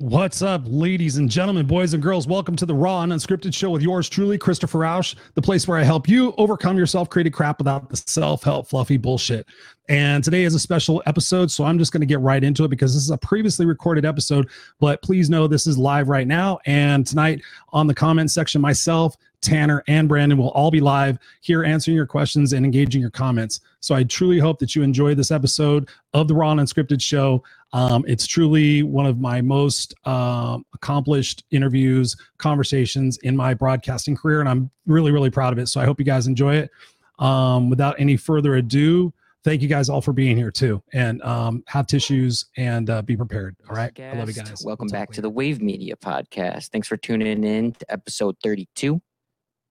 What's up, ladies and gentlemen, boys and girls? Welcome to the Raw and Unscripted Show with yours truly, Christopher Rausch, the place where I help you overcome your self created crap without the self help fluffy bullshit. And today is a special episode, so I'm just going to get right into it because this is a previously recorded episode. But please know this is live right now. And tonight on the comment section, myself, Tanner, and Brandon will all be live here answering your questions and engaging your comments. So I truly hope that you enjoy this episode of the Raw and Unscripted Show. Um, it's truly one of my most um, accomplished interviews, conversations in my broadcasting career, and I'm really, really proud of it. So I hope you guys enjoy it. Um, without any further ado, thank you guys all for being here too, and um, have tissues and uh, be prepared. All right, I love you guys. Welcome back to the Wave Media Podcast. Thanks for tuning in to episode 32.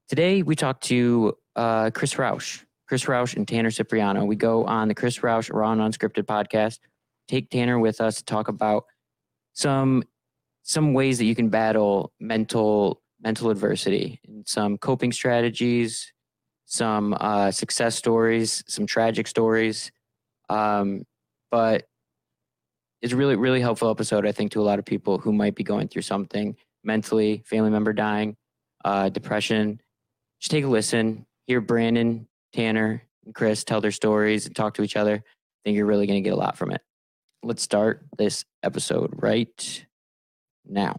Today we talk to uh, Chris Rausch, Chris Rausch and Tanner Cipriano. We go on the Chris Rausch Raw and Unscripted podcast. Take Tanner with us to talk about some some ways that you can battle mental mental adversity and some coping strategies, some uh, success stories, some tragic stories. Um, but it's really really helpful episode i think to a lot of people who might be going through something mentally family member dying uh, depression just take a listen hear brandon tanner and chris tell their stories and talk to each other. I think you're really going to get a lot from it. Let's start this episode right now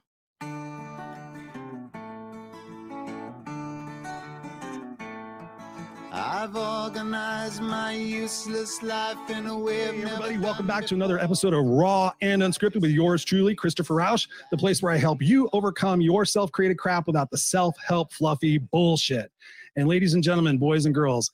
I've organized my useless life in a way Hey, everybody, welcome back to another episode of Raw and Unscripted with yours truly, Christopher Rausch, the place where I help you overcome your self created crap without the self help fluffy bullshit. And, ladies and gentlemen, boys and girls,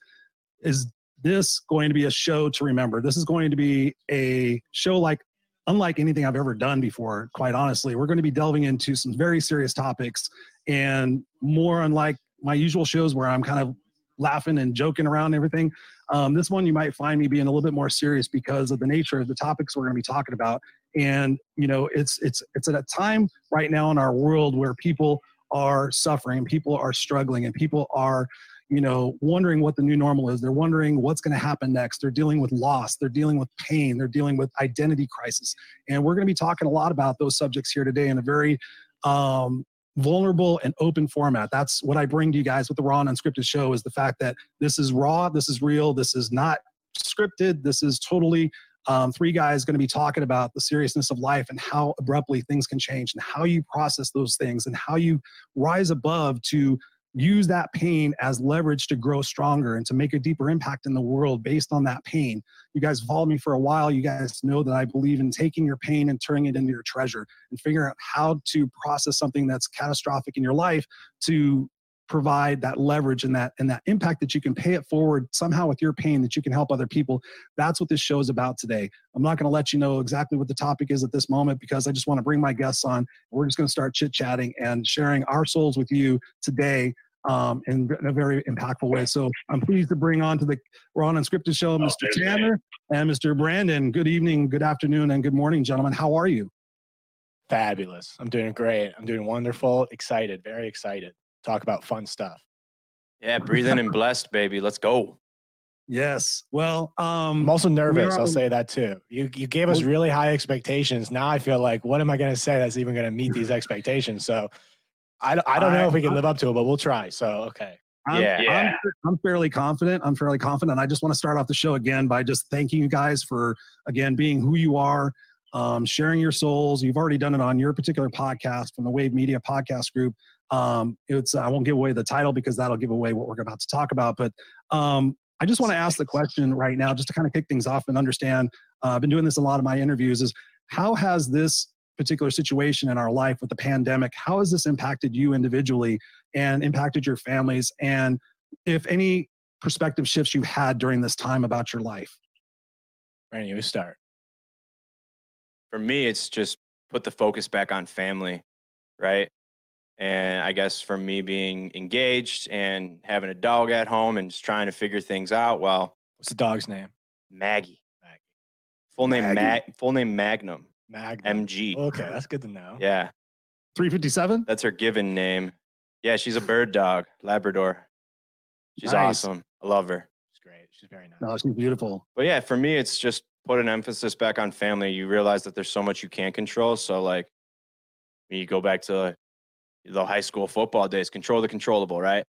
is this going to be a show to remember? This is going to be a show like unlike anything I've ever done before, quite honestly. We're going to be delving into some very serious topics and more unlike my usual shows where I'm kind of laughing and joking around and everything. Um, this one you might find me being a little bit more serious because of the nature of the topics we're going to be talking about. And you know, it's it's it's at a time right now in our world where people are suffering, people are struggling, and people are, you know, wondering what the new normal is. They're wondering what's going to happen next. They're dealing with loss. They're dealing with pain. They're dealing with identity crisis. And we're going to be talking a lot about those subjects here today in a very um, vulnerable and open format. That's what I bring to you guys with the raw and unscripted show is the fact that this is raw, this is real, this is not scripted, this is totally um, three guys going to be talking about the seriousness of life and how abruptly things can change and how you process those things and how you rise above to use that pain as leverage to grow stronger and to make a deeper impact in the world based on that pain. You guys followed me for a while. You guys know that I believe in taking your pain and turning it into your treasure and figuring out how to process something that's catastrophic in your life to provide that leverage and that and that impact that you can pay it forward somehow with your pain that you can help other people that's what this show is about today i'm not going to let you know exactly what the topic is at this moment because i just want to bring my guests on we're just going to start chit chatting and sharing our souls with you today um, in, in a very impactful way so i'm pleased to bring on to the raw and unscripted show mr tanner and mr brandon good evening good afternoon and good morning gentlemen how are you Fabulous. I'm doing great. I'm doing wonderful. Excited. Very excited. Talk about fun stuff. Yeah, breathing and blessed, baby. Let's go. yes well um I'm also nervous. are- I'll say that too. You you gave us really high expectations. Now I feel like, what am I going to say that's even going to meet these expectations? So I, don't- I don't know if we can I- live up to it, but we'll try. So okay. I'm, Yeah. I'm, I'm fairly confident. I'm fairly confident. And I just want to start off the show again by just thanking you guys for again being who you are, um, sharing your souls. You've already done it on your particular podcast from the Wave Media Podcast Group. Um, it's I won't give away the title because that'll give away what we're about to talk about. But um, I just want to ask the question right now, just to kind of kick things off and understand. Uh, I've been doing this a lot of my interviews. Is how has this particular situation in our life with the pandemic? How has this impacted you individually? and impacted your families and if any perspective shifts you've had during this time about your life Randy, you start. For me, it's just put the focus back on family, right? And I guess for me being engaged and having a dog at home and just trying to figure things out, well, What's the dog's name? Maggie. Maggie. Full name Maggie. Mag full name Magnum. Magnum. MG. Okay, that's good to know. Yeah. 357 That's her given name. Yeah, she's a bird dog, Labrador. She's Nice. awesome. I love her. She's great. She's very nice. no she's beautiful But yeah, for me, it's just put an emphasis back on family. You realize that there's so much you can't control. So like, when you go back to the high school football days, control the controllable, right?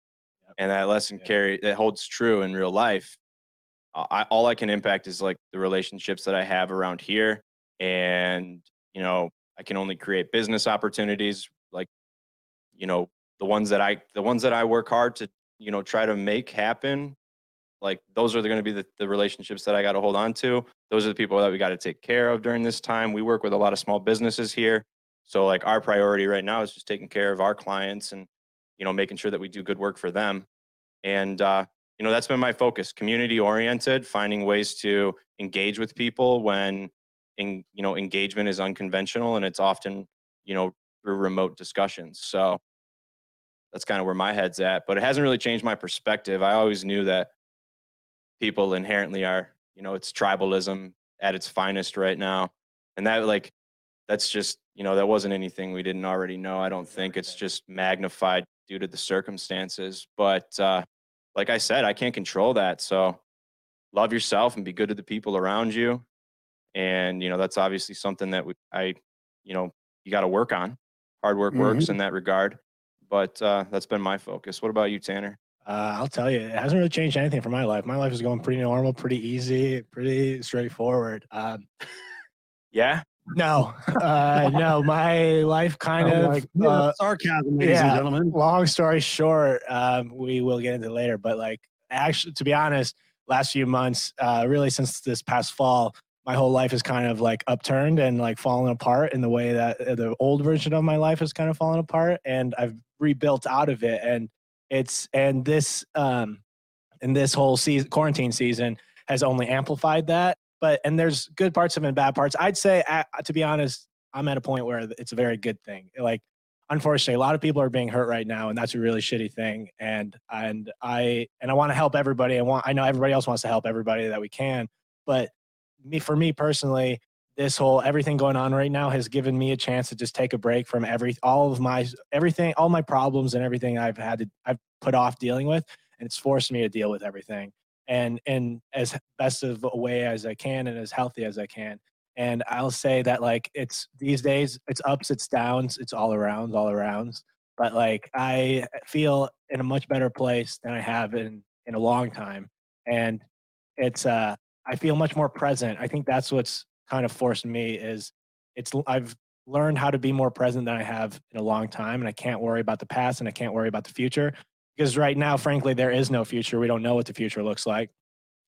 And that lesson Yeah. carry that holds true in real life. I, all I can impact is like the relationships that I have around here, and you know, I can only create business opportunities like, you know, the ones that I the ones that I work hard to you know try to make happen. Like those are going to be the, the relationships that I got to hold on to. Those are the people that we got to take care of during this time. We work with a lot of small businesses here. So like our priority right now is just taking care of our clients and you know making sure that we do good work for them. And uh, you know that's been my focus, community oriented, finding ways to engage with people when in, you know engagement is unconventional and it's often you know through remote discussions. So that's kind of where my head's at, but it hasn't really changed my perspective. I always knew that people inherently are, you know, it's tribalism at its finest right now. And that like that's just, you know, that wasn't anything we didn't already know. I don't think it's just magnified due to the circumstances. But uh like I said, I can't control that. So love yourself and be good to the people around you. And you know, that's obviously something that we, I, you know, you got to work on. Hard work works in that regard. But uh, that's been my focus. What about you, Tanner? Uh, I'll tell you, it hasn't really changed anything for my life. My life is going pretty normal, pretty easy, pretty straightforward. Um, Yeah. no, uh, no, my life kind Oh of. yeah, uh, sarcasm, ladies and gentlemen. long story short, um, we will get into it later. But like, actually, to be honest, last few months, uh, really since this past fall, my whole life is kind of like upturned and like fallen apart in the way that uh, the old version of my life has kind of fallen apart, and I've rebuilt out of it. And it's and this um, and this whole season, quarantine season, has only amplified that. But and there's good parts of it and bad parts. I'd say, to be honest, I'm at a point where it's a very good thing. Like unfortunately a lot of people are being hurt right now and that's a really shitty thing and and i and i want to help everybody i want i know everybody else wants to help everybody that we can but me for me personally this whole everything going on right now has given me a chance to just take a break from every all of my everything all my problems and everything i've had to i've put off dealing with and it's forced me to deal with everything. And in as best of a way as i can and as healthy as i can. And I'll say that like it's these days, it's ups, it's downs, it's all around, all arounds. But like I feel in a much better place than I have in in a long time, and it's uh I feel much more present. I think that's what's kind of forced me is it's I've learned how to be more present than I have in a long time, and I can't worry about the past and I can't worry about the future because right now, frankly, there is no future. We don't know what the future looks like,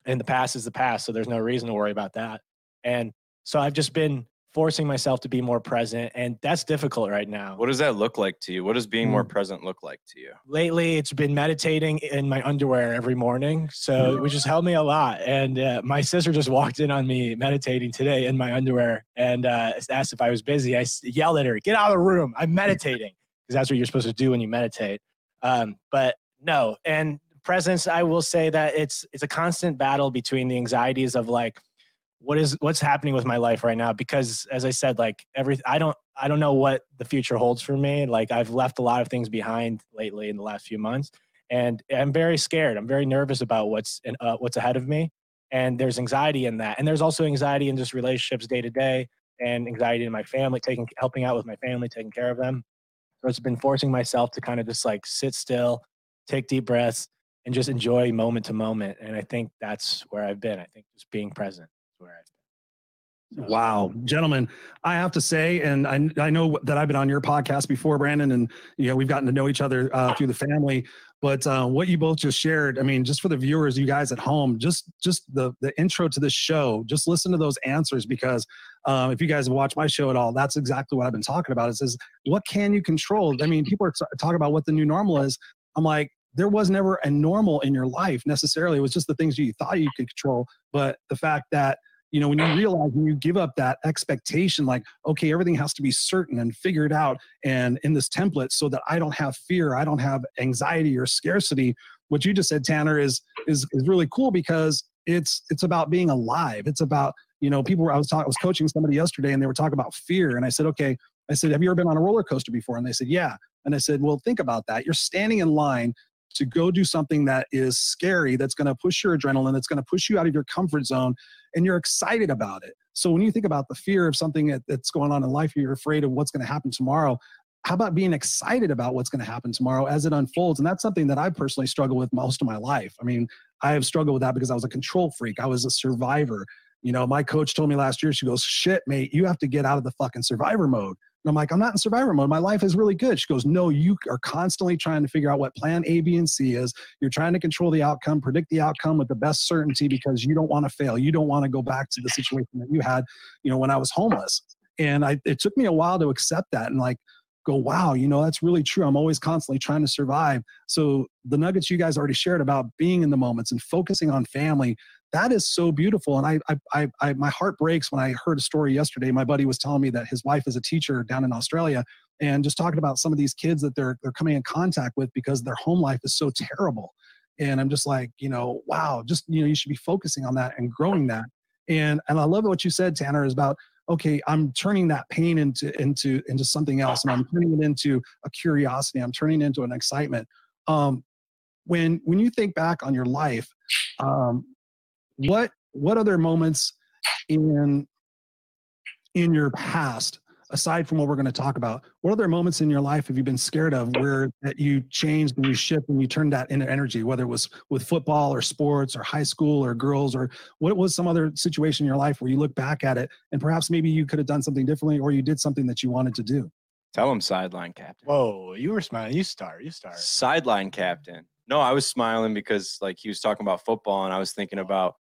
and the past is the past, so there's no reason to worry about that. And so I've just been forcing myself to be more present, and that's difficult right now. What does that look like to you? What does being more Mm. present look like to you? Lately, it's been meditating in my underwear every morning, so which has helped me a lot. And uh, my sister just walked in on me meditating today in my underwear and uh, asked if I was busy. i yelled at her, "Get out of the room! I'm meditating," because that's what you're supposed to do when you meditate. Um, but no, and presence, I will say that it's it's a constant battle between the anxieties of like what is what's happening with my life right now? Because as i said like every i don't i don't know what the future holds for me. Like i've left a lot of things behind lately in the last few months and i'm very scared. I'm very nervous about what's in, uh, what's ahead of me and there's anxiety in that. And there's also anxiety in just relationships day to day and anxiety in my family taking helping out with my family taking care of them. So it's been forcing myself to kind of just like sit still take deep breaths and just enjoy moment to moment and i think that's where i've been i think just being present where i've So- Wow, gentlemen, I have to say, and I, I know that I've been on your podcast before, Brandon, and you know we've gotten to know each other uh, through the family. But uh, what you both just shared, I mean, just for the viewers, you guys at home, just just the the intro to this show, just listen to those answers because um, if you guys have watched my show at all, that's exactly what I've been talking about. It says, what can you control? I mean, people are t- talking about what the new normal is. I'm like, there was never a normal in your life necessarily. It was just the things you thought you could control, but the fact that you know when you realize when you give up that expectation like okay everything has to be certain and figured out and in this template so that i don't have fear i don't have anxiety or scarcity what you just said tanner is is is really cool because it's it's about being alive. It's about you know people were i was talking i was coaching somebody yesterday and they were talking about fear. And i said okay i said have you ever been on a roller coaster before? And they said yeah. And i said well think about that. You're standing in line to go do something that is scary, that's going to push your adrenaline, that's going to push you out of your comfort zone, and you're excited about it. So when you think about the fear of something that's going on in life, you're afraid of what's going to happen tomorrow. How about being excited about what's going to happen tomorrow as it unfolds? And that's something that I personally struggle with most of my life. I mean, I have struggled with that because I was a control freak. I was a survivor. You know, my coach told me last year, she goes, shit, mate, you have to get out of the fucking survivor mode. And I'm like, I'm not in survivor mode. My life is really good. She goes, No, you are constantly trying to figure out what plan A, B, and C is. You're trying to control the outcome, predict the outcome with the best certainty because you don't want to fail. You don't want to go back to the situation that you had, you know, when I was homeless. And I, it took me a while to accept that and like go, wow, you know, that's really true. I'm always constantly trying to survive. So the nuggets you guys already shared about being in the moments and focusing on family, that is so beautiful. And I, I, I, my heart breaks when I heard a story yesterday. My buddy was telling me that his wife is a teacher down in Australia, and just talking about some of these kids that they're they're coming in contact with because their home life is so terrible. And I'm just like, you know, wow, just you know, you should be focusing on that and growing that. And and I love what you said, Tanner, is about okay, I'm turning that pain into into into something else, and I'm turning it into a curiosity. I'm turning it into an excitement. Um, when when you think back on your life, um, what what other moments in in your past aside from what we're going to talk about what other moments in your life have you been scared of where that you changed and you shift and you turned that into energy whether it was with football or sports or high school or girls or what was some other situation in your life where you look back at it and perhaps maybe you could have done something differently or you did something that you wanted to do Tell him sideline captain. Whoa, you were smiling. You start. You start. Sideline captain. No, I was smiling because like he was talking about football and I was thinking oh. about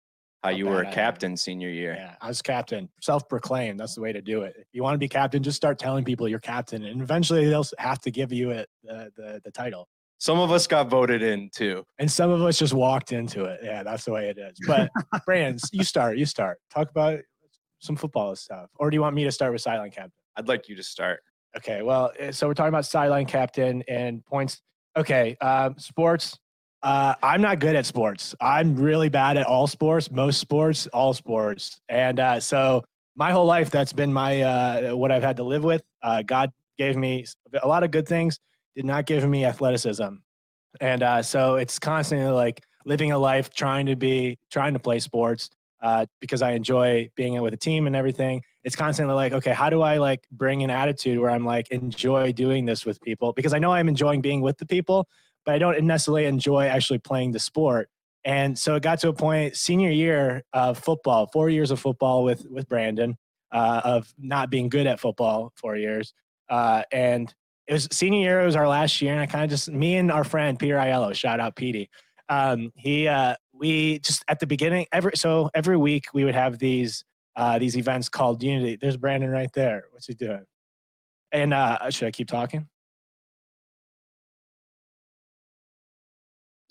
how you were bad I a am. captain senior year. Yeah, I was captain, self-proclaimed. That's the way to do it. If you want to be captain, just start telling people you're captain, and eventually they'll have to give you it the the, the title. Some of us got voted in too. And some of us just walked into it. Yeah, that's the way it is. But Brandon, you start. You start. Talk about some football stuff, or do you want me to start with sideline captain? I'd like you to start. Okay, well, eh, so we're talking about sideline captain and points. Okay, um, sports. Uh, I'm not good at sports. I'm really bad at all sports, most sports, all sports. And uh, so my whole life, that's been my uh, what I've had to live with. Uh, God gave me a lot of good things, did not give me athleticism, and uh, so it's constantly like living a life trying to be trying to play sports uh, because I enjoy being with a team and everything it's constantly like okay how do i like bring an attitude where i'm like enjoy doing this with people because i know i'm enjoying being with the people but i don't necessarily enjoy actually playing the sport and so it got to a point senior year of football four years of football with with brandon uh, of not being good at football four years uh, and it was senior year it was our last year and i kind of just me and our friend peter aiello shout out Petey. um, he uh, we just at the beginning every so every week we would have these uh, these events called Unity. There's Brandon right there. What's he doing? And uh, should I keep talking?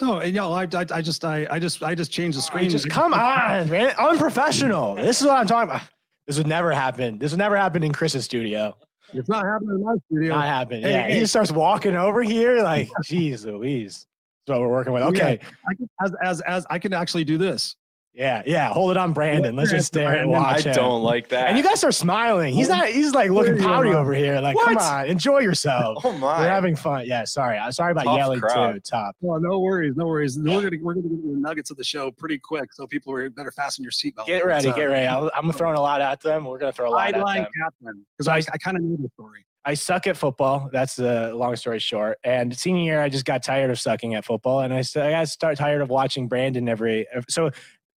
No and, know, I, I, I just I, I just i just changed the ah, screen Just come on, man. Unprofessional. This is what I'm talking about. This would never happen. This would never happen in Chris's studio. it's not happening in my studio Not happening. Hey, Yeah, he hey. just starts walking over here like, geez, Louise. That's what we're working with. Yeah. Okay. I can, as as as I can actually do this. Yeah, yeah. Hold it on, Brandon. Let's just stare and Brandon. I watch him. don't like that. And you guys are smiling. He's not. He's like looking There pouty over here. Like, come on, enjoy yourself. Oh my. We're having fun. Yeah, sorry. I'm sorry about Tough yelling too. Top. Well, oh, no worries, no worries. We're gonna we're gonna get to the nuggets of the show pretty quick, so people are better fasten your seatbelt. Get ready, get uh, ready. I'll, I'm throwing a lot at them. We're gonna throw a lot at Sideline them. captain, because I, I kind of knew the story. I suck at football. That's the long story short. And senior year, I just got tired of sucking at football, and I s- I got start tired of watching Brandon every. So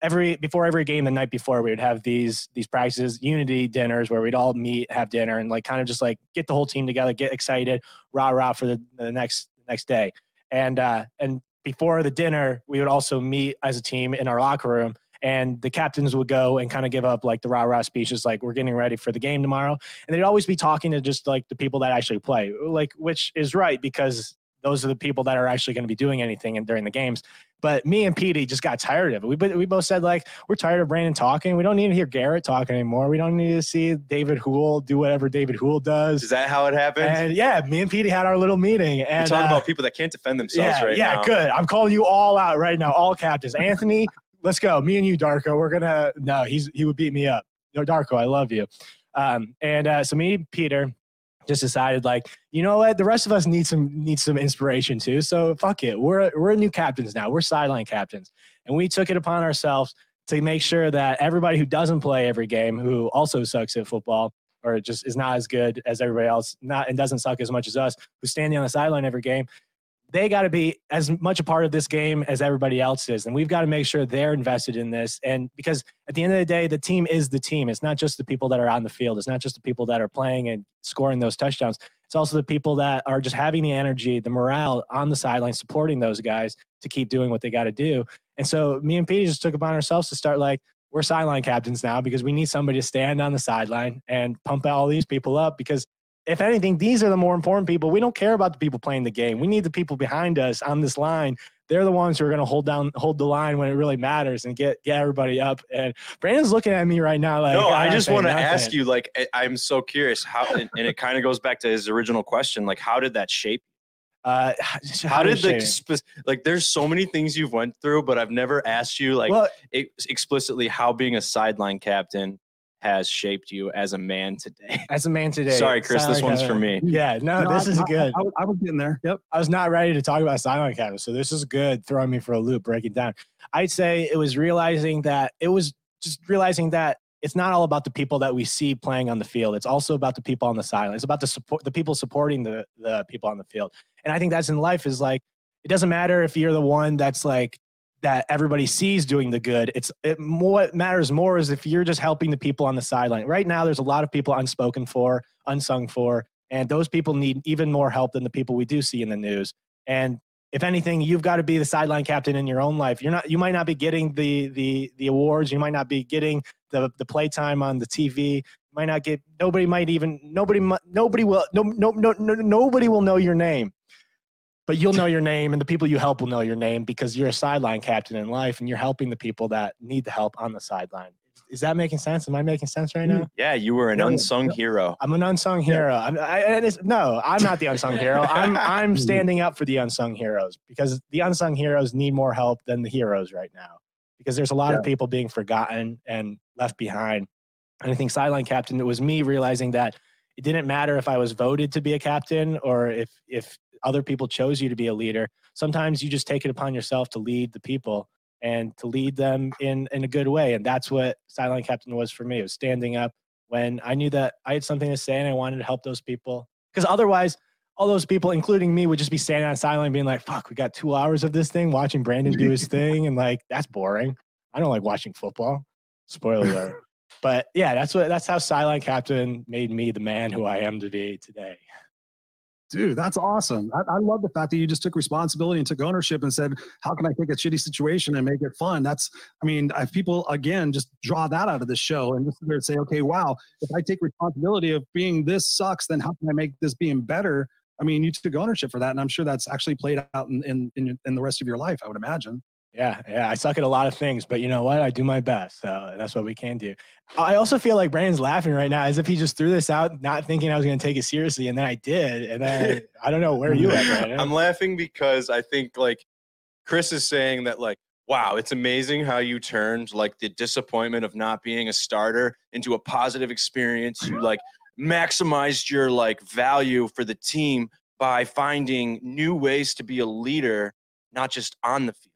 every before every game the night before, we would have these these practices, unity dinners where we'd all meet, have dinner, and like kind of just like get the whole team together, get excited, rah rah for the, the next next day. And uh, and before the dinner, we would also meet as a team in our locker room. And the captains would go and kind of give up like the rah rah speeches, like we're getting ready for the game tomorrow and they'd always be talking to just like the people that actually play like which is right because those are the people that are actually going to be doing anything in, during the games but me and Petey just got tired of it we, we both said like we're tired of Brandon talking we don't need to hear Garrett talking anymore we don't need to see David Hool do whatever David Hool does. Is that how it happened? and yeah me and Petey had our little meeting and talking uh, about people that can't defend themselves yeah, right yeah, now. good. I'm calling you all out right now, all captains. Anthony, let's go. Me and you, Darko. We're gonna. No, he's he would beat me up. No, Darko, I love you. Um, and uh, so me, Peter, just decided like, you know what, the rest of us need some need some inspiration too. So fuck it, we're we're new captains now. We're sideline captains, and we took it upon ourselves to make sure that everybody who doesn't play every game, who also sucks at football or just is not as good as everybody else, not and doesn't suck as much as us, who's standing on the sideline every game, they got to be as much a part of this game as everybody else is. And we've got to make sure they're invested in this. And because at the end of the day, the team is the team. It's not just the people that are on the field, it's not just the people that are playing and scoring those touchdowns. It's also the people that are just having the energy, the morale on the sideline, supporting those guys to keep doing what they got to do. And so me and Petey just took upon ourselves to start like, we're sideline captains now because we need somebody to stand on the sideline and pump all these people up because if anything, these are the more important people. We don't care about the people playing the game. We need the people behind us on this line. They're the ones who are going to hold down, hold the line when it really matters and get get everybody up. And Brandon's looking at me right now like, no, I just want to ask you. Like, I'm so curious how, and it kind of goes back to his original question. Like, how did that shape? Uh, How, did the spe- like? There's so many things you've went through, but I've never asked you like well, ex- explicitly how being a sideline captain has shaped you as a man today. as a man today. Sorry, Chris, this sideline one's for me. Yeah, no, No, this I- is I- good. I, I was getting there. Yep. I was not ready to talk about silent cabin. So this is good throwing me for a loop, breaking down. I'd say it was realizing that it was just realizing that it's not all about the people that we see playing on the field. It's also about the people on the sideline. It's about the support, the people supporting the the people on the field. And I think that's in life is like it doesn't matter if you're the one that's like that everybody sees doing the good. It's it more what matters more is if you're just helping the people on the sideline. Right now, there's a lot of people unspoken for, unsung for, and those people need even more help than the people we do see in the news. And if anything, you've got to be the sideline captain in your own life. You're not. You might not be getting the the the awards. You might not be getting the the playtime on the TV. You might not get. Nobody might even. Nobody. Nobody will. No. No. No. no nobody will know your name. But you'll know your name, and the people you help will know your name because you're a sideline captain in life, and you're helping the people that need the help on the sideline. Is that making sense? Am I making sense right now? Yeah, you were an Yeah, yeah, unsung hero. I'm an unsung hero. I'm, I, no, I'm not the unsung hero. I'm I'm standing up for the unsung heroes because the unsung heroes need more help than the heroes right now. Because there's a lot of people being forgotten and left behind. And I think sideline captain, it was me realizing that it didn't matter if I was voted to be a captain or if if other people chose you to be a leader. Sometimes you just take it upon yourself to lead the people and to lead them in in a good way. And that's what sideline captain was for me. It was standing up when I knew that I had something to say and I wanted to help those people. Because otherwise, all those people, including me, would just be standing on sideline being like, fuck, we got two hours of this thing, watching Brandon do his thing. And like, that's boring. I don't like watching football. Spoiler alert. But yeah, that's what that's how sideline captain made me the man who I am to be today. Dude, that's awesome. I, I love the fact that you just took responsibility and took ownership and said, "How can I take a shitty situation and make it fun?" That's, I mean, if people again just draw that out of the show and just say, "Okay, wow, if I take responsibility of being this sucks, then how can I make this being better?" I mean, you took ownership for that, and I'm sure that's actually played out in in, in the rest of your life. I would imagine. Yeah, yeah. I suck at a lot of things, but you know what? I do my best. So that's what we can do. I also feel like Brandon's laughing right now as if he just threw this out, not thinking I was going to take it seriously. And then I did. And then I don't know. Where you at, Brandon? I'm laughing because I think like Chris is saying that like wow, it's amazing how you turned like the disappointment of not being a starter into a positive experience. You like maximized your like value for the team by finding new ways to be a leader, not just on the field.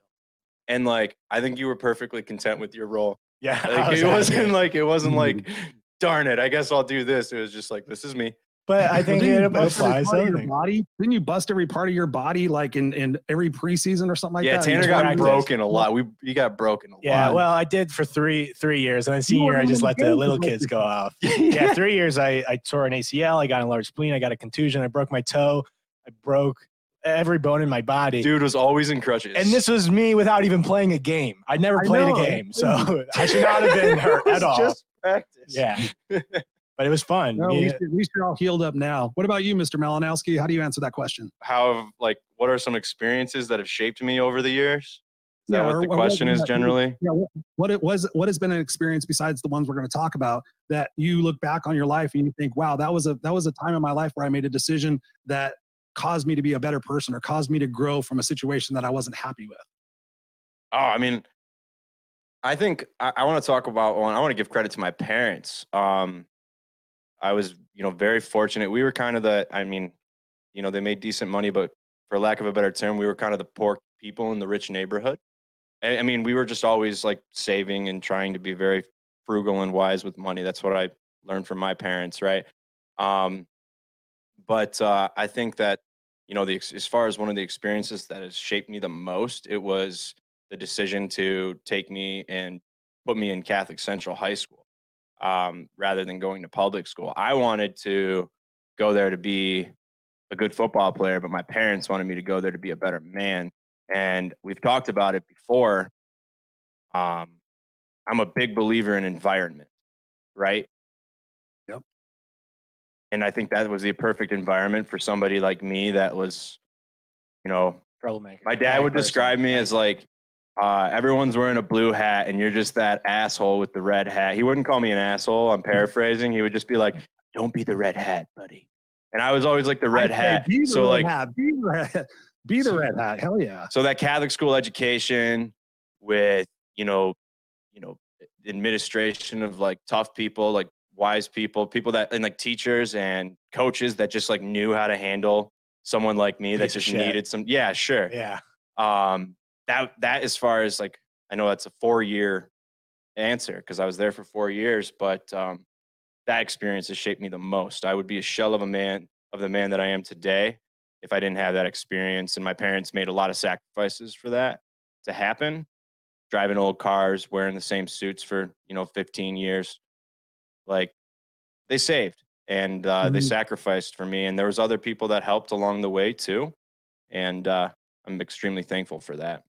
And like I think you were perfectly content with your role. yeah. Like was it wasn't like it wasn't mm-hmm. like darn it, I guess I'll do this. It was just like this is me. but I think Didn't it you bust every applies part of your body? Didn't you bust every part of your body like in in every preseason or something like yeah, that? Yeah, Tanner got tried broken a lot. We you got broken a Yeah, lot. well, I did for three three years, and then senior, I just let the little kids go off. yeah, three years, I I tore an ACL, I got a large spleen, I got a contusion, I broke my toe, I broke every bone in my body. Dude was always in crutches. And this was me without even playing a game. I never I played know, a game, so I should not have been hurt It at all. Just practice. yeah, but it was fun. No, at Me- least, at least you're all healed up now. What about you, Mr. Malinowski? How do you answer that question? How have like what are some experiences that have shaped me over the years? Is that Yeah, what or- the question was is generally? Yeah, what, what it was what has been an experience besides the ones we're going to talk about that you look back on your life and you think, wow, that was a that was a time in my life where I made a decision that caused me to be a better person or caused me to grow from a situation that I wasn't happy with. Oh, I mean, I think I, I want to talk about one. I want to give credit to my parents. Um, I was, you know, very fortunate. We were kind of the, I mean, you know, they made decent money, but for lack of a better term, we were kind of the poor people in the rich neighborhood. I, I mean, we were just always like saving and trying to be very frugal and wise with money. That's what I learned from my parents, right? Um, but uh, I think that you know, the as far as one of the experiences that has shaped me the most, it was the decision to take me and put me in Catholic Central High School um, rather than going to public school. I wanted to go there to be a good football player, but my parents wanted me to go there to be a better man. And we've talked about it before. Um, I'm a big believer in environment, right? And I think that was the perfect environment for somebody like me that was, you know, Troublemaker. my dad would person. describe me as like, uh, everyone's wearing a blue hat and you're just that asshole with the red hat. He wouldn't call me an asshole. I'm paraphrasing. He would just be like, don't be the red hat, buddy. And I was always like the red hat. Be the So red like, hat. Be the red hat. Be the red hat. Hell yeah. so that Catholic school education with, you know, you know, administration of like tough people, like wise people, people that and like teachers and coaches that just like knew how to handle someone like me that Piece just needed some yeah, sure. Yeah. um that that as far as like i know that's a four year answer because i was there for four years but um that experience has shaped me the most i would be a shell of a man of the man that i am today if i didn't have that experience and my parents made a lot of sacrifices for that to happen driving old cars wearing the same suits for you know 15 years like they saved and uh, they Mhm. sacrificed for me and there was other people that helped along the way too and uh, i'm extremely thankful for that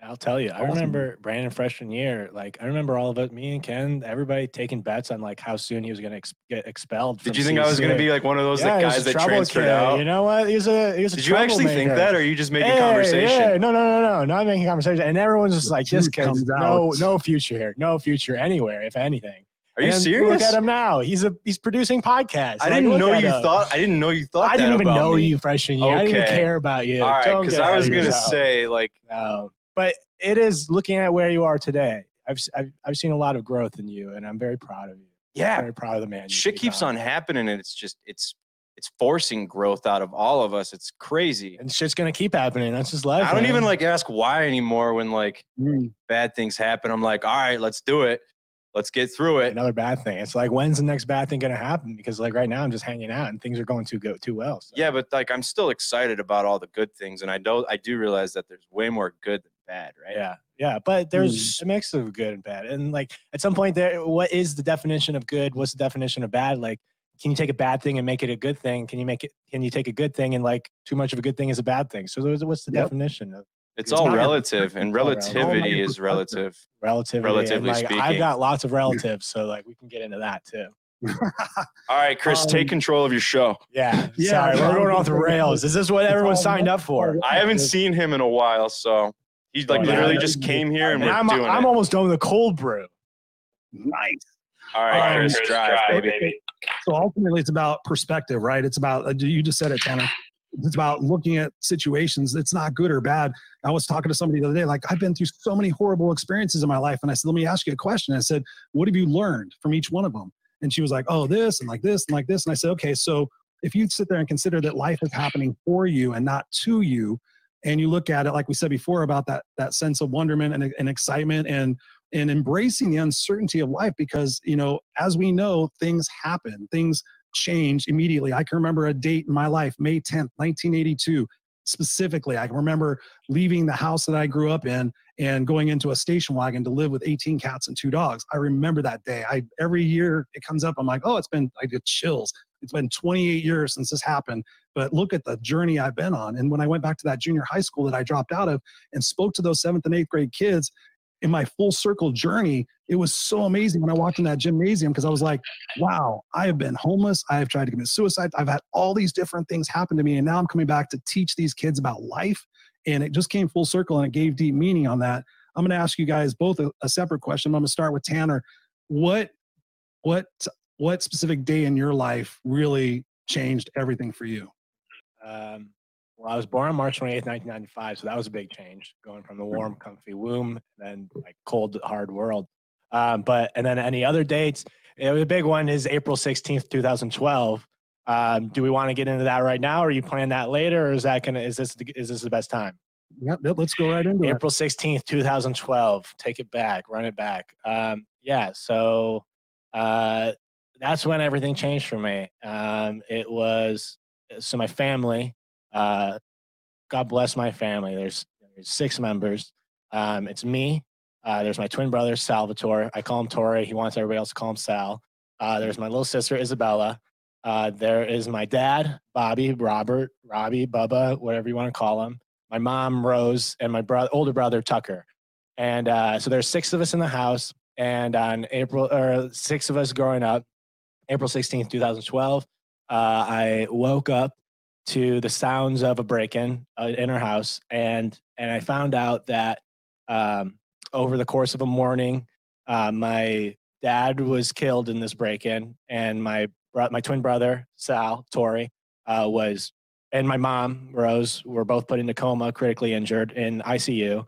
Yeah, I'll tell you. I Awesome. remember Brandon freshman year. Like I remember all of it. Me and Ken, everybody taking bets on like how soon he was going to ex- get expelled. Did you think I was going to be like one of those Yeah, like, guys that transferred kid. out? You know what? He was a he was a Did you actually think that, or are you just making Yeah, conversation? Yeah, no, no, no, no, not making conversation. And everyone's just The like, this truth kid's comes no, out. no future here, no future anywhere, if anything. Are you And serious? Look at him now. He's a he's producing podcasts. I didn't know you him. thought. I didn't know you thought. I didn't even know me. you freshman year. I didn't care about you. All right, because I was going to yourself. say like, No, but it is looking at where you are today. I've, I've I've seen a lot of growth in you, and I'm very proud of you. yeah, Very proud of the man. shit keeps on happening, and it's just it's it's forcing growth out of all of us. It's crazy. and shit's gonna keep happening. That's just life. I don't even like ask why anymore when like Mm. bad things happen. I'm like, all right, let's do it. Let's get through it. another bad thing. It's like when's the next bad thing gonna happen? Because like right now I'm just hanging out and things are going too go too well. so. Yeah, but like I'm still excited about all the good things, and I don't. I do realize that there's way more good than bad, right? Yeah, yeah, but there's hmm. a mix of good and bad, and like at some point, there, what is the definition of good? What's the definition of bad? Like, can you take a bad thing and make it a good thing? Can you make it? Can you take a good thing and like too much of a good thing is a bad thing? So what's the Yep. definition of It's, It's all not a relative, and It's all relative. relativity is Perspective. relative. relativity? Relatively and, like, I've got lots of relatives, so like we can get into that too. All right, Chris, take Um, control of your show. Yeah, Yeah, sorry, we're going off the rails. Is this what it's everyone signed up for? I haven't seen him in a while, so he's like Oh, yeah, literally just came here and And we're I'm, doing I'm it. almost done with the cold brew. Nice. All right, Um, Chris, drive, baby. So ultimately, it's about perspective, right? It's about uh, you just said it, Tanner. It's about looking at situations. It's not good or bad. I was talking to somebody the other day, like I've been through so many horrible experiences in my life, and I said, "Let me ask you a question." I said, "What have you learned from each one of them?" And she was like, "Oh, this and like this and like this." And I said, "Okay, so if you sit there and consider that life is happening for you and not to you, and you look at it like we said before about that that sense of wonderment and, and excitement and and embracing the uncertainty of life because you know as we know things happen things change immediately. I can remember a date in my life may 10th 1982 specifically. I can remember leaving the house that i grew up in and going into a station wagon to live with 18 cats and two dogs. I remember that day. I every year it comes up i'm like oh it's been i get chills. It's been 28 years since this happened but look at the journey i've been on. And when i went back to that junior high school that i dropped out of and spoke to those seventh and eighth grade kids in my full circle journey, it was so amazing when I walked in that gymnasium because I was like, wow, I have been homeless. I have tried to commit suicide. I've had all these different things happen to me. And now I'm coming back to teach these kids about life. And it just came full circle and it gave deep meaning on that. I'm going to ask you guys both a, a separate question. I'm going to start with Tanner. What, what, what specific day in your life really changed everything for you? Um, well, I was born on March 28th, 1995, so that was a big change, going from the warm, comfy womb, then like cold, hard world. Um, but and then any other dates, Yeah, the big one is April 16th, 2012. Um, do we want to get into that right now, or are you plan that later, or is that gonna is this the- is this the best time? Yep, yep, let's go right into it. April 16th, 2012. Take it back, run it back. Um, yeah, so uh, that's when everything changed for me. Um, it was so my family, uh, God bless my family. There's, there's six members. Um, it's me. Uh, there's my twin brother, Salvatore. I call him Tori. He wants everybody else to call him Sal. Uh, there's my little sister, Isabella. Uh, there is my dad, Bobby, Robert, Robbie, Bubba, whatever you want to call him my mom Rose and my older brother Tucker, and uh, so there's six of us in the house. And on April or six of us growing up, April 16th, 2012, uh, I woke up to the sounds of a break-in uh, in our house, and and I found out that um, over the course of a morning, uh, my dad was killed in this break-in, and my my twin brother Sal Tori uh, was and my mom Rose were both put into coma, critically injured in ICU,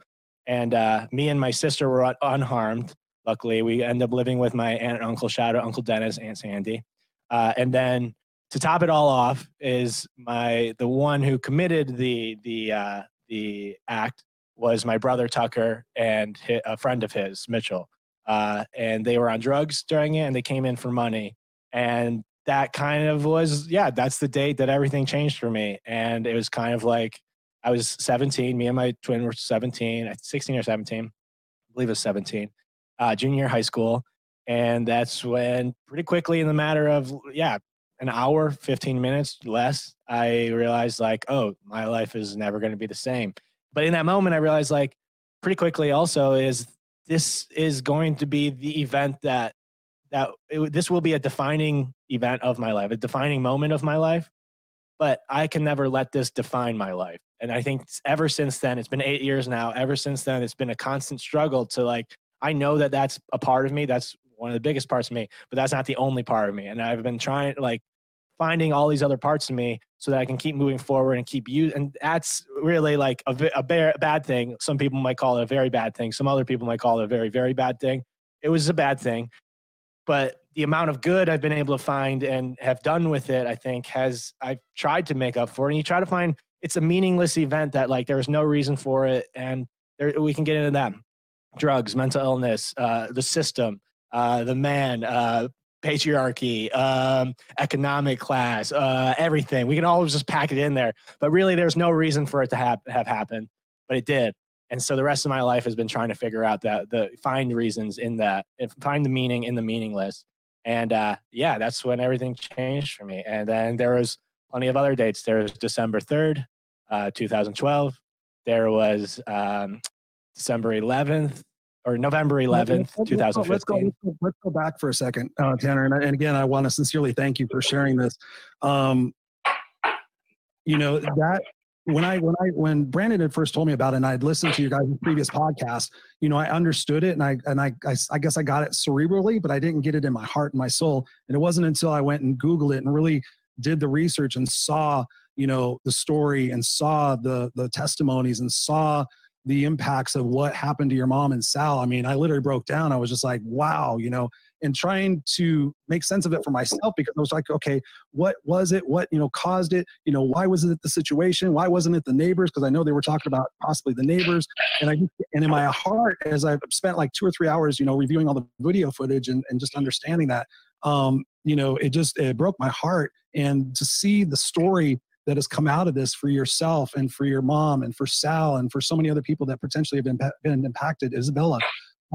and uh, me and my sister were un- unharmed. Luckily, we ended up living with my aunt and uncle. Shadow, Uncle Dennis, Aunt Sandy, uh, and then to top it all off is my the one who committed the the uh, the act was my brother Tucker and hi- a friend of his Mitchell, uh, and they were on drugs during it, and they came in for money, and that kind of was yeah that's the date that everything changed for me. And it was kind of like i was 17 me and my twin were 17 uh, 16 or 17 i believe it was 17 uh, junior high school. And that's when pretty quickly in the matter of yeah an hour 15 minutes less i realized like oh my life is never going to be the same but in that moment i realized like pretty quickly also is this is going to be the event that that it, this will be a defining event of my life, a defining moment of my life. But I can never let this define my life. And I think ever since then, it's been eight years now. Ever since then, it's been a constant struggle to like, I know that that's a part of me. That's one of the biggest parts of me, but that's not the only part of me. And I've been trying, like, finding all these other parts of me so that I can keep moving forward and keep you. And that's really like a, a ba- bad thing. Some people might call it a very bad thing. Some other people might call it a very, very bad thing. It was a bad thing but the amount of good I've been able to find and have done with it, I think has I've tried to make up for. it. And you try to find it's a meaningless event that like there's no reason for it, and there, we can get into that. Drugs, mental illness, uh, the system, uh, the man, uh, patriarchy, um, economic class, uh, everything. We can always just pack it in there, but really, there's no reason for it to have have happened, but it did. And so the rest of my life has been trying to figure out that the find reasons in that, find the meaning in the meaningless. And uh, yeah, that's when everything changed for me. And then there was plenty of other dates. There was December third, uh, 2012. There was um, December 11th or November 11th, Let's go- Let's go, 2015. let's go, let's go back for a second, uh, Tanner. And, I- and again, I want to sincerely thank you for sharing this. Um, you know that when I when I when Brandon had first told me about it, and I'd listened to your guys' previous podcast, you know, I understood it, and I and I, I I guess I got it cerebrally, but I didn't get it in my heart and my soul. And it wasn't until I went and Googled it and really did the research and saw, you know, the story and saw the the testimonies and saw the impacts of what happened to your mom and Sal. I mean, I literally broke down. I was just like, wow, you know, and trying to make sense of it for myself because I was like, okay, what was it? What, you know, caused it? You know, why wasn't it the situation? Why wasn't it the neighbors? Because I know they were talking about possibly the neighbors. And I, and in my heart, as I've spent like two or three hours, you know, reviewing all the video footage and, and just understanding that, um, you know, it just, it broke my heart. And to see the story that has come out of this for yourself and for your mom and for Sal and for so many other people that potentially have been, been impacted, Isabella,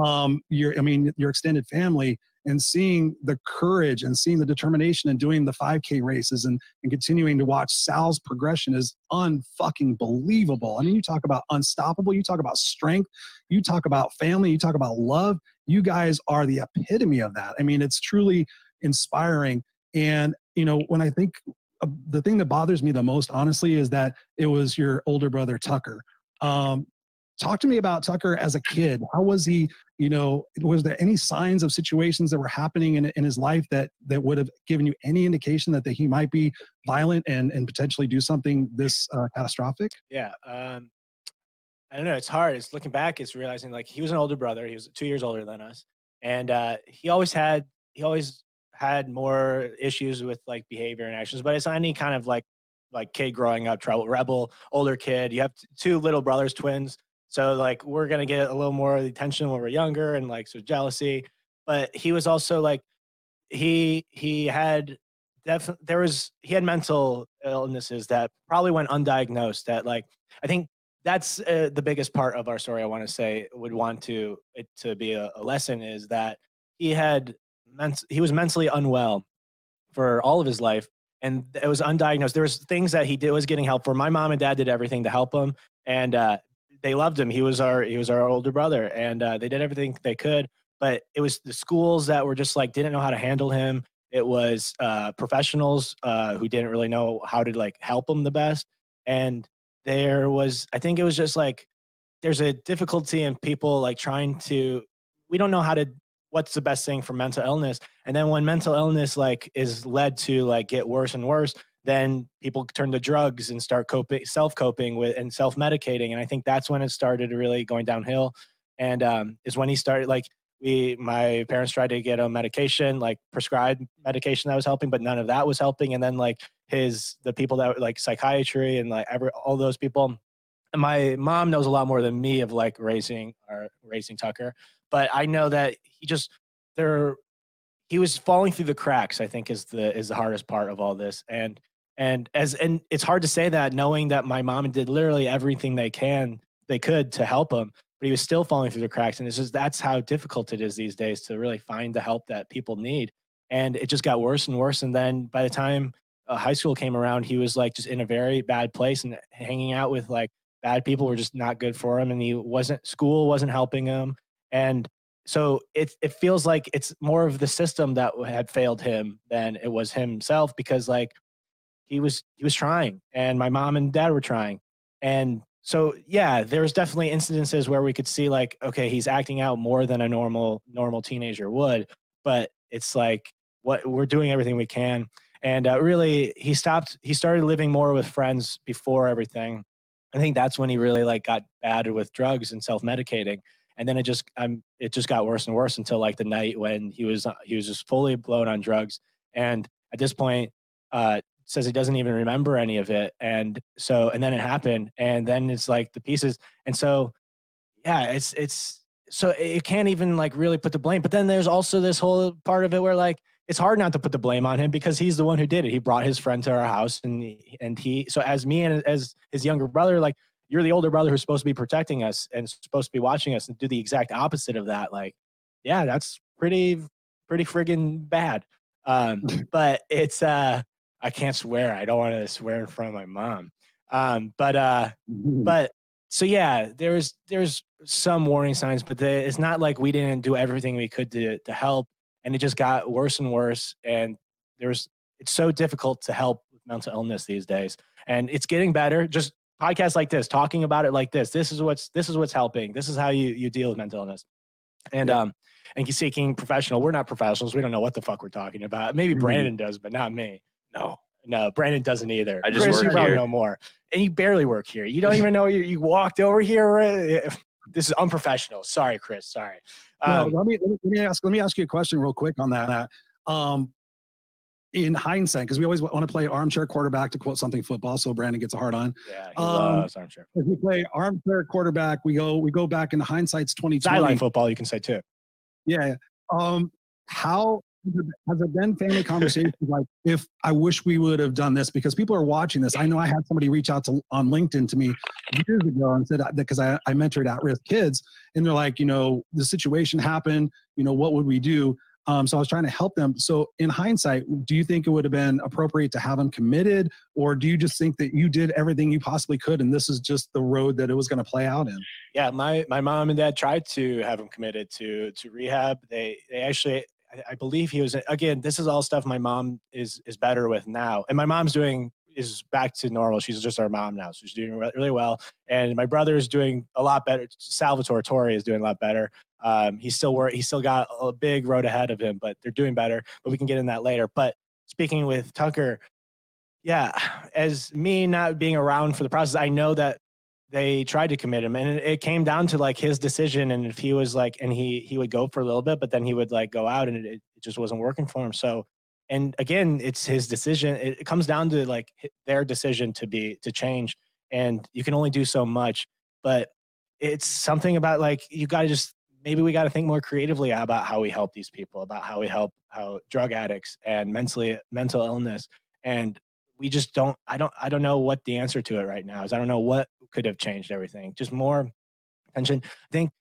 um, your, I mean, your extended family and seeing the courage and seeing the determination and doing the 5K races and, and continuing to watch Sal's progression is unfucking believable. I mean, you talk about unstoppable, you talk about strength, you talk about family, you talk about love. You guys are the epitome of that. I mean, it's truly inspiring. And, you know, when I think uh, the thing that bothers me the most, honestly, is that it was your older brother, Tucker. Um, talk to me about Tucker as a kid. How was he? You know, was there any signs of situations that were happening in, in his life that that would have given you any indication that, that he might be violent and and potentially do something this uh, catastrophic? Yeah. Um, I don't know. It's hard. It's looking back. It's realizing like he was an older brother. He was two years older than us, and uh, he always had. He always had more issues with like behavior and actions, but it's any kind of like like kid growing up, trouble, rebel, older kid. You have t- two little brothers, twins. So like we're gonna get a little more of the attention when we're younger, and like so jealousy. But he was also like he he had definitely there was he had mental illnesses that probably went undiagnosed. That like I think that's uh, the biggest part of our story. I want to say would want to it to be a, a lesson is that he had ment- he was mentally unwell for all of his life and it was undiagnosed. There was things that he did was getting help for. My mom and dad did everything to help him and uh, they loved him. He was our he was our older brother and uh, they did everything they could but it was the schools that were just like didn't know how to handle him. It was uh, professionals uh, who didn't really know how to like help him the best and there was i think it was just like there's a difficulty in people like trying to we don't know how to what's the best thing for mental illness? And then when mental illness like is led to like get worse and worse then people turn to drugs and start coping self coping with and self medicating and i think that's when it started really going downhill. And um, is when he started like we my parents tried to get a medication like prescribed medication that was helping but none of that was helping. And then like his the people that like psychiatry and like every all those people and my mom knows a lot more than me of like raising or raising tucker but I know that he just there he was falling through the cracks. I think is the is the hardest part of all this, and and as and it's hard to say that knowing that my mom did literally everything they can they could to help him, but he was still falling through the cracks, and it's just that's how difficult it is these days to really find the help that people need, and it just got worse and worse, and then by the time uh, high school came around, he was like just in a very bad place and hanging out with like bad people were just not good for him, and he wasn't school wasn't helping him and so it it feels like it's more of the system that had failed him than it was himself because like he was he was trying and my mom and dad were trying. And so yeah there was definitely incidences where we could see like okay he's acting out more than a normal normal teenager would but it's like what we're doing everything we can. And uh, really he stopped he started living more with friends before everything. I think that's when he really like got bad with drugs and self-medicating and then it just I'm it just got worse and worse until like the night when he was he was just fully blown on drugs. And at this point uh says he doesn't even remember any of it. And so and then it happened. And then it's like the pieces. And so yeah it's it's so it can't even like really put the blame. But then there's also this whole part of it where like it's hard not to put the blame on him because he's the one who did it. He brought his friend to our house and and he so as me and as his younger brother like you're the older brother who's supposed to be protecting us and supposed to be watching us and do the exact opposite of that like yeah that's pretty pretty friggin bad. Um but it's uh i can't swear. I don't want to swear in front of my mom. Um but uh but so yeah there's there's some warning signs but the, it's not like we didn't do everything we could to to help and it just got worse and worse and there's it's so difficult to help with mental illness these days and it's getting better. Just podcasts like this, talking about it like this. This is what's this is what's helping. This is how you you deal with mental illness. And um and seeking professional. We're not professionals. We don't know what the fuck we're talking about. Maybe Mhm. Brandon does, but not me. No, no, Brandon doesn't either. I just Chris, work you probably here. know more, and you barely work here. You don't even know you, you walked over here. This is unprofessional. Sorry, Chris. Sorry. No, Um, let me let me ask let me ask you a question real quick on that. Um, in hindsight, because we always want to play armchair quarterback to quote something football, so Brandon gets a hard on. yeah, he um, loves armchair. If we play armchair quarterback, we go we go back into hindsight's twenty Sideline twenty. football, you can say too. Yeah. Um, how has there been family conversations like if I wish we would have done this because people are watching this. I know I had somebody reach out to on LinkedIn to me years ago and said because I, I mentored at risk kids and they're like, you know, the situation happened, you know, what would we do? Um, so I was trying to help them. So in hindsight, do you think it would have been appropriate to have them committed, or do you just think that you did everything you possibly could and this is just the road that it was going to play out in? yeah my my mom and dad tried to have him committed to to rehab they they actually I, I believe he was again this is all stuff my mom is is better with now and my mom's doing is back to normal. She's just our mom now so she's doing really well. And my brother is doing a lot better. Salvatore torre is doing a lot better. Um he's still work he's still got a big road ahead of him but they're doing better but we can get in that later. But speaking with tucker yeah as me not being around for the process i know that they tried to commit him and it came down to like his decision and if he was like and he he would go for a little bit but then he would like go out and it, it just wasn't working for him. So and again it's his decision it, comes down to like their decision to be to change and you can only do so much but it's something about like you got to just maybe we got to think more creatively about how we help these people about how we help how drug addicts and mentally mental illness and we just don't i don't i don't know what the answer to it right now is i don't know what could have changed everything just more attention. I think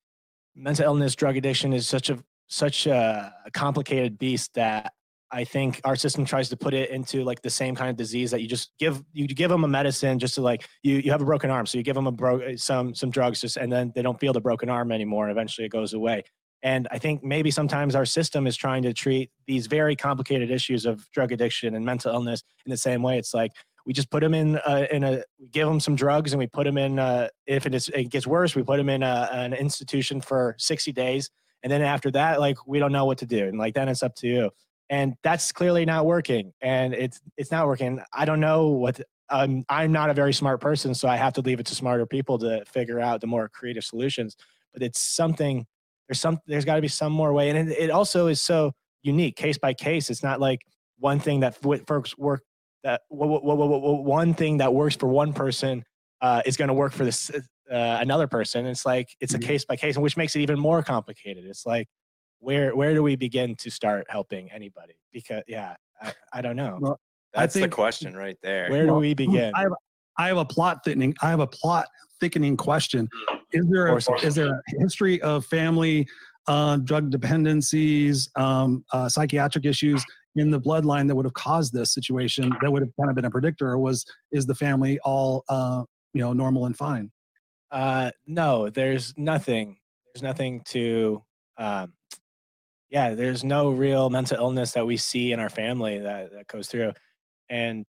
mental illness drug addiction is such a such a complicated beast that i think our system tries to put it into like the same kind of disease that you just give you give them a medicine just to like you you have a broken arm so you give them a bro some some drugs just and then they don't feel the broken arm anymore and eventually it goes away and I think maybe sometimes our system is trying to treat these very complicated issues of drug addiction and mental illness in the same way. It's like we just put them in uh, in a we give them some drugs and we put them in. Uh, if it, is, it gets worse, we put them in a, an institution for 60 days, and then after that, like we don't know what to do, and like then it's up to you. And that's clearly not working, and it's it's not working. I don't know what. Um, I'm not a very smart person, so I have to leave it to smarter people to figure out the more creative solutions. But it's something there's some there's got to be some more way and it, it also is so unique case by case it's not like one thing that w- folks work that one thing that works for one person uh, is going to work for this uh, another person it's like it's a Mhm. case by case which makes it even more complicated it's like where where do we begin to start helping anybody because yeah i, I don't know Well, I That's the question right there. where do we begin I have, I have a plot thickening. I have a plot thickening question. Is there a, Or is there a history of family uh, drug dependencies, um, uh, psychiatric issues in the bloodline that would have caused this situation? That would have kind of been a predictor, or was is the family all uh, you know normal and fine? Uh, no, there's nothing. There's nothing to. Um, yeah, there's no real mental illness that we see in our family that that goes through, and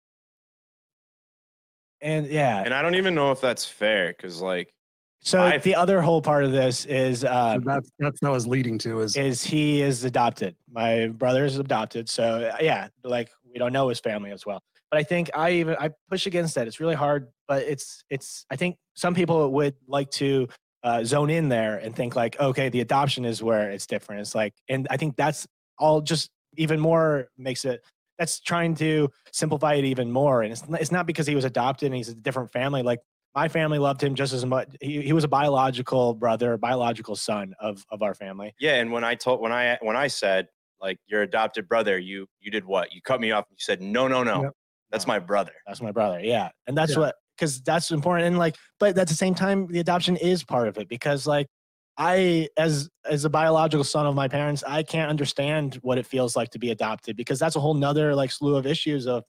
and yeah. And I don't even know if that's fair because, like, So I- the other whole part of this is So um, that's that's what I was leading to. Is is he is adopted. My brother is adopted, so uh, yeah, like we don't know his family as well. But I think I even I push against that. It's really hard, but it's it's. I think some people would like to uh, zone in there and think like, okay, the adoption is where it's different. It's like, and I think that's all just even more makes it. That's trying to simplify it even more. And it's it's not because he was adopted and he's a different family. Like my family loved him just as much. He, he was a biological brother, biological son of of our family. yeah. And when I told when I when I said like your adopted brother, you you did what? You cut me off. And You said no, no, no. Yep. That's No. my brother. That's my brother. Yeah. And that's Yeah. what, because that's important. And like, but at the same time, the adoption is part of it because like, I, as as a biological son of my parents, I can't understand what it feels like to be adopted because that's a whole nother like slew of issues of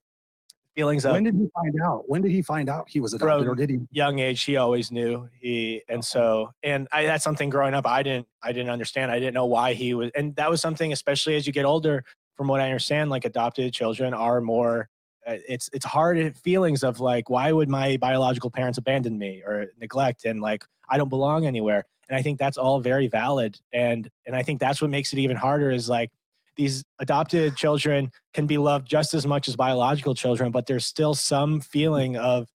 feelings of when did he find out? When did he find out he was adopted, or did he? young age he always knew he and so and I, that's something growing up i didn't i didn't understand i didn't know why he was and that was something especially as you get older from what i understand like adopted children are more it's it's hard feelings of like why would my biological parents abandon me or neglect? And like i don't belong anywhere. And i think that's all very valid. And and i think that's what makes it even harder is like these adopted children can be loved just as much as biological children but there's still some feeling of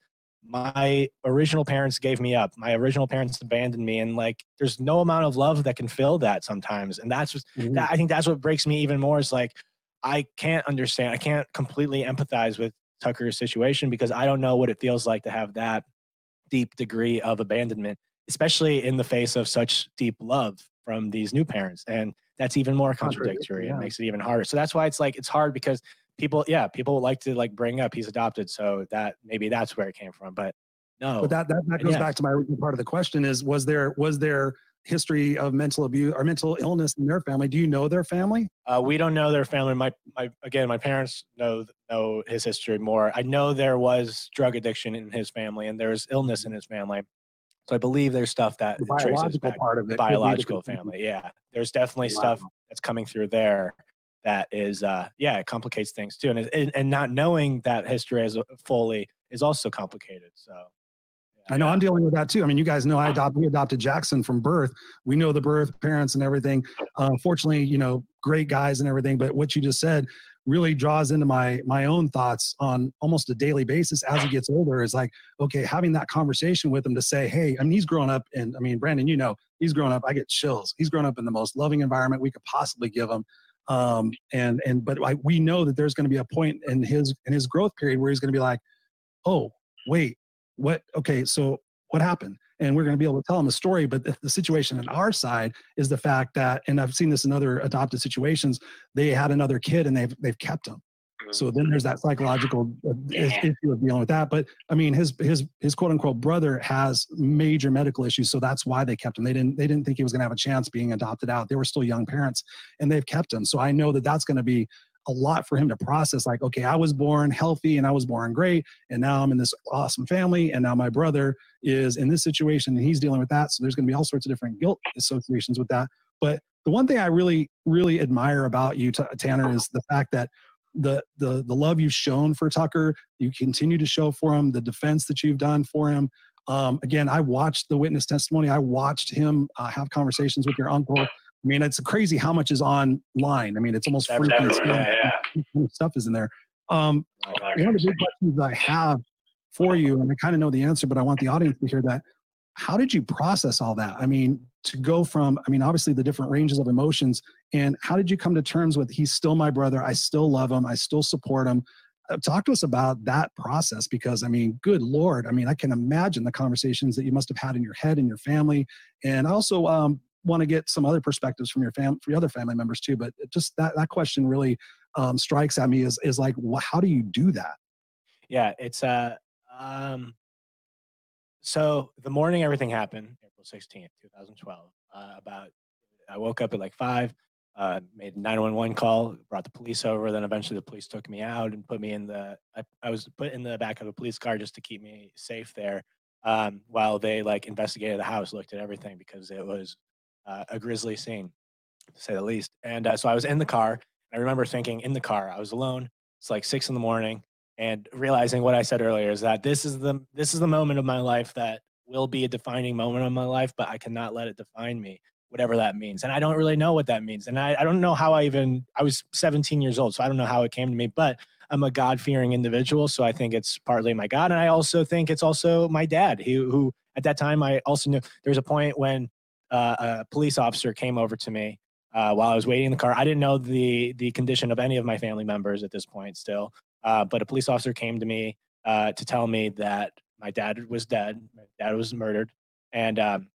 my original parents gave me up. My original parents abandoned me. And like there's no amount of love that can fill that sometimes. And that's what Mhm. that, i think that's what breaks me even more is like i can't understand i can't completely empathize with tucker's situation because i don't know what it feels like to have that deep degree of abandonment especially in the face of such deep love from these new parents and that's even more Contradictory, yeah. and makes it even harder so that's why it's like it's hard because people yeah people like to like bring up he's adopted so that maybe that's where it came from but no But that that, that goes Yeah. back to my original part of the question: is was there was there history of mental abuse or mental illness in their family? Do you know their family? Uh, we don't know their family. My, my again, my parents know know his history more. I know there was drug addiction in his family, and there's illness in his family. So I believe there's stuff that The biological part of it. The could be the biological family, yeah. There's definitely Wow. stuff that's coming through there that is, uh, yeah, it complicates things too, and and, and not knowing that history as fully is also complicated. So. I know I'm dealing with that too. I mean, you guys know I adopted we adopted Jackson from birth. We know the birth parents and everything. Uh, fortunately, you know, great guys and everything. But what you just said, really draws into my my own thoughts on almost a daily basis as he gets older is like okay having that conversation with him to say hey i mean he's grown up and i mean brandon you know he's grown up i get chills he's grown up in the most loving environment we could possibly give him um and and but I, we know that there's going to be a point in his in his growth period where he's going to be like oh wait what okay so what happened? And we're going to be able to tell them a story but the, the situation on our side is the fact that and i've seen this in other adopted situations they had another kid and they've they've kept him. So then there's that psychological uh, is- issue of dealing with that. But i mean his his his quote unquote brother has major medical issues so that's why they kept him. They didn't they didn't think he was going to have a chance being adopted out. They were still young parents and they've kept him. So i know that that's going to be a lot for him to process like okay i was born healthy and i was born great and now i'm in this awesome family and now my brother is in this situation and he's dealing with that. So there's going to be all sorts of different guilt associations with that. But the one thing i really really admire about you tanner is the fact that the the the love you've shown for tucker you continue to show for him the defense that you've done for him. Um, again i watched the witness testimony. I watched him uh, have conversations with your uncle i mean it's crazy how much is online i mean it's almost freaky yeah, yeah. stuff is in there um, one of the big questions I have for you, and I kind of know the answer, but I want the audience to hear that. How did you process all that? I mean, to go from, I mean, obviously the different ranges of emotions, and how did you come to terms with he's still my brother, I still love him, I still support him? Uh, Talk to us about that process because, I mean, good Lord, I mean, I can imagine the conversations that you must have had in your head and your family. And also um, want to get some other perspectives from your fam, from your other family members too. But just that, that question really um, strikes at me is, is like, how do you do that? Yeah, it's uh um so the morning everything happened, April 16th, 2012. Uh, about I woke up at like five, uh, made a 911 call, brought the police over, then eventually the police took me out and put me in the I, I was put in the back of a police car just to keep me safe there. Um, while they like investigated the house, looked at everything because it was uh, a grisly scene, to say the least. And uh, so I was in the car. I remember thinking in the car, I was alone. It's like six in the morning and realizing what I said earlier is that this is the this is the moment of my life that will be a defining moment of my life, but I cannot let it define me, whatever that means. And I don't really know what that means. And I, I don't know how I even I was 17 years old, so I don't know how it came to me, but I'm a God-fearing individual, so I think it's partly my God, and I also think it's also my dad, who, who at that time I also knew there was a point when uh, a police officer came over to me uh, while I was waiting in the car. I didn't know the the condition of any of my family members at this point still, uh, but a police officer came to me uh, to tell me that my dad was dead, my dad was murdered, and um,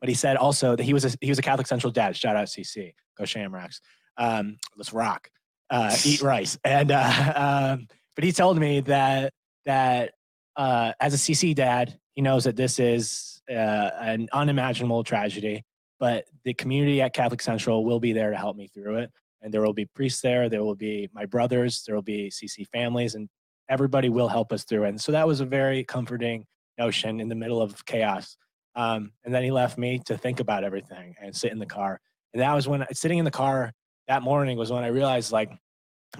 but he said also that he was a, he was a Catholic Central dad. Shout out CC, go Shamrocks. Um, let's rock, uh, eat rice, and uh, um, but he told me that that uh, as a CC dad, he knows that this is uh, an unimaginable tragedy, but the community at Catholic Central will be there to help me through it. And there will be priests there, there will be my brothers, there will be CC families, and everybody will help us through it. And so that was a very comforting notion in the middle of chaos. Um, and then he left me to think about everything and sit in the car. And that was when sitting in the car that morning was when I realized, like,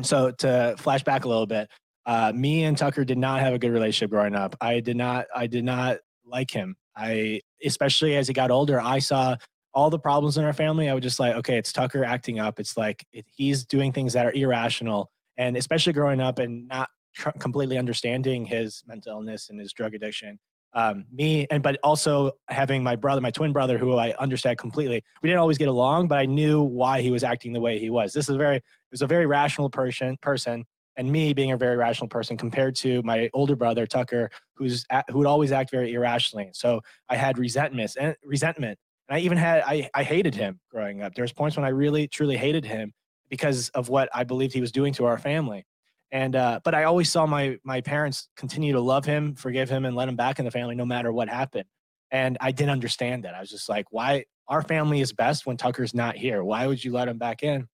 so to flash back a little bit, uh, me and Tucker did not have a good relationship growing up. I did not, I did not like him. I, especially as he got older, I saw all the problems in our family. I was just like, okay, it's Tucker acting up. It's like it, he's doing things that are irrational. And especially growing up and not tr- completely understanding his mental illness and his drug addiction. Um, me and but also having my brother, my twin brother, who I understand completely. We didn't always get along, but I knew why he was acting the way he was. This is a very, it was a very rational person. Person, and me being a very rational person compared to my older brother Tucker, who's who would always act very irrationally. So I had resentment and resentment, and I even had I I hated him growing up. There was points when I really truly hated him because of what I believed he was doing to our family. And uh, but I always saw my my parents continue to love him, forgive him, and let him back in the family no matter what happened. And I didn't understand that. I was just like, why our family is best when Tucker's not here? Why would you let him back in?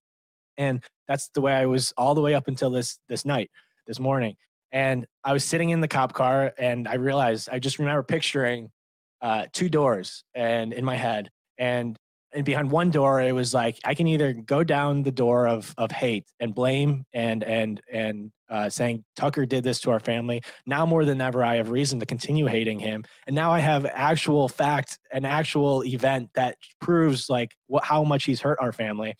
And that's the way I was all the way up until this this night, this morning. And I was sitting in the cop car, and I realized I just remember picturing uh, two doors, and in my head, and and behind one door it was like i can either go down the door of of hate and blame and and and uh, saying tucker did this to our family now more than ever i have reason to continue hating him and now i have actual fact an actual event that proves like what how much he's hurt our family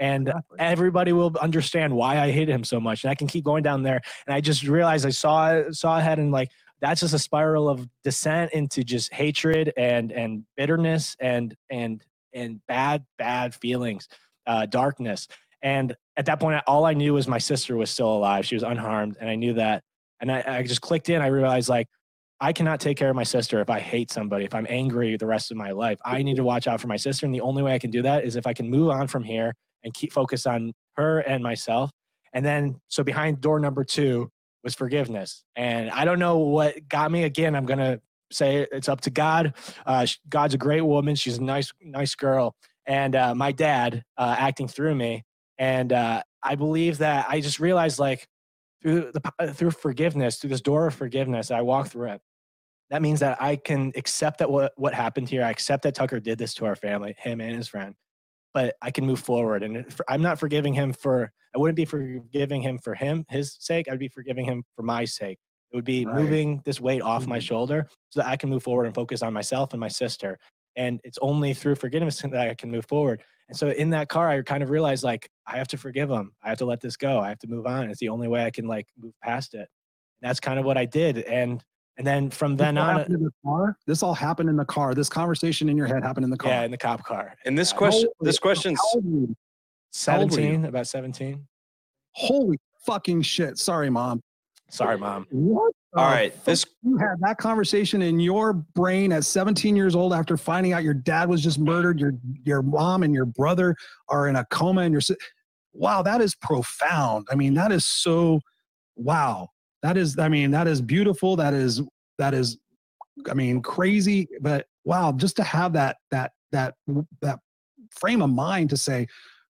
and Exactly. everybody will understand why I hate him so much. And I can keep going down there. And I just realized I saw saw ahead and like that's just a spiral of descent into just hatred and and bitterness and and and bad bad feelings, uh, darkness. And at that point, all I knew was my sister was still alive. She was unharmed, and I knew that. And I, I just clicked in. I realized like I cannot take care of my sister if I hate somebody, if I'm angry the rest of my life. I need to watch out for my sister. And the only way I can do that is if I can move on from here and keep focus on her and myself. And then, so behind door number two was forgiveness. And I don't know what got me. Again, I'm going to say it's up to God. Uh, God's a great woman. She's a nice, nice girl. And uh, my dad uh, acting through me. And uh, I believe that I just realized like through the uh, through forgiveness, through this door of forgiveness, I walk through it that means that I can accept that what what happened here. I accept that Tucker did this to our family, him and his friend. But I can move forward, and I'm not forgiving him for. I wouldn't be forgiving him for him his sake. I'd be forgiving him for my sake. It would be Right. moving this weight off my Mhm. shoulder so that I can move forward and focus on myself and my sister. And it's only through forgiveness that I can move forward. And so in that car, I kind of realized like I have to forgive him. I have to let this go. I have to move on. It's the only way I can like move past it. And that's kind of what I did. And and then from then all on, happened in the car. This all happened in the car. This conversation in your head happened in the car. yeah, in the cop car. And this Uh, question, Holy- this question's How old were you? How old were you? 17, about 17. Holy fucking shit! Sorry, mom. Sorry, mom. What? all the right. This you had that conversation in your brain at 17 years old after finding out your dad was just murdered. Your your mom and your brother are in a coma, and you're wow, that is profound. I mean, that is so wow. That is, I mean, that is beautiful. That is that is, I mean, crazy. But wow, just to have that that that that frame of mind to say,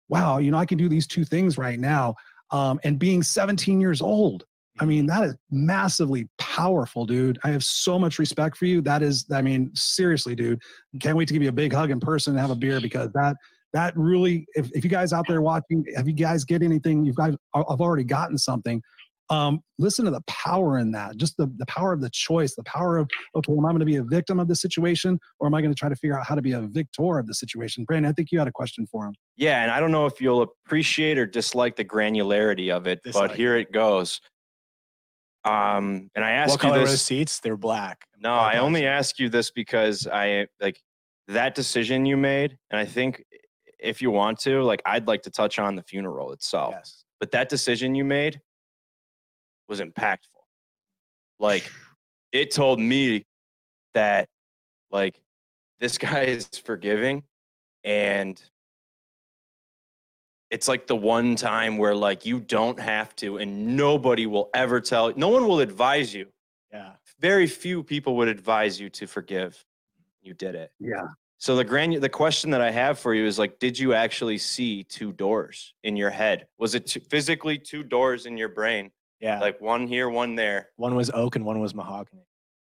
wow, you know, I can do these two things right now. Um, and being 17 years old, I mean, that is massively powerful, dude. I have so much respect for you. That is, I mean, seriously, dude. Can't wait to give you a big hug in person and have a beer because that that really, if, if you guys out there watching, have you guys get anything? You guys i've already gotten something. Um, listen to the power in that. Just the, the power of the choice, the power of, okay, am I going to be a victim of the situation or am I going to try to figure out how to be a victor of the situation? Brandon, I think you had a question for him. Yeah, and I don't know if you'll appreciate or dislike the granularity of it, Dislike. but here it goes. Um, and I asked What you color were the this. seats? They're black. No, Black I only ask you this because I like that decision you made, and I think if you want to, like, I'd like to touch on the funeral itself. Yes. But that decision you made was impactful. Like, it told me that, like, this guy is forgiving, and it's like the one time where like you don't have to and nobody will ever tell no one will advise you Yeah. very few people would advise you to forgive you did it Yeah. so the grand the question that i have for you is like did you actually see two doors in your head was it two, physically two doors in your brain Yeah. like one here one there one was oak and one was mahogany.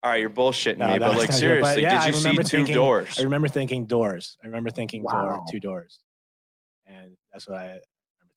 all right you're bullshitting No, me but that's like not good, but seriously yeah, I did you see remember two thinking- doors I remember thinking doors. I remember thinking door, two doors. And that's what I remember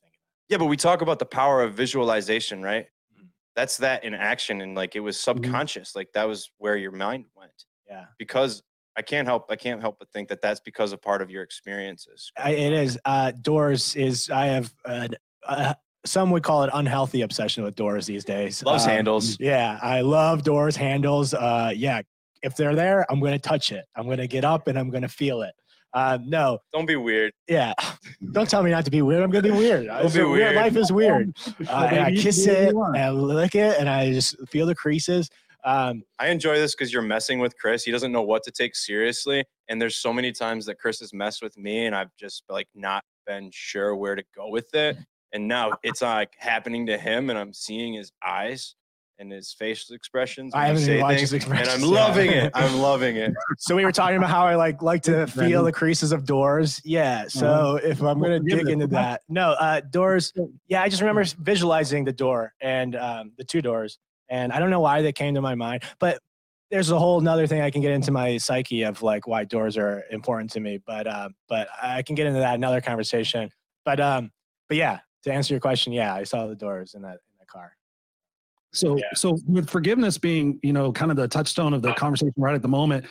thinking. yeah but we talk about the power of visualization right Mhm. that's that in action and like it was Mm-hmm. subconscious like that was where your mind went Yeah. because I can't help I can't help but think that that's because of part of your experiences. I, it is. Uh, doors is, I have, uh, uh, some would call it unhealthy obsession with doors these days. Loves Um, handles. Yeah, I love doors, handles. Uh, yeah, if they're there, I'm going to touch it. I'm going to get up and I'm going to feel it. Uh, no, Don't be weird. yeah. Don't tell me not to be weird. I'm going to be weird. It's be weird. weird. Life is weird. Uh, and I baby, you can kiss do what you it and I lick it and I just feel the creases. Um, I enjoy this because you're messing with Chris. He doesn't know what to take seriously. And there's so many times that Chris has messed with me and I've just like not been sure where to go with it. And now it's like happening to him and I'm seeing his eyes and his facial expressions. I haven't even say watched his expressions. And I'm yeah. loving it. I'm loving it. So we were talking about how I like like to feel the creases of doors. Yeah. So if I'm gonna dig into that, no, uh, doors. Yeah, I just remember visualizing the door and um, the two doors, and I don't know why they came to my mind, but there's a whole nother thing I can get into my psyche of like why doors are important to me. But uh, but I can get into that another conversation. But um, but yeah, to answer your question, yeah, I saw the doors in that in that car. So, Yeah. so with forgiveness being, you know, kind of the touchstone of the conversation right at the moment,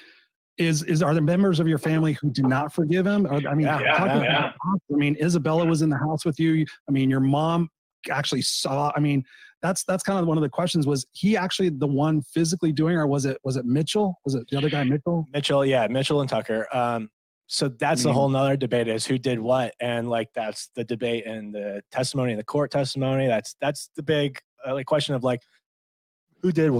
is is are there members of your family who do not forgive him? Or, I mean, Yeah, yeah, yeah. I mean, Isabella was in the house with you. I mean, your mom actually saw. I mean, that's that's kind of one of the questions. Was he actually the one physically doing, or was it was it Mitchell? Was it the other guy, Mitchell? Mitchell, yeah, Mitchell and Tucker. Um, so that's mean- whole nother debate is who did what, and like that's the debate and the testimony, and the court testimony. That's that's the big uh, like question of like who did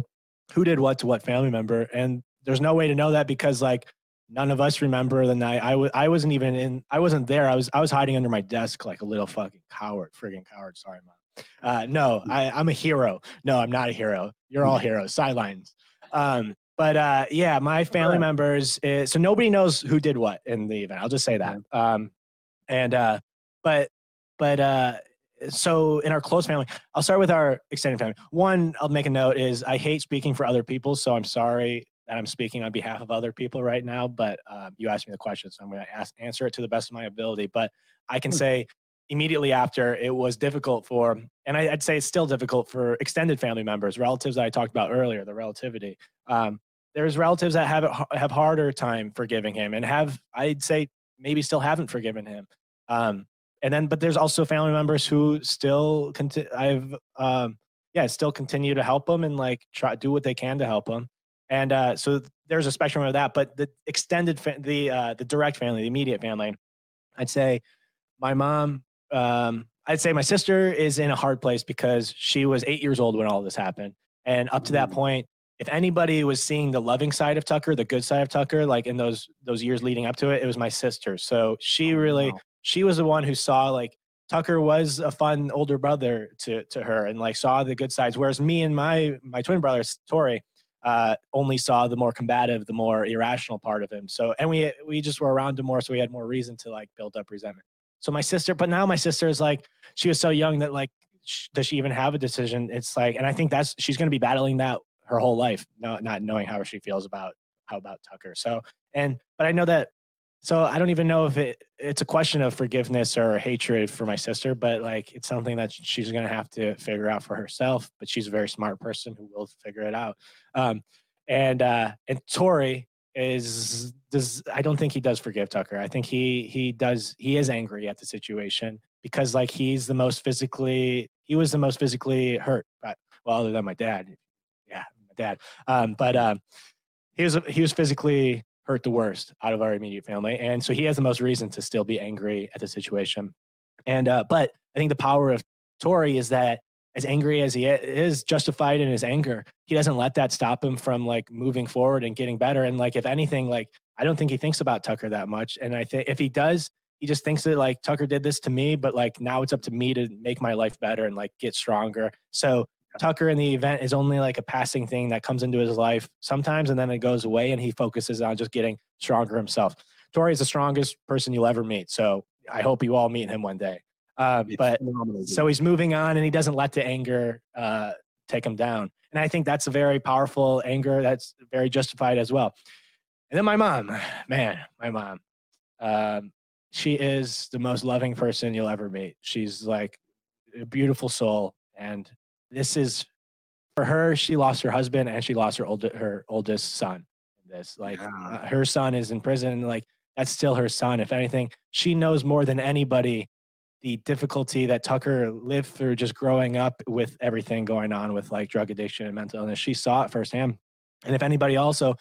who did what to what family member, and there's no way to know that because like none of us remember the night. I was I wasn't even in. I wasn't there. I was I was hiding under my desk like a little fucking coward, friggin' coward. Sorry, mom. Uh, no, I, I'm a hero. No, I'm not a hero. You're all heroes. Sidelines. Um, but uh, yeah, my family members. Is, so nobody knows who did what in the event. I'll just say that. Um, and uh, but but uh, so in our close family, I'll start with our extended family. One, I'll make a note is I hate speaking for other people, so I'm sorry that I'm speaking on behalf of other people right now. But uh, you asked me the question, so I'm going to ask answer it to the best of my ability. But I can Hmm. say immediately after it was difficult for, and I, I'd say it's still difficult for extended family members, relatives that I talked about earlier, the relativity. Um, there's relatives that have it, have harder time forgiving him, and have I'd say maybe still haven't forgiven him. Um, and then, but there's also family members who still conti- I've um, yeah still continue to help them and like try do what they can to help them. And uh, so there's a spectrum of that. But the extended, fa- the uh, the direct family, the immediate family, I'd say my mom. Um, I'd say my sister is in a hard place because she was eight years old when all this happened, and up to that Mm. point, if anybody was seeing the loving side of Tucker, the good side of Tucker, like in those those years leading up to it, it was my sister. So she really, wow. she was the one who saw like Tucker was a fun older brother to to her, and like saw the good sides. Whereas me and my my twin brother Tori, uh, only saw the more combative, the more irrational part of him. So, and we we just were around him more, so we had more reason to like build up resentment. So my sister, but now my sister is like, she was so young that like, does she even have a decision? It's like, and I think that's she's going to be battling that her whole life, not not knowing how she feels about how about Tucker. So, and but I know that. So I don't even know if it it's a question of forgiveness or hatred for my sister, but like it's something that she's to have to figure out for herself. But she's a very smart person who will figure it out. Um, and uh, and Tori is does I don't think he does forgive Tucker. I think he he does he is angry at the situation because like he's the most physically he was the most physically hurt. But well, other than my dad, dad. Um, but um, he was he was physically hurt the worst out of our immediate family, and so he has the most reason to still be angry at the situation. And uh, but I think the power of Tori is that as angry as he is justified in his anger he doesn't let that stop him from like moving forward and getting better and like if anything like i don't think he thinks about tucker that much and i think if he does he just thinks that like tucker did this to me but like now it's up to me to make my life better and like get stronger so tucker in the event is only like a passing thing that comes into his life sometimes and then it goes away and he focuses on just getting stronger himself tori is the strongest person you'll ever meet so i hope you all meet him one day um, but so he's moving on and he doesn't let the anger uh, take him down. And I think that's a very powerful anger that's very justified as well. And then my mom, man, my mom, um, she is the most loving person you'll ever meet. She's like a beautiful soul. And this is for her, she lost her husband and she lost her, old, her oldest son. This like Yeah. uh, her son is in prison. Like that's still her son. If anything, she knows more than anybody the difficulty that Tucker lived through just growing up with everything going on with like drug addiction and mental illness. She saw it firsthand. And if anybody also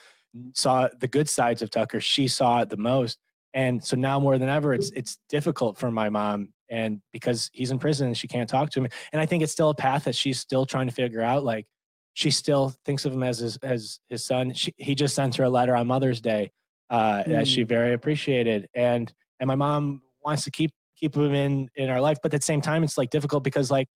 saw the good sides of Tucker, she saw it the most. And so now more than ever, it's it's difficult for my mom, and because he's in prison and she can't talk to him. And I think it's still a path that she's still trying to figure out. Like she still thinks of him as his as his son. She, he just sent her a letter on Mother's Day uh, that she very appreciated, and and my mom wants to keep keep him in in our life, but at the same time, it's like difficult because like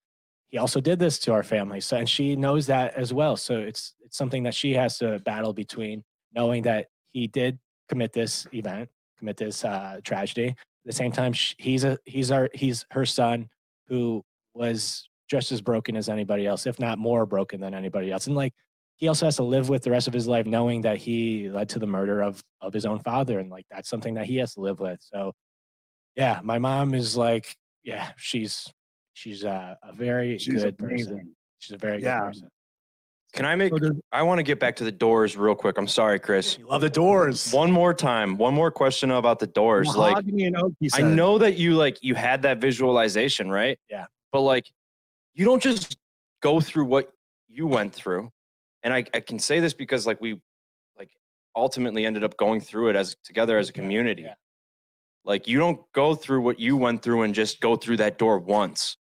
he also did this to our family, so and she knows that as well. So it's it's something that she has to battle between knowing that he did commit this event, commit this uh, tragedy. At the same time, he's a he's our he's her son who was just as broken as anybody else, if not more broken than anybody else. And like he also has to live with the rest of his life knowing that he led to the murder of of his own father, and like that's something that he has to live with. So yeah, my mom is like, yeah, she's she's uh, a very She's good person. amazing. She's a very Yeah. good person. Can I make? So I want to get back to the doors real quick. I'm sorry, Chris. You love the doors. One more time. One more question about the doors. Like, mahogany and oak, I know that you like you had that visualization, right? Yeah. But like, you don't just go through what you went through, and I I can say this because like we like ultimately ended up going through it as together as a community. yeah. Like you don't go through what you went through and just go through that door once.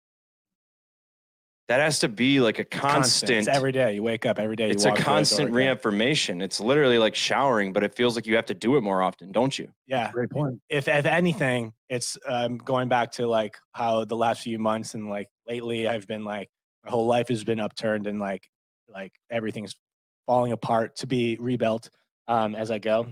That has to be like a constant. It's every day. You wake up every day. you it's a walk through constant again. reaffirmation. It's literally like showering, but it feels like you have to do it more often, don't you? Yeah. Great point. if if anything, it's um, going back to like how the last few months and like lately I've been like my whole life has been upturned and like like everything's falling apart to be rebuilt um, as I go.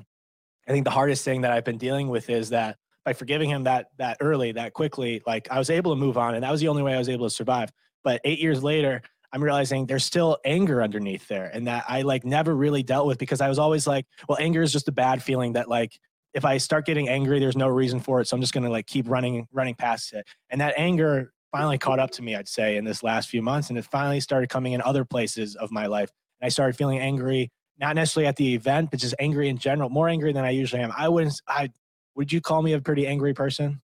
I think the hardest thing that I've been dealing with is that by forgiving him that that early, that quickly, like I was able to move on, and that was the only way I was able to survive. But eight years later, I'm realizing there's still anger underneath there, and that I like never really dealt with because I was always like, well, anger is just a bad feeling that like if I start getting angry, there's no reason for it. So I'm just gonna like keep running, running past it. And that anger finally caught up to me, I'd say, in this last few months. And it finally started coming in other places of my life. And I started feeling angry, not necessarily at the event, but just angry in general, more angry than I usually am. I wouldn't I would you call me a pretty angry person?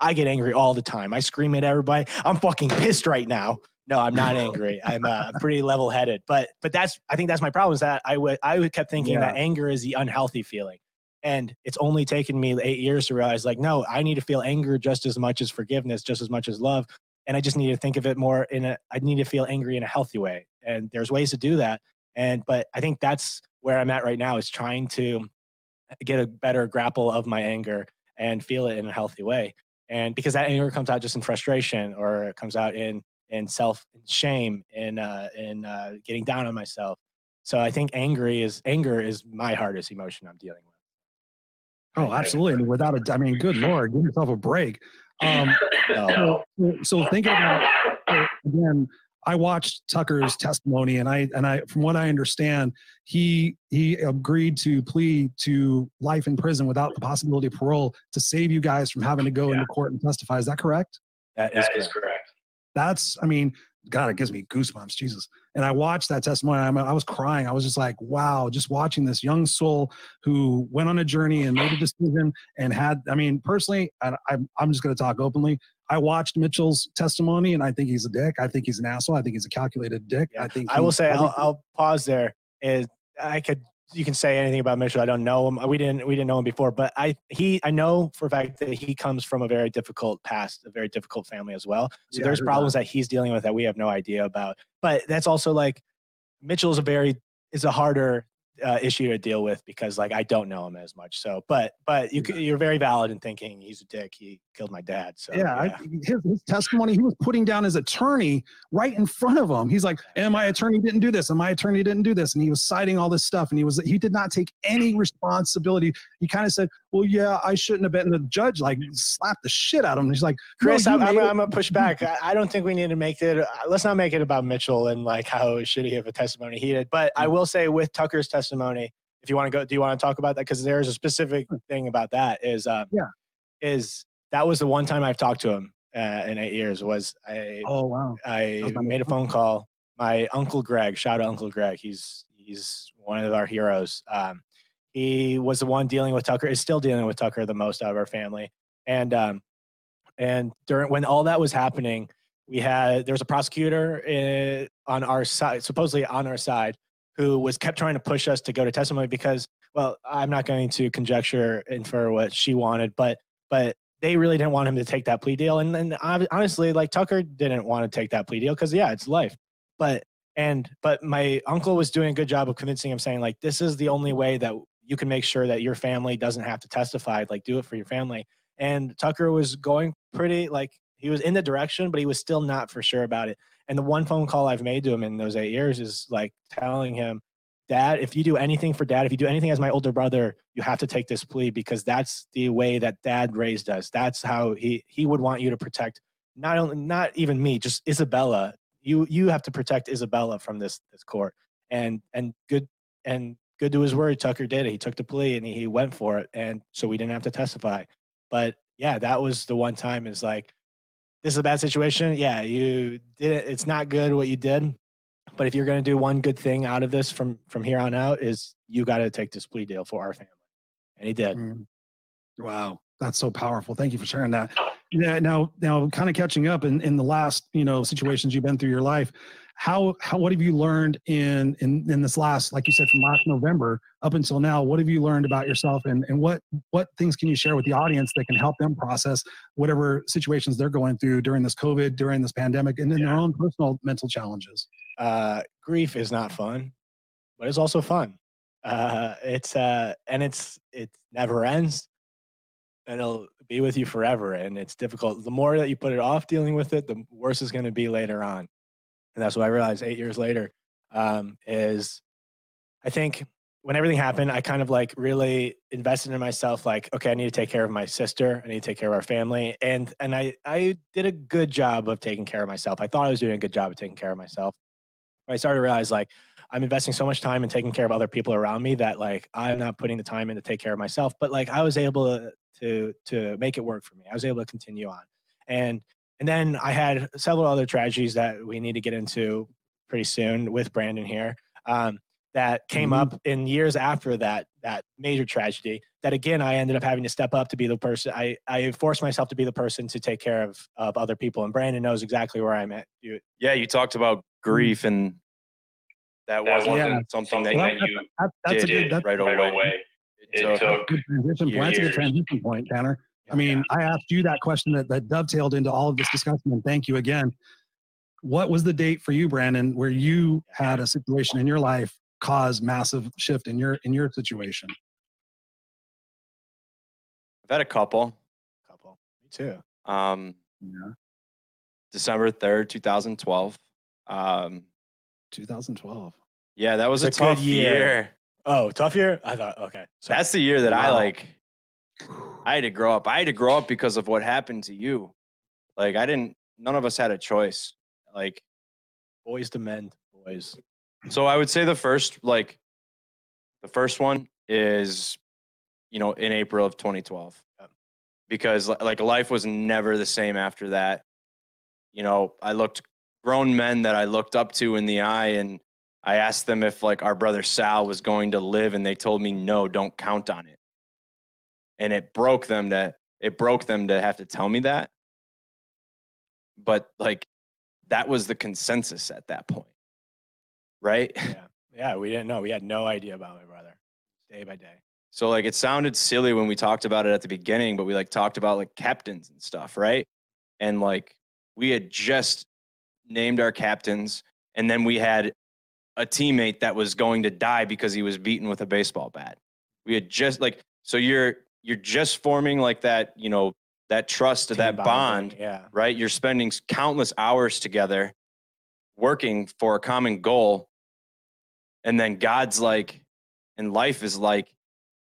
I get angry all the time. I scream at everybody. I'm fucking pissed right now. No, I'm not angry. I'm uh, pretty level headed. But but that's I think that's my problem is that I would I would kept thinking that anger is the unhealthy feeling. And it's only taken me eight years to realize, like, no, I need to feel anger just as much as forgiveness, just as much as love. And I just need to think of it more in a, I need to feel angry in a healthy way. And there's ways to do that. And, but I think that's where I'm at right now is trying to get a better grapple of my anger and feel it in a healthy way. And because that anger comes out just in frustration or it comes out in, in self shame and, uh, in, uh, getting down on myself. So I think angry is anger is my hardest emotion I'm dealing with. Oh, absolutely. And without a, I mean, good lord, give yourself a break. Um, No. so, so thinking about so again, I watched Tucker's testimony, and I and I, from what I understand, he he agreed to plead to life in prison without the possibility of parole to save you guys from having to go into court and testify. Is that correct? That is correct. That's, I mean, God, it gives me goosebumps, Jesus. And I watched that testimony. I'm, I was crying. I was just like, wow, just watching this young soul who went on a journey and made a decision and had, I mean, personally, I, I'm, I'm just going to talk openly. I watched Mitchell's testimony and I think he's a dick. I think he's an asshole. I think he's a calculated dick. I think I will say I'll, I'll pause there. Is I could you can say anything about Mitchell. I don't know him. We didn't we didn't know him before, but I he I know for a fact that he comes from a very difficult past, a very difficult family as well. So Yeah, there's problems that. he's dealing with that we have no idea about. But that's also like Mitchell is a very is a harder uh, issue to deal with because like I don't know him as much. So, but but you c you're very valid in thinking he's a dick. He killed my dad. So yeah, I, his, his testimony, he was putting down his attorney right in front of him. He's like, and my attorney didn't do this, and my attorney didn't do this. And he was citing all this stuff, and he was he did not take any responsibility. He kind of said, Well, yeah, I shouldn't have been. And the judge like slapped the shit out of him. He's like, Chris, you I'm, I'm. I'm gonna push back. I, I don't think we need to make it. Uh, let's not make it about Mitchell and like how shitty of a testimony he did. But. I will say with Tucker's testimony, if you want to go, do you want to talk about that? Because there's a specific thing about that. Is um, Yeah. is that was the one time I've talked to him uh, in eight years. Was I Oh wow. I made a phone call. My uncle Greg, shout out Uncle Greg. He's he's one of our heroes. Um, he was the one dealing with Tucker. Is still dealing with Tucker the most out of our family. And um, and during when all that was happening, we had there was a prosecutor uh, on our side, supposedly on our side, who was kept trying to push us to go to testimony because, well, I'm not going to conjecture infer what she wanted, but but they really didn't want him to take that plea deal. And then honestly, like Tucker didn't want to take that plea deal because yeah, it's life. But and but my uncle was doing a good job of convincing him, saying like this is the only way that you can make sure that your family doesn't have to testify. Like do it for your family. And Tucker was going pretty like he was in the direction, but he was still not for sure about it. And the one phone call I've made to him in those eight years is like telling him, Dad, if you do anything for dad, if you do anything as my older brother, you have to take this plea because that's the way that dad raised us. That's how he he would want you to protect not only not even me, just Isabella. You you have to protect Isabella from this this court. And and good and good to his word, Tucker did it. He took the plea and he, he went for it. And so we didn't have to testify. But yeah, that was the one time is like, this is a bad situation. Yeah, you did it. It's not good what you did, But if you're going to do one good thing out of this from from here on out, is you got to take this plea deal for our family, and he did. Mm. Wow, that's so powerful. Thank you for sharing that. Now now kind of catching up in, in the last, you know, situations you've been through your life, how how what have you learned in in in this last, like you said, from last November up until now, what have you learned about yourself and, and what what things can you share with the audience that can help them process whatever situations they're going through during this COVID, during this pandemic, and in their own personal mental challenges? uh, grief is not fun, but it's also fun. Uh, it's uh, and it's it never ends, and it'll be with you forever. And it's difficult. The more that you put it off dealing with it, the worse it's going to be later on. And that's what I realized eight years later. Um, is I think when everything happened, I kind of like really invested in myself. Like, okay, I need to take care of my sister. I need to take care of our family, and and I I did a good job of taking care of myself. I thought I was doing a good job of taking care of myself. I started to realize like I'm investing so much time in taking care of other people around me that like I'm not putting the time in to take care of myself. But like I was able to to to make it work for me. I was able to continue on, and and then I had several other tragedies that we need to get into pretty soon with Brandon here. Um, that came Mhm. up in years after that that major tragedy. That again, I ended up having to step up to be the person. I I forced myself to be the person to take care of of other people. And Brandon knows exactly where I'm at. You, Yeah, you talked about grief, and that wasn't Yeah. something that Well, you That, that's a did good that's right away. It a took good transition point. That's a good transition point, Tanner. I mean, I asked you that question that, that dovetailed into all of this discussion, and thank you again. What was the date for you, Brandon, where you had a situation in your life cause massive shift in your in your situation? I've had a couple. couple. Me too. Um, Yeah, December third, two thousand twelve. Um, 2012. yeah, that was It's a, a good tough year. year. Oh, tough year. I thought okay. So That's the year that I like. I had to grow up. I had to grow up because of what happened to you. Like I didn't. None of us had a choice. Like boys to men, boys. So I would say the first, like, the first one is, you know, in April of 2012, Yep. because like life was never the same after that. You know, I looked grown men that I looked up to in the eye, and I asked them if like our brother Sal was going to live, and they told me no, don't count on it. And it broke them to it broke them to have to tell me that. But like, that was the consensus at that point, right? Yeah, yeah. We didn't know. We had no idea about my brother. Day by day. So like it sounded silly when we talked about it at the beginning, but we like talked about like captains and stuff, right? And like we had just named our captains and then we had a teammate that was going to die because he was beaten with a baseball bat. We had just like so you're you're just forming like that, you know, that trust, Team that bonding, bond, Yeah. right? You're spending countless hours together working for a common goal. And then God's like, and life is like,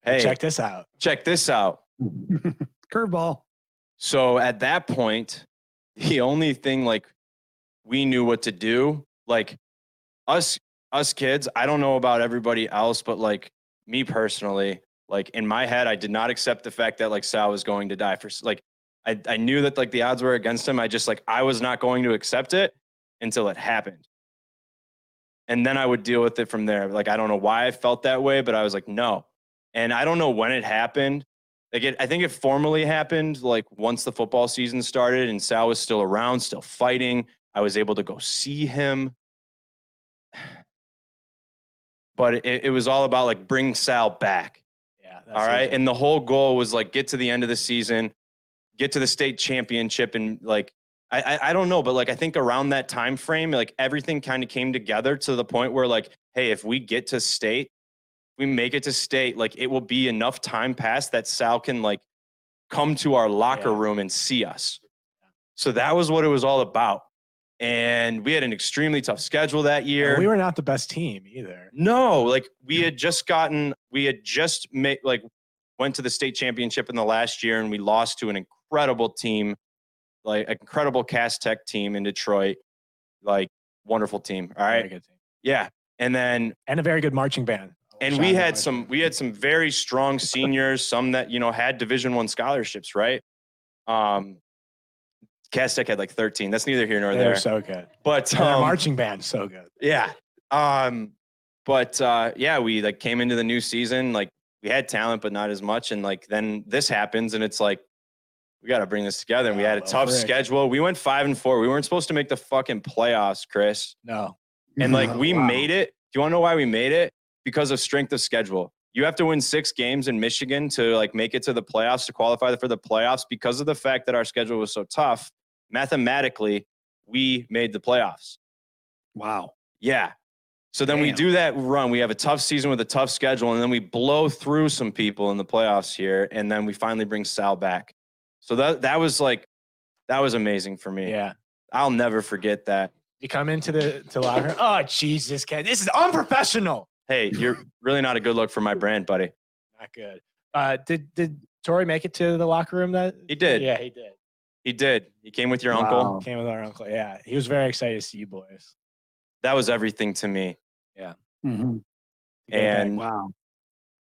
hey, Check this out. check this out. Curveball. So at that point, the only thing like we knew what to do, like us us kids, I don't know about everybody else, but like me personally, like in my head, I did not accept the fact that like Sal was going to die for like I, I knew that like the odds were against him. I just like I was not going to accept it until it happened. And then I would deal with it from there. Like I don't know why I felt that way, but I was like, no. And I don't know when it happened. Like it, I think it formally happened like once the football season started and Sal was still around, still fighting. I was able to go see him. But it, it was all about like bring Sal back. All right. And the whole goal was like get to the end of the season, get to the state championship, and like I I, I don't know, but like I think around that time frame, like everything kind of came together to the point where like, hey, if we get to state, we make it to state, like it will be enough time past that Sal can like come to our locker Yeah. room and see us. So that was what it was all about. And we had an extremely tough schedule that year. And we were not the best team either. No, like we had just gotten, we had just made, like, went to the state championship in the last year and we lost to an incredible team, like, an incredible Cass Tech team in Detroit. Like, wonderful team. All Very good team. Yeah. And then, And a very good marching band. and we had some, band. we had some very strong seniors, some that, you know, had Division One scholarships, right? Um, Cass had like 13. That's neither here nor They're there. so good. but um, marching band, so good. yeah. Um, but uh, yeah, we like came into the new season like we had talent, but not as much. And like then this happens, and it's like we got to bring this together. And we had a tough frick. schedule. We went five and four. We weren't supposed to make the fucking playoffs, Chris. No. And like we Wow. made it. Do you want to know why we made it? Because of strength of schedule. You have to win six games in Michigan to like make it to the playoffs to qualify for the playoffs because of the fact that our schedule was so tough. Mathematically, we made the playoffs. Wow. Yeah. So then we do that run. We have a tough season with a tough schedule, and then we blow through some people in the playoffs here, and then we finally bring Sal back. So that that was like that was amazing for me. Yeah. I'll never forget that. You come into the to locker room. Oh Jesus, kid, this is unprofessional. Hey, you're really not a good look for my brand, buddy. Not good. Uh, did did Tori make it to the locker room? That He did. Yeah, he did. He did. He came with your uncle. Wow. Came with our uncle. Yeah, he was very excited to see you boys. That was everything to me. Yeah. To get back. And Wow.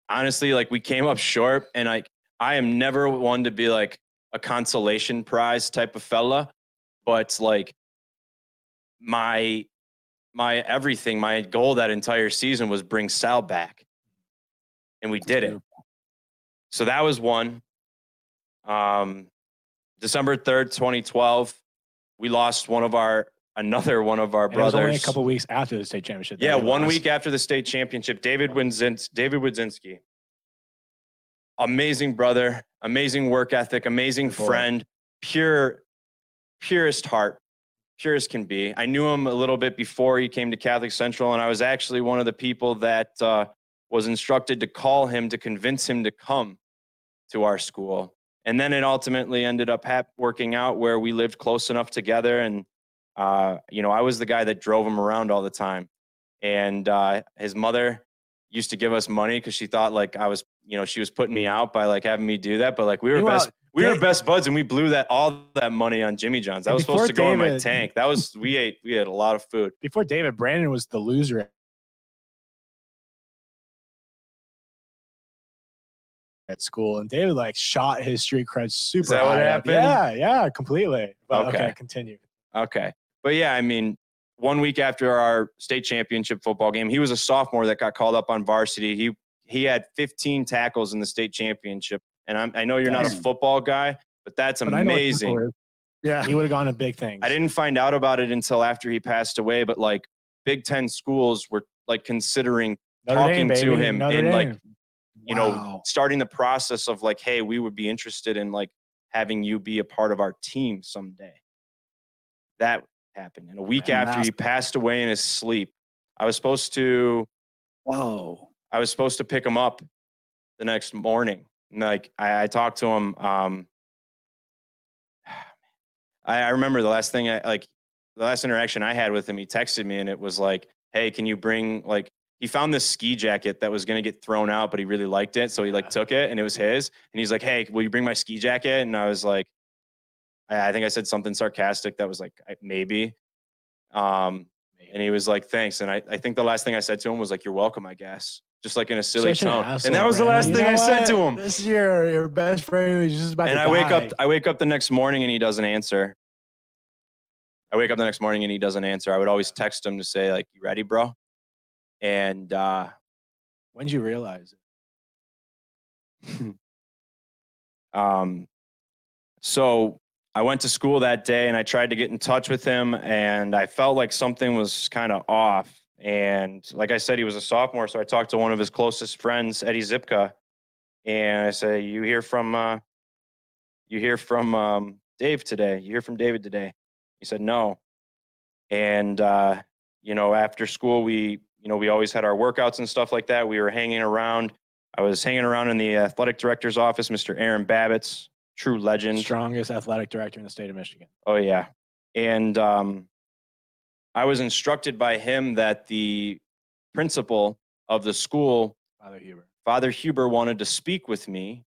honestly, like we came up short, and like I am never one to be like a consolation prize type of fella, but like my my everything, my goal that entire season was bring Sal back, and we did it. So that was one. Um, December third, twenty twelve, we lost one of our another one of our And it was brothers. only a couple weeks after the state championship. Yeah, one lost. week after the state championship, David Winzins, David Wodzinski. Amazing brother, amazing work ethic, amazing Good boy. friend, pure, purest heart, pure as can be. I knew him a little bit before he came to Catholic Central, and I was actually one of the people that uh, was instructed to call him to convince him to come to our school. And then it ultimately ended up hap- working out where we lived close enough together and uh, you know, I was the guy that drove him around all the time. And uh, his mother used to give us money because she thought like I was, you know, she was putting me out by like having me do that. But like we were Meanwhile, best, we were best buds, and we blew that all that money on Jimmy John's. That was supposed to go in my tank. That was we ate we had a lot of food. Before David, Brandon was the loser at school, and David like shot his street cred super. that what high up. happened? Yeah, yeah, completely. But, okay. Okay. continue. Okay. But yeah, I mean, one week after our state championship football game, he was a sophomore that got called up on varsity. He he had 15 tackles in the state championship. And I'm, I know you're not a Damn. football guy, but that's But I know what amazing. is. Yeah. He would have gone to big things. I didn't find out about it until after he passed away, but like Big Ten schools were like considering, Notre talking Dame, to baby, him Notre and, like, You know, starting the process of like, hey, we would be interested in like having you be a part of our team someday. That happened. And a week Man, after he passed away in his sleep, I was supposed to Whoa. I was supposed to pick him up the next morning. And, Like I, I talked to him. Um, I, I remember the last thing I like the last interaction I had with him. He texted me and it was like, "Hey, can you bring like?" He found this ski jacket that was gonna get thrown out, but he really liked it, so he like Yeah. took it and it was his. And he's like, "Hey, will you bring my ski jacket?" And I was like, I, I think I said something sarcastic that was like, "Maybe." Um, and he was like, "Thanks." And I, I think the last thing I said to him was like, "You're welcome, I guess." Just like in a silly Such an tone. asshole, And that was the last You thing I know said to him. This year, your best friend who's just about And to I wake up I wake up the next morning and he doesn't answer. I wake up the next morning and he doesn't answer. I would always text him to say like, "You ready, bro?" And uh When did you realize it? Um, so I went to school that day and I tried to get in touch with him, and I felt like something was kind of off. And like I said, he was a sophomore, so I talked to one of his closest friends, Eddie Zipka, and I said, "You hear from uh, you hear from um, Dave today? You hear from David today?" He said, "No." And uh, you know, after school, we you know we always had our workouts and stuff like that. We were hanging around. I was hanging around in the athletic director's office, Mr. Aaron Babicz, true legend. Strongest athletic director in the state of Michigan. Oh yeah, and um, I was instructed by him that the principal of the school, Father Huber. Father Huber, wanted to speak with me,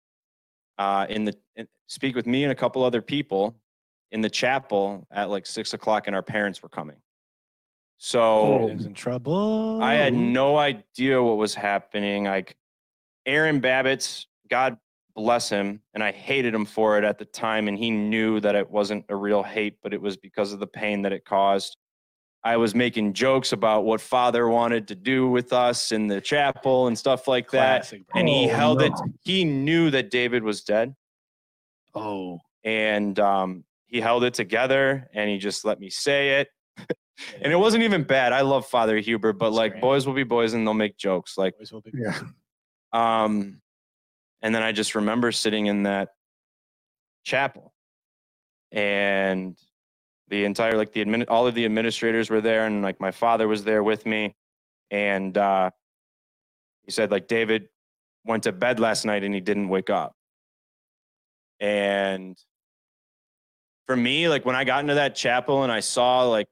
uh, in the in, speak with me and a couple other people in the chapel at like six o'clock, and our parents were coming. So Brandon's in trouble. I had no idea what was happening. Like Aaron Babicz, God bless him, and I hated him for it at the time, and he knew that it wasn't a real hate, but it was because of the pain that it caused. I was making jokes about what father wanted to do with us in the chapel and stuff like that. Classic. And he Oh, held it. He knew that David was dead, Oh, and um, he held it together, and he just let me say it. And it wasn't even bad. I love Father Huber, but That's like great. boys will be boys, and they'll make jokes. Like Boys will be- yeah. um, and then I just remember sitting in that chapel, and the entire like the admin, all of the administrators were there, and like my father was there with me, and uh, he said like David went to bed last night and he didn't wake up, and for me, like when I got into that chapel and I saw like,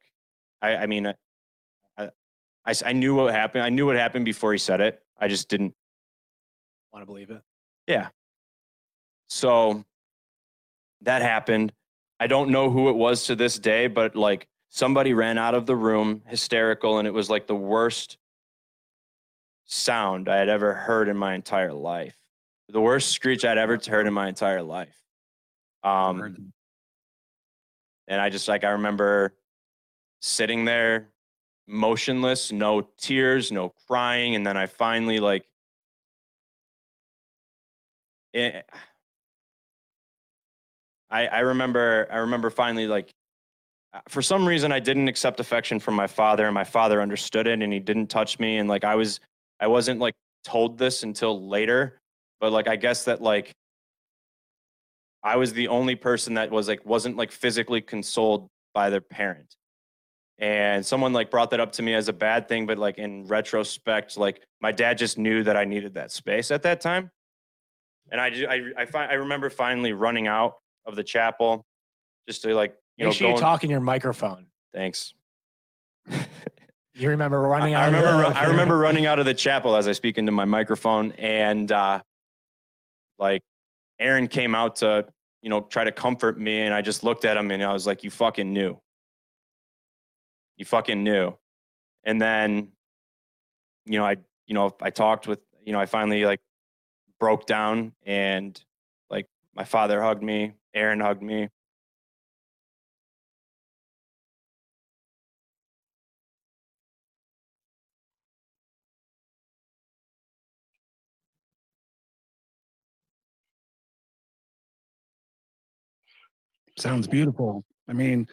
I, I mean, I, I, I knew what happened. I knew what happened before he said it. I just didn't Want to believe it? Yeah. So that happened. I don't know who it was to this day, but like somebody ran out of the room hysterical, and it was like the worst sound I had ever heard in my entire life. The worst screech I'd ever heard in my entire life. Um, and I just like, I remember sitting there motionless, no tears, no crying. And then I finally like, it, I, I remember I remember finally like uh, for some reason I didn't accept affection from my father and my father understood it and he didn't touch me and like I was I wasn't like told this until later but like I guess that like I was the only person that was like wasn't like physically consoled by their parent and someone like brought that up to me as a bad thing but like in retrospect like my dad just knew that I needed that space at that time and I I I, fi- I remember finally running out of the chapel just to like you Make know sure you talk in your microphone. thanks You remember running I out. of remember the- I remember running out of the chapel as I speak into my microphone and uh like Aaron came out to you know try to comfort me and I just looked at him and I was like you fucking knew you fucking knew and then you know I you know I talked with you know I finally like broke down and like my father hugged me Aaron hugged me Sounds beautiful. I mean,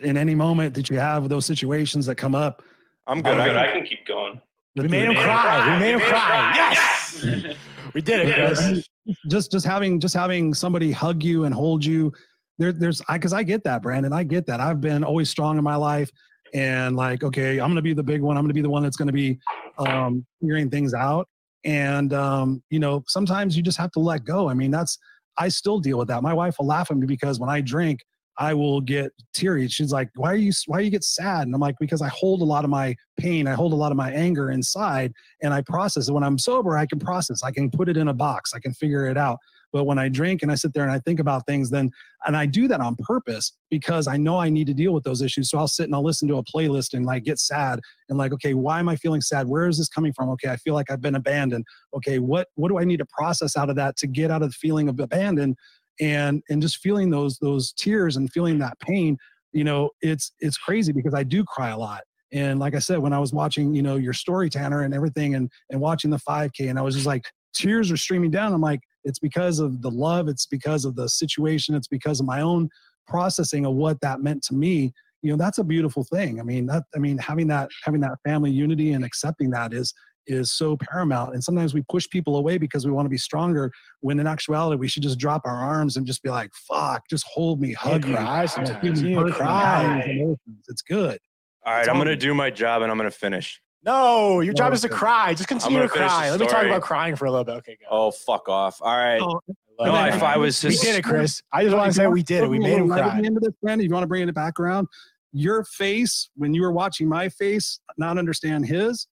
in any moment that you have those situations that come up, I'm good, I, I can keep going. We made him cry. We made him cry. Yes. We did it, Chris. just just having just having somebody hug you and hold you there there's i because i get that brandon. I get that. I've been always strong in my life and like okay i'm gonna be the big one. I'm gonna be the one that's gonna be um figuring things out. And um you know sometimes you just have to let go. I mean that's i still deal with that. My wife will laugh at me because when i drink i will get teary she's like why are you why you get sad and i'm like because i hold a lot of my pain i hold a lot of my anger inside and I process it. When I'm sober, I can process. I can put it in a box. I can figure it out. But when I drink and I sit there and I think about things, then and I do that on purpose because I know I need to deal with those issues. So I'll sit and I'll listen to a playlist and like get sad and like, okay, why am I feeling sad? Where is this coming from? Okay, I feel like I've been abandoned. Okay, what what do I need to process out of that to get out of the feeling of abandon and and just feeling those those tears and feeling that pain, you know, it's it's crazy because I do cry a lot. And like I said, when I was watching, you know, your story, Tanner, and everything, and and watching the 5K, and I was just like, tears are streaming down. I'm like, it's because of the love, it's because of the situation, it's because of my own processing of what that meant to me. You know, that's a beautiful thing. I mean, that I mean, having that having that family unity and accepting that is is so paramount. And sometimes we push people away because we want to be stronger. When in actuality, we should just drop our arms and just be like, "Fuck, just hold me, hug me." cry I'm a sometimes. You need to person, I cry. have these emotions. It's good. all right It's I'm all- gonna do my job and I'm gonna finish No, your job is to cry. Just continue to gonna finish the cry. Let me talk about crying for a little bit. Okay, go. oh fuck off all right Oh, no it. if I was just, we just did it, Chris. I just want to say want we did it. We made him little light at cry. the end of this, Brandon, if you want to bring it back around, your face when you were watching my face, not understand his.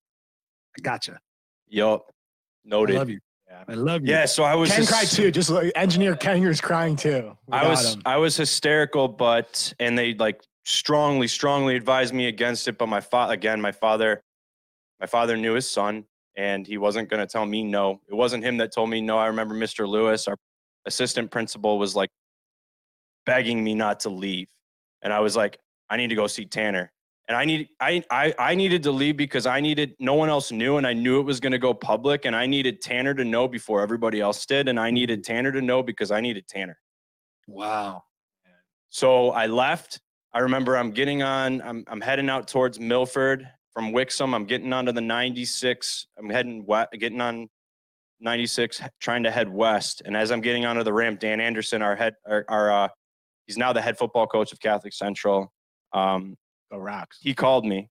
I gotcha. yup Noted. I love you. Yeah. I love you. yeah so I was Ken hys- cried too. Just like engineer Ken was crying too. We I was him. I was hysterical, but and they like strongly, strongly advised me against it. But my father, again, my father, my father knew his son, and he wasn't going to tell me no. It wasn't him that told me no. I remember Mr. Lewis, our assistant principal, was like begging me not to leave, and I was like, I need to go see Tanner. And I need I, I I needed to leave because I needed no one else knew and I knew it was going to go public and I needed Tanner to know before everybody else did and I needed Tanner to know because I needed Tanner. Wow. So I left. I remember I'm getting on, I'm, I'm heading out towards Milford from Wixom. I'm getting onto the 96. I'm heading west, getting on 96, trying to head west. And as I'm getting onto the ramp, Dan Anderson, our head, our, our uh, he's now the head football coach of Catholic Central. Um, Rocks. he called me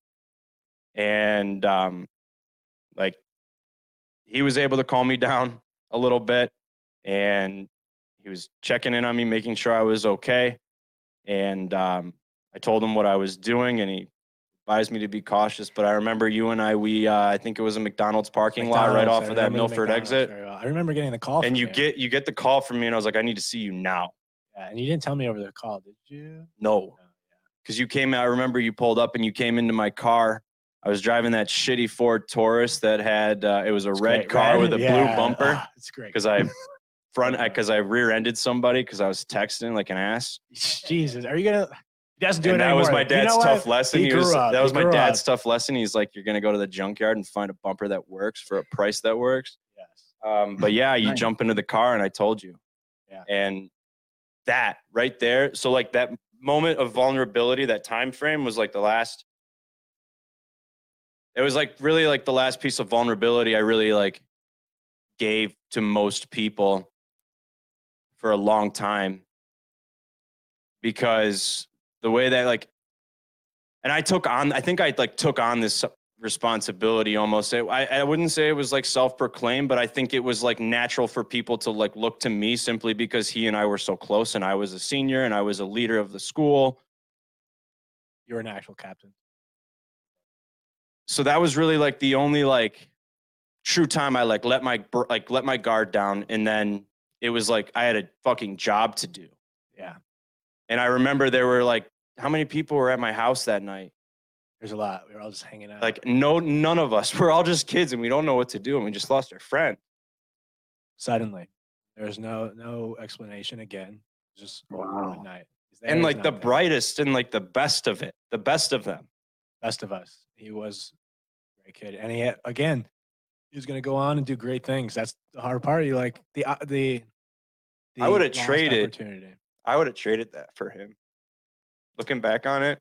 and um like he was able to calm me down a little bit and he was checking in on me making sure i was okay and um i told him what i was doing and he advised me to be cautious but i remember you and i we uh, i think it was a mcdonald's parking lot right off I of that milford exit well. I remember getting the call. and you get you get the call from me and i was like i need to see you now Yeah, and you didn't tell me over the call, did you? no because you came out. I remember you pulled up and you came into my car. I was driving that shitty Ford Taurus that had uh, it was a It's red great. car with a Yeah. blue bumper Ah, it's great. because I front because I rear-ended somebody because I was texting like an ass. Jesus, are you gonna? He doesn't do and it that anymore. was my You dad's know what? tough lesson. He He was, up. that was my dad's up. tough lesson. He's like, you're gonna go to the junkyard and find a bumper that works for a price that works. Yes. Um, but yeah, you Nice. jump into the car and I told you. Yeah. And that right there, so like that moment of vulnerability, that time frame was like the last. It was like really like the last piece of vulnerability I really like gave to most people for a long time because the way that like and I took on I think I like took on this responsibility almost. I, I wouldn't say it was like self-proclaimed, but I think it was like natural for people to like look to me simply because he and I were so close and I was a senior and I was a leader of the school. You're an actual captain. So that was really like the only like true time I like let my like let my guard down and then it was like I had a fucking job to do. Yeah, And I remember there were like how many people were at my house that night? There's a lot. We were all just hanging out. Like no none of us. We're all just kids and we don't know what to do and we just lost our friend. suddenly, there's no no explanation again. Just Wow. one night. And like the there. brightest and like the best of it, the best of them. best of us. He was a great kid, and he had, again, he was going to go on and do great things. That's the hard part. You like the uh, the. I would've traded- I would have traded that for him. Looking back on it,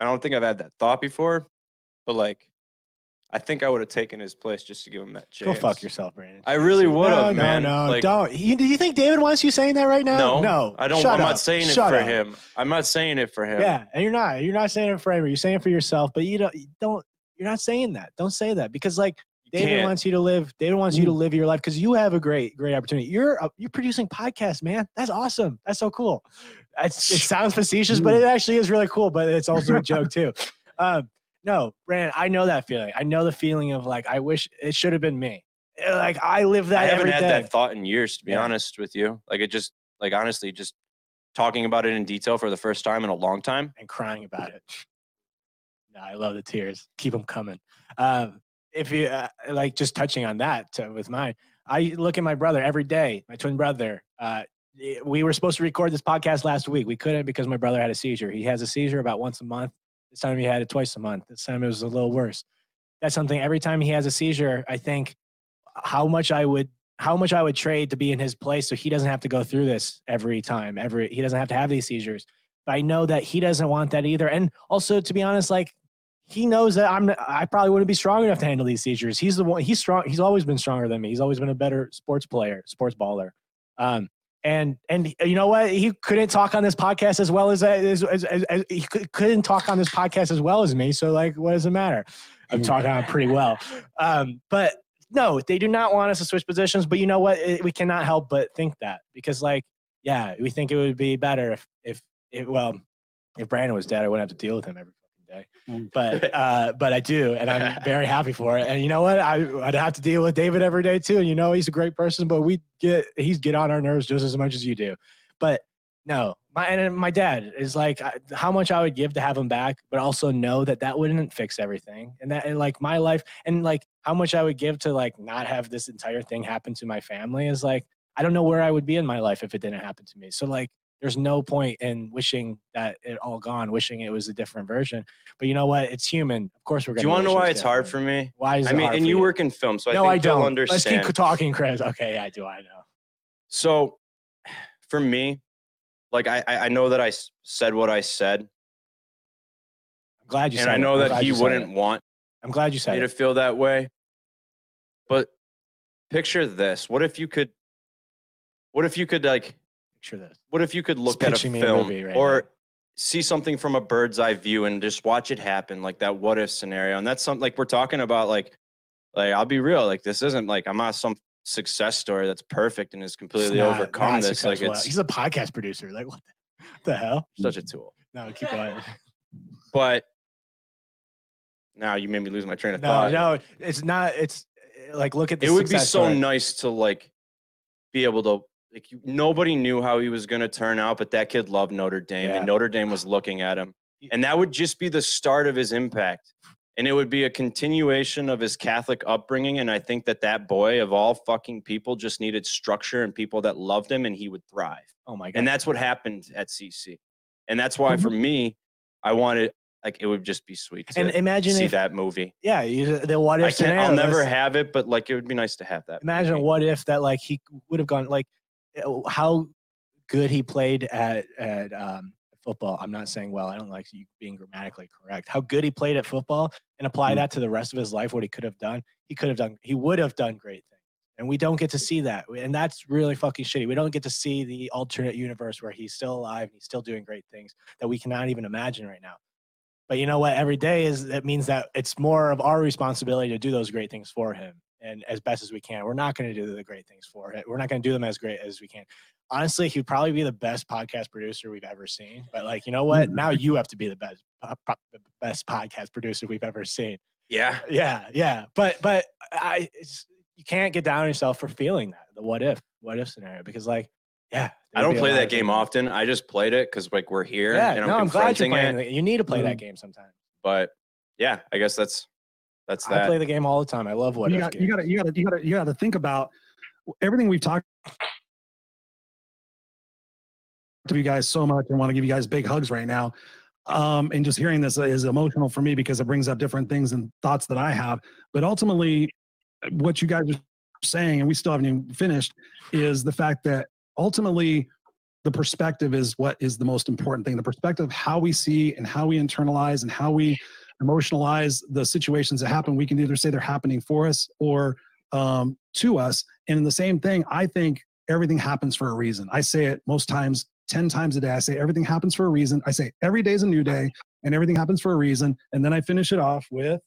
I don't think I've had that thought before, but like, I think I would have taken his place just to give him that chance. Go fuck yourself, Brandon. I really would have, no, man. no, Like, don't. You, do you think David wants you saying that right now? No, no. I don't. Shut I'm up. not saying it Shut for up. him. I'm not saying it for him. Yeah, and you're not. You're not saying it for him. You're saying it for yourself. But you don't. You don't. You're not saying that. Don't say that because like David can't. wants you to live. David wants you to mm. live your life because you have a great, great opportunity. You're you're producing podcasts, man. That's awesome. That's so cool. It sounds facetious, but it actually is really cool. But it's also a joke too. Um, no, Brandon, I know that feeling. I know the feeling of like I wish it should have been me. Uh, Like I live that I haven't every had day. that thought in years, to be Yeah. honest with you. Like it just, like honestly, just talking about it in detail for the first time in a long time. and crying about it. No, I love the tears. Keep them coming. Um, if you uh, like, just touching on that to, with mine, I look at my brother every day. My twin brother. Uh, we were supposed to record this podcast last week. We couldn't because my brother had a seizure. He has a seizure about once a month. This time he had it twice a month. This time it was a little worse. That's something. Every time he has a seizure, I think how much I would how much I would trade to be in his place so he doesn't have to go through this every time. Every he doesn't have to have these seizures. But I know that he doesn't want that either. And also, to be honest, like he knows that I'm I probably wouldn't be strong enough to handle these seizures. He's the one. He's strong. He's always been stronger than me. He's always been a better sports player, sports baller. Um, and and you know what? He couldn't talk on this podcast as well as as, as, as, he couldn't talk on this podcast as well as me. So like, what does it matter? I'm talking on it pretty well. Um, but no, they do not want us to switch positions. But you know what? It, we cannot help but think that because like, yeah, we think it would be better if if it, well, if Brandon was dead, I wouldn't have to deal with him every day. But uh, but I do, and I'm very happy for it. And you know what? I, I'd have to deal with David every day too. And you know he's a great person, but we get he's get on our nerves just as much as you do. But no, my and my dad is like I- how much I would give to have him back, but also know that that wouldn't fix everything, and that and like my life and like how much I would give to like not have this entire thing happen to my family is like I don't know where I would be in my life if it didn't happen to me. So like there's no point in wishing that it all gone, wishing it was a different version. But you know what? It's human. Of course we're Do gonna. Do you want to know why it's hard for me? Why is it? Hard? I it mean, and for you work in film, so I no, think I you'll don't. understand. Let's keep talking, Chris. Okay, I do. I know. So, for me, like I I know that I said what I said, I'm glad you and I it. know I'm that he wouldn't it. want I'm glad you said me to it. feel that way. But picture this: what if you could? What if you could like? Picture this. What if you could look at a pitching me a film movie right or now. see something from a bird's eye view and just watch it happen, like that what if scenario? And that's something like we're talking about. Like, like I'll be real. Like this isn't like I'm not some success story that's perfect and has completely not- overcome not this. Like successful. it's he's a podcast producer. Like what the, what the hell? such a tool. No, keep going. But now you made me lose my train of No, thought. no, it's not. It's uh, like look at the it would be success so story. nice to like be able to like you, nobody knew how he was going to turn out but that kid loved notre dame Yeah. and notre dame was looking at him and that would just be the start of his impact and it would be a continuation of his catholic upbringing and i think that that boy of all fucking people just needed structure and people that loved him and he would thrive Oh my god. and that's what happened at cc and that's why Mm-hmm. for me i wanted like it would just be sweet to and imagine see if that movie yeah, you, the what if i can't scenario, i'll never have it but like it would be nice to have that imagine movie. what if that like he would have gone like how good he played at at um football i'm not saying well i don't like you being grammatically correct how good he played at football and apply Mm. that to the rest of his life what he could have done he could have done he would have done great things and we don't get to see that and that's really fucking shitty we don't get to see the alternate universe where he's still alive and he's still doing great things that we cannot even imagine right now but you know what every day is it means that it's more of our responsibility to do those great things for him and as best as we can we're not going to do the great things for it we're not going to do them as great as we can honestly he'd probably be the best podcast producer we've ever seen but like you know what now you have to be the best best podcast producer we've ever seen yeah yeah yeah but but i it's, you can't get down on yourself for feeling that the what if what if scenario because like yeah I don't play that game often. I just played it because like we're here yeah and I'm no i'm glad you're playing it. it. you need to play that Mhm. game sometimes But yeah, I guess that's that's I that. play the game all the time. I love what you got. You got to you got to you got to you got to think about everything we've talked to you guys so much and want to give you guys big hugs right now um, and just hearing this is emotional for me because it brings up different things and thoughts that i have but ultimately what you guys are saying and we still haven't even finished is the fact that ultimately the perspective is what is the most important thing the perspective of how we see and how we internalize and how we emotionalize the situations that happen we can either say they're happening for us or um, to us and in the same thing i think everything happens for a reason i say it most times 10 times a day i say everything happens for a reason i say every day is a new day and everything happens for a reason and then i finish it off with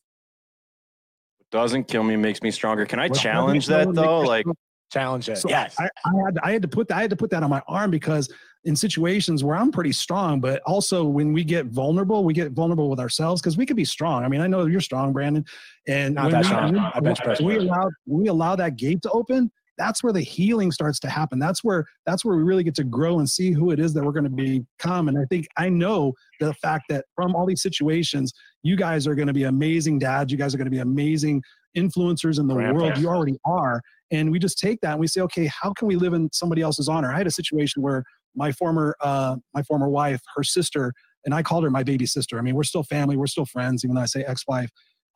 Doesn't kill me, makes me stronger. Can I what doesn't challenge that though? Like. Challenge it. So yes. I, I had I had to put that I had to put that on my arm because in situations where I'm pretty strong, but also when we get vulnerable, we get vulnerable with ourselves because we could be strong. I mean, I know you're strong, Brandon, and Not when that we, strong. when I bench press we allow we allow that gate to open. That's where the healing starts to happen. That's where that's where we really get to grow and see who it is that we're going to become. And I think I know the fact that from all these situations, you guys are going to be amazing dads. You guys are going to be amazing influencers in the world. You already are. And we just take that and we say, okay, how can we live in somebody else's honor? I had a situation where my former uh, my former wife, her sister, and I called her my baby sister. I mean, we're still family, we're still friends, even though I say ex-wife.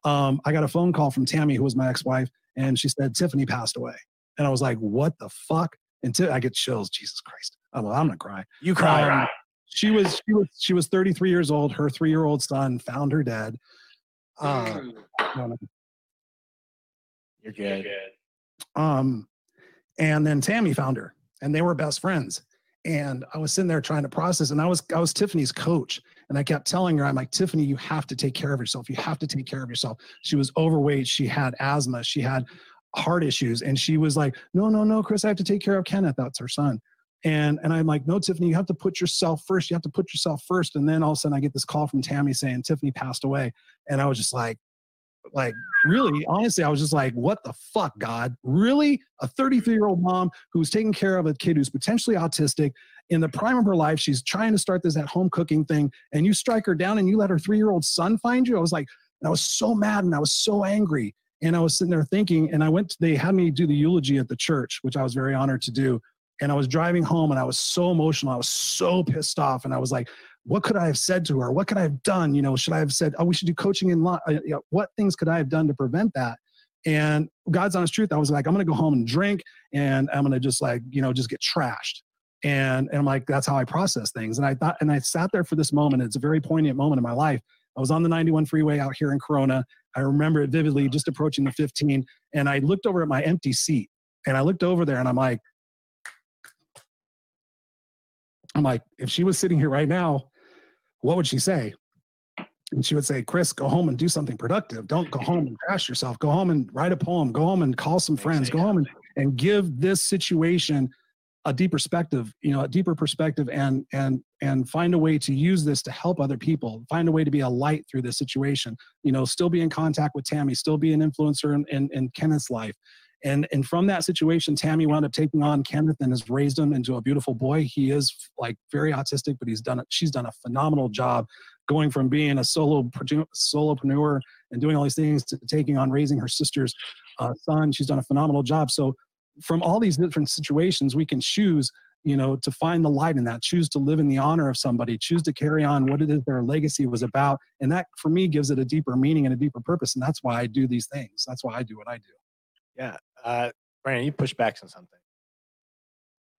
Um, I got a phone call from Tammy, who was my ex-wife, and she said Tiffany passed away. And I was like, what the fuck? And Ti- I get chills. Jesus Christ. I'm, I'm gonna cry. you cry. Um, she was she was she was 33 years old. Her three year old son found her dead. Uh. You're good. Um, and then Tammy found her, and they were best friends. And I was sitting there trying to process, and I was I was Tiffany's coach, and I kept telling her, I'm like, Tiffany, you have to take care of yourself. You have to take care of yourself. She was overweight. She had asthma. She had heart issues, and she was like, No, no, no, Chris, I have to take care of Kenneth. That's her son. And and I'm like, No, Tiffany, you have to put yourself first. You have to put yourself first. And then all of a sudden, I get this call from Tammy saying Tiffany passed away, and I was just like, like really honestly i was just like what the fuck god really a 33 year old mom who's taking care of a kid who's potentially autistic in the prime of her life. She's trying to start this at home cooking thing, and you strike her down and you let her three year old son find you. I was like, and I was so mad and I was so angry. And I was sitting there thinking, and I went, to, they had me do the eulogy at the church, which I was very honored to do. And I was driving home and I was so emotional. I was so pissed off. And I was like, what could I have said to her? What could I have done? You know, should I have said, oh, we should do coaching in law? Uh, you know, what things could I have done to prevent that? And God's honest truth, I was like, I'm going to go home and drink and I'm going to just like, you know, just get trashed. And, and I'm like, that's how I process things. And I thought, and I sat there for this moment. It's a very poignant moment in my life. I was on the 91 freeway out here in Corona. I remember it vividly, just approaching the 15. And I looked over at my empty seat and I looked over there and I'm like, I'm like, if she was sitting here right now, what would she say? And she would say, Chris, go home and do something productive. Don't go home and crash yourself. Go home and write a poem. Go home and call some friends. Go home and, and give this situation a deep perspective, you know, a deeper perspective and and and find a way to use this to help other people, find a way to be a light through this situation. You know, still be in contact with Tammy, still be an influencer in, in, in Kenneth's life. And and from that situation, Tammy wound up taking on Kenneth and has raised him into a beautiful boy. He is like very autistic, but he's done. She's done a phenomenal job going from being a solo solopreneur and doing all these things to taking on raising her sister's uh, son. She's done a phenomenal job. So from all these different situations, we can choose, you know, to find the light in that, choose to live in the honor of somebody, choose to carry on what it is their legacy was about. And that for me gives it a deeper meaning and a deeper purpose. And that's why I do these things. That's why I do what I do. Yeah. Uh, Brandon, you push back on something.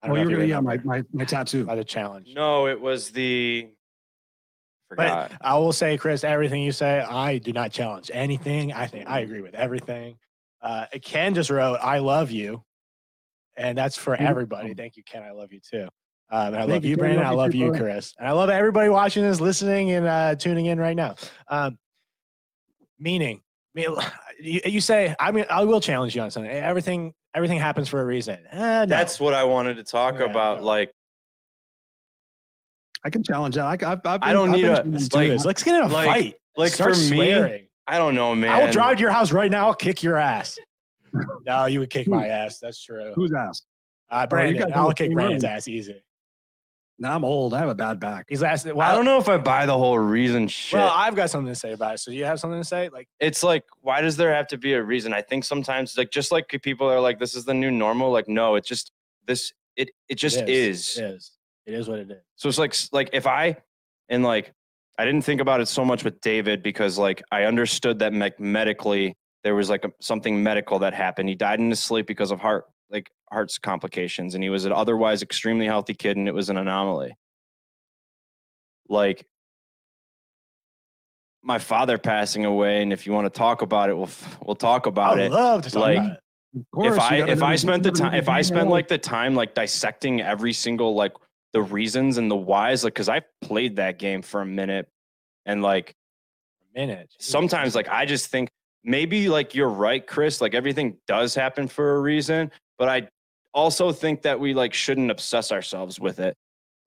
I Oh, don't know you're if you gonna, yeah, remember. my, my, my tattoo. by the challenge. No, it was the. Forgot. But I will say, Chris, everything you say, I do not challenge anything. I think I agree with everything. Uh, Ken just wrote, "I love you," and that's for Beautiful. everybody. Thank you, Ken. I love you too. Um, and I Thank love you, you, Ken. Brandon. I Love love you you, too, Chris. And I love everybody watching this, listening, and uh, tuning in right now. Um, meaning, me- you, you say, I mean, I will challenge you on something. Everything, everything happens for a reason. Eh, no. That's what I wanted to talk Yeah, about. no. Like, I can challenge that. I, I've, I've I don't I've need been a- challenged Let's do like- this. Let's get in a like- fight. like Start for me, swearing. I don't know, man. I will drive to your house right now. I'll kick your ass. No, you would kick my ass. That's true. Who's ass? Uh, Brandon, guys I'll have the kick same Brandon's room. ass easy. Now I'm old. I have a bad back. He's last. Well, I don't know if I buy the whole reason shit. Well, I've got something to say about it. So you have something to say? Like, it's like, why does there have to be a reason? I think sometimes, like, just like people are like, this is the new normal. Like, no, it's just this. It it just it is. It is. It is what it is. So it's like like if I and like I didn't think about it so much with David because like I understood that like medically there was like a, something medical that happened. He died in his sleep because of heart like heart's complications, and he was an otherwise extremely healthy kid, and it was an anomaly. Like my father passing away, and if you want to talk about it, we'll we'll talk about it. I it. love to talk like, about it. Of course, if I if I spent the time if I spent like the time like dissecting every single like the reasons and the whys like because I played that game for a minute and like A minute. Jesus. sometimes like I just think maybe like you're right Chris like everything does happen for a reason but I also think that we like shouldn't obsess ourselves with it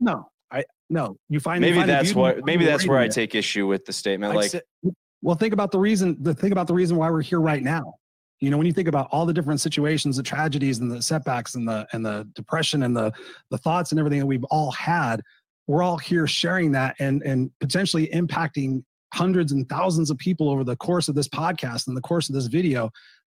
no, I- no. You find you maybe find that's what maybe that's where I it. take issue with the statement I'd like Well, think about the reason. The think about the reason why we're here right now. You know, when you think about all the different situations, the tragedies, and the setbacks, and the and the depression, and the the thoughts, and everything that we've all had, we're all here sharing that and and potentially impacting hundreds and thousands of people over the course of this podcast and the course of this video.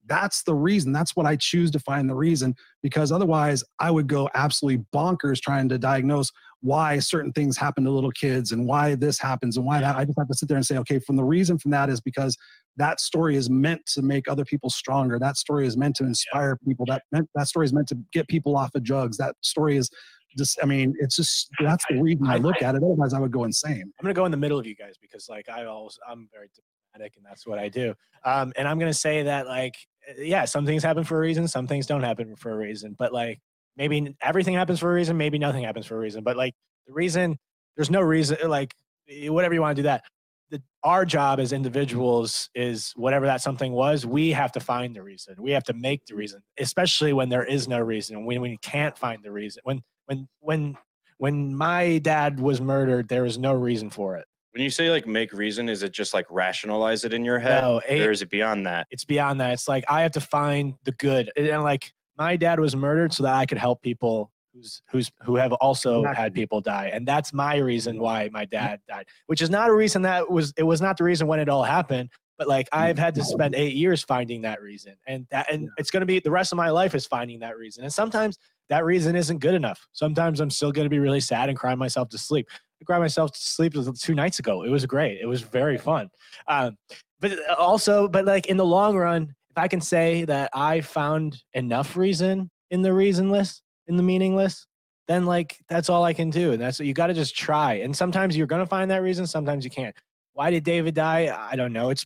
That's the reason. That's what I choose to find the reason because otherwise I would go absolutely bonkers trying to diagnose why certain things happen to little kids and why this happens and why that. I just have to sit there and say, okay, from the reason from that is because that story is meant to make other people stronger. That story is meant to inspire people. That meant, that story is meant to get people off of drugs. That story is just, I mean, it's just that's the reason I look at it. Otherwise, I would go insane. I'm gonna go in the middle of you guys because like I always I'm very diplomatic and that's what I do. Um, and I'm gonna say that like yeah, some things happen for a reason, some things don't happen for a reason. But like maybe everything happens for a reason, maybe nothing happens for a reason. But like the reason, there's no reason. Like eh, whatever you want to do that. The, our job as individuals is whatever that something was. We have to find the reason. We have to make the reason, especially when there is no reason. When we can't find the reason. When when when when my dad was murdered, there was no reason for it. When you say like make reason is it just like rationalize it in your head No, or is it beyond that it's beyond that. It's like I have to find the good. And like my dad was murdered so that I could help people who's who's who have also Exactly. had people die, and that's my reason why my mm-hmm. dad died. Which is not a reason that was it was not the reason when it all happened. But like I've had to mm-hmm. spend eight years finding that reason, and that and it's gonna be the rest of my life is finding that reason. And sometimes that reason isn't good enough. Sometimes I'm still gonna be really sad and cry myself to sleep. Cried myself to sleep two nights ago. It was great. It was very fun. Um, but also, but like in the long run, if I can say that I found enough reason in the reasonless, in the meaningless, then like that's all I can do. And that's you got to just try. And sometimes you're gonna find that reason, sometimes you can't. Why did David die? I don't know. It's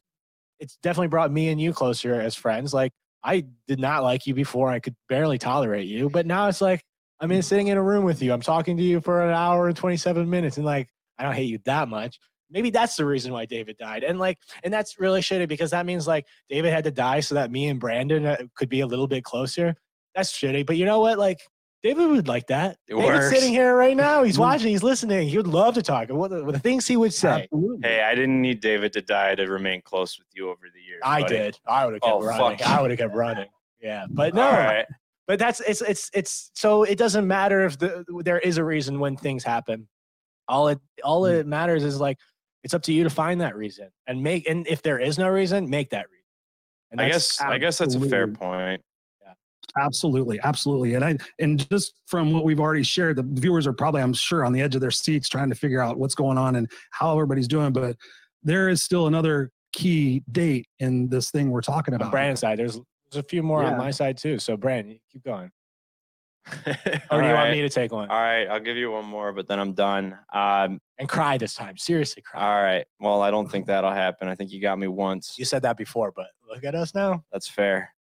it's definitely brought me and you closer as friends. Like I did not like you before. I could barely tolerate you, but now it's like I'm in sitting in a room with you. I'm talking to you for an hour and 27 minutes, and like I don't hate you that much. Maybe that's the reason why David died. And like, and that's really shitty because that means like David had to die so that me and Brandon uh, could be a little bit closer. That's shitty. But you know what? Like David would like that. It David's works. sitting here right now. He's watching. He's listening. He would love to talk. What the, what the things he would say. Absolutely. Hey, I didn't need David to die to remain close with you over the years. I buddy. did. I would have kept Oh, running. fuck. I would have kept running. Yeah, but no. All right. But that's it's it's it's so it doesn't matter if the there is a reason when things happen. All it all Mm. it matters is like it's up to you to find that reason and make and if there is no reason, make that reason. And I that's guess I guess that's a fair absolutely- point. Absolutely, absolutely. And I and just from what we've already shared, the viewers are probably, I'm sure, on the edge of their seats trying to figure out what's going on and how everybody's doing. But there is still another key date in this thing we're talking on about. Brandon's side. There's there's a few more Yeah. on my side too. So Brandon, keep going. Or do you want me to take one All right, I'll give you one more, but then I'm done. Um, and cry this time? Seriously, cry. all right. Well, I don't think that'll happen. I think you got me once. You said that before, but look at us now. That's fair.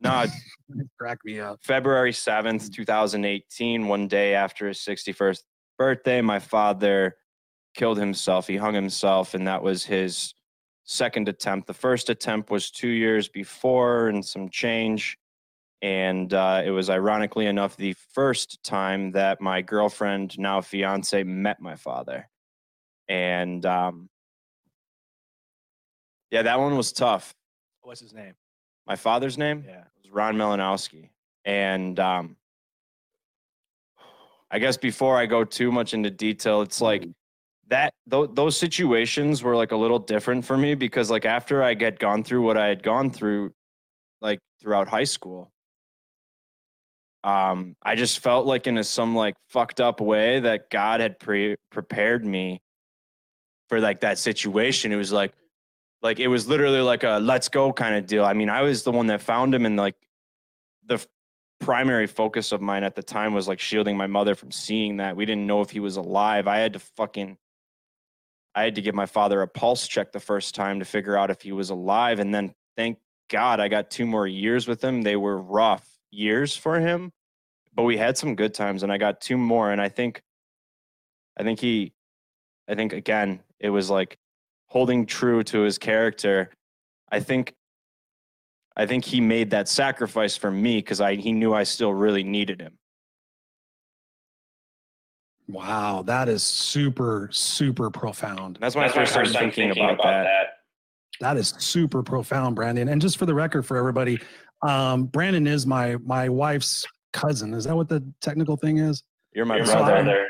No, Crack me up. February 7th, 2018, one day after his 61st birthday, my father killed himself. He hung himself, and that was his second attempt. The first attempt was two years before and some change. And uh, it was ironically enough the first time that my girlfriend, now fiance, met my father. And um, yeah, that one was tough. What's his name? My father's name? Yeah. It was Ron Malinowski. And um, I guess before I go too much into detail, it's like that th- those situations were like a little different for me because like after I get gone through what I had gone through, like throughout high school, um, I just felt like in a some like fucked up way that God had pre- prepared me for like that situation. It was like like it was literally like a let's go kind of deal. I mean, I was the one that found him and like the f- primary focus of mine at the time was like shielding my mother from seeing that. We didn't know if he was alive. I had to fucking I had to give my father a pulse check the first time to figure out if he was alive and then thank God I got two more years with him. They were rough years for him, but we had some good times and I got two more and I think I think he I think again it was like holding true to his character. I think I think he made that sacrifice for me because I he knew I still really needed him. Wow, that is super, super profound. That's when I first started thinking, about, that. That is super profound, Brandon. And just for the record, for everybody, um, Brandon is my my wife's cousin. Is that what the technical thing is? You're my You're brother. brother.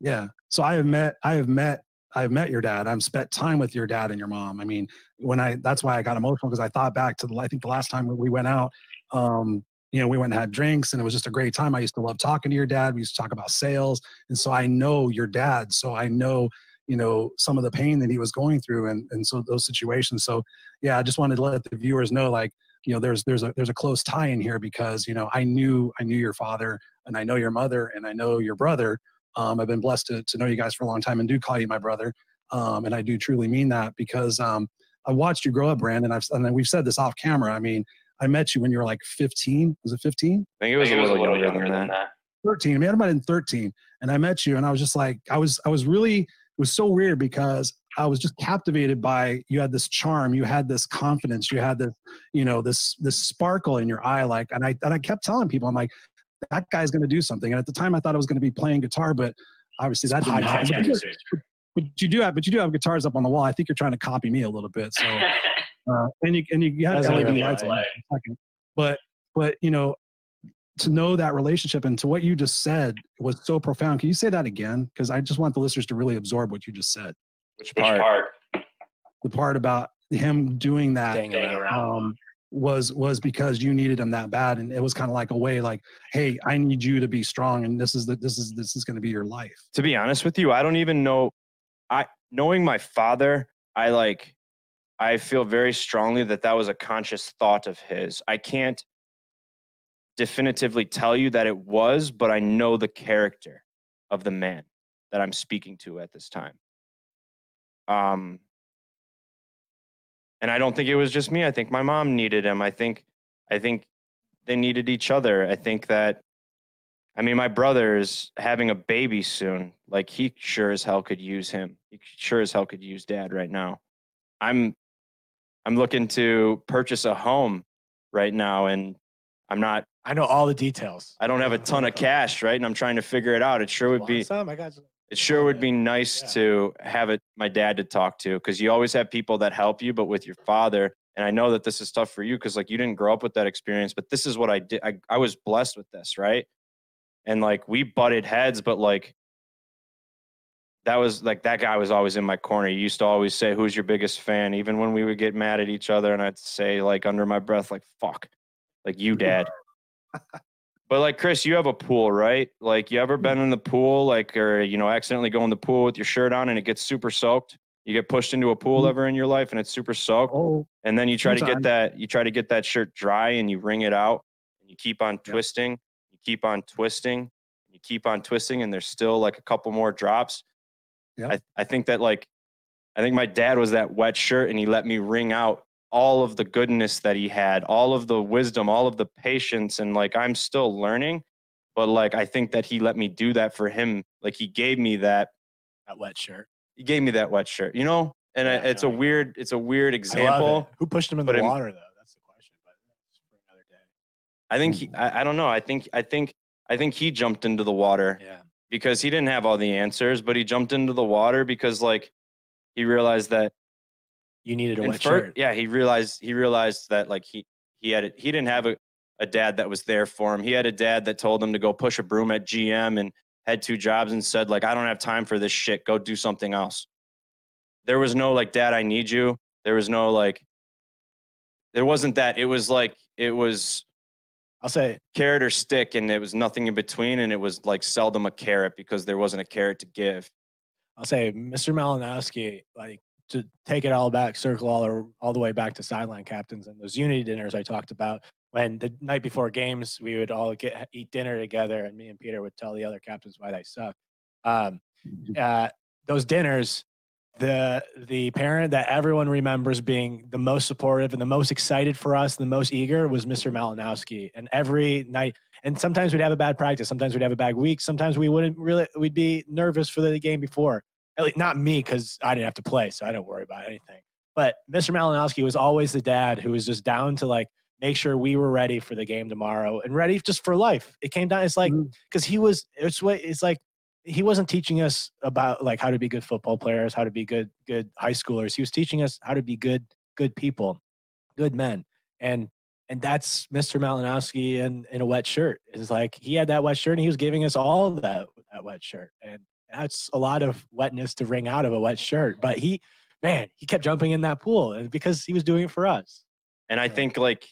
Yeah. So I have met, I have met, I've met your dad. I've spent time with your dad and your mom. I mean, when I, that's why I got emotional because I thought back to the, I think the last time we went out, um, you know, we went and had drinks and it was just a great time. I used to love talking to your dad. We used to talk about sales. And so I know your dad. So I know, you know, some of the pain that he was going through and, and so those situations. So yeah, I just wanted to let the viewers know, like, you know, there's, there's a, there's a close tie in here because, you know, I knew, I knew your father and I know your mother and I know your brother. Um, I've been blessed to, to know you guys for a long time and do call you my brother. Um, and I do truly mean that because um, I watched you grow up, Brandon. I've, and we've said this off camera. I mean, I met you when you were like 15. Was it 15? I think it was, a, little younger, than, that. 13. I mean, I might have been 13. And I met you and I was just like, I was, I was really, it was so weird because I was just captivated by you had this charm, you had this confidence, you had this, you know, this, this sparkle in your eye. Like, and I, and I kept telling people, I'm like, that guy's going to do something. And at the time I thought I was going to be playing guitar, but obviously that didn't happen. But you, but you do have, but you do have guitars up on the wall. I think you're trying to copy me a little bit. So, uh, and you, and you, you had That's LED only lights on LA. it second. But, but, you know, to know that relationship and to what you just said was so profound. Can you say that again? Because I just want the listeners to really absorb what you just said. Which part? part The part about him doing that um, was was because you needed him that bad, and it was kind of like a way, like, hey, I need you to be strong, and this is the this is this is going to be your life. to be honest with you, I don't even know. I knowing my father, I like. I feel very strongly that that was a conscious thought of his. I can't definitively tell you that it was, but I know the character of the man that I'm speaking to at this time. Um, and I don't think it was just me. I think my mom needed him. I think, I think they needed each other. I think that I mean, my brother is having a baby soon. Like he sure as hell could use him. He sure as hell could use dad right now. I'm I'm looking to purchase a home right now and I'm not I know all the details. I don't have a ton of cash, right? And I'm trying to figure it out. It sure would be some? I got it sure would be nice Yeah. to have it my dad to talk to because you always have people that help you, but with your father, and I know that this is tough for you because like you didn't grow up with that experience, but this is what I did. I, I was blessed with this, right? And like we butted heads, but like that was like that guy was always in my corner. He used to always say, Who's your biggest fan? Even when we would get mad at each other, and I'd say like under my breath, like fuck, like you dad. But like Chris, you have a pool, right? Like you ever been in the pool, like or you know, accidentally go in the pool with your shirt on and it gets super soaked? You get pushed into a pool Mhm. ever in your life and it's super soaked, Oh, and then you try to get that you try to get that shirt dry and you wring it out and you keep on twisting, you keep on twisting, you keep on twisting, and there's still like a couple more drops. Yeah. I, I think that like I think my dad was that wet shirt and he let me wring out all of the goodness that he had, all of the wisdom, all of the patience. And like I'm still learning, but like I think that he let me do that for him. Like he gave me that, That wet shirt. he gave me that wet shirt, you know? And I- it's no, a weird, it's a weird example. Who pushed him in the it- water though? That's the question. But that's for another day. I think hmm. he, I, I don't know. I think, I think, I think he jumped into the water Yeah. Because he didn't have all the answers, but he jumped into the water because like he realized that You needed a wet shirt. yeah, he realized he realized that like he he had a, he didn't have a, a dad that was there for him. He had a dad that told him to go push a broom at GM and had two jobs and said like I don't have time for this shit. Go do something else. There was no like dad I need you. There was no like there wasn't that. It was like it was I'll say carrot or stick and it was nothing in between and it was like seldom a carrot because there wasn't a carrot to give. I'll say Mr. Malinowski, like to take it all back, circle all all the way back to sideline captains and those unity dinners I talked about. When the night before games, we would all get eat dinner together, and me and Peter would tell the other captains why they suck. Um, uh, those dinners, the the parent that everyone remembers being the most supportive and the most excited for us, and the most eager was Mr. Malinowski. And every night, and sometimes we'd have a bad practice, sometimes we'd have a bad week, sometimes we wouldn't really, we'd be nervous for the game before. At least not me, because I didn't have to play, so I don't worry about anything. But Mr. Malinowski was always the dad who was just down to like make sure we were ready for the game tomorrow and ready just for life. It came down. It's like mm-hmm. because he was. It's what it's like. He wasn't teaching us about like how to be good football players, how to be good good high schoolers. He was teaching us how to be good good people, good men, and and that's Mr. Malinowski in in a wet shirt. It's like he had that wet shirt and he was giving us all that that wet shirt, and that's a lot of wetness to wring out of a wet shirt. But he, man, he kept jumping in that pool because he was doing it for us. And I think like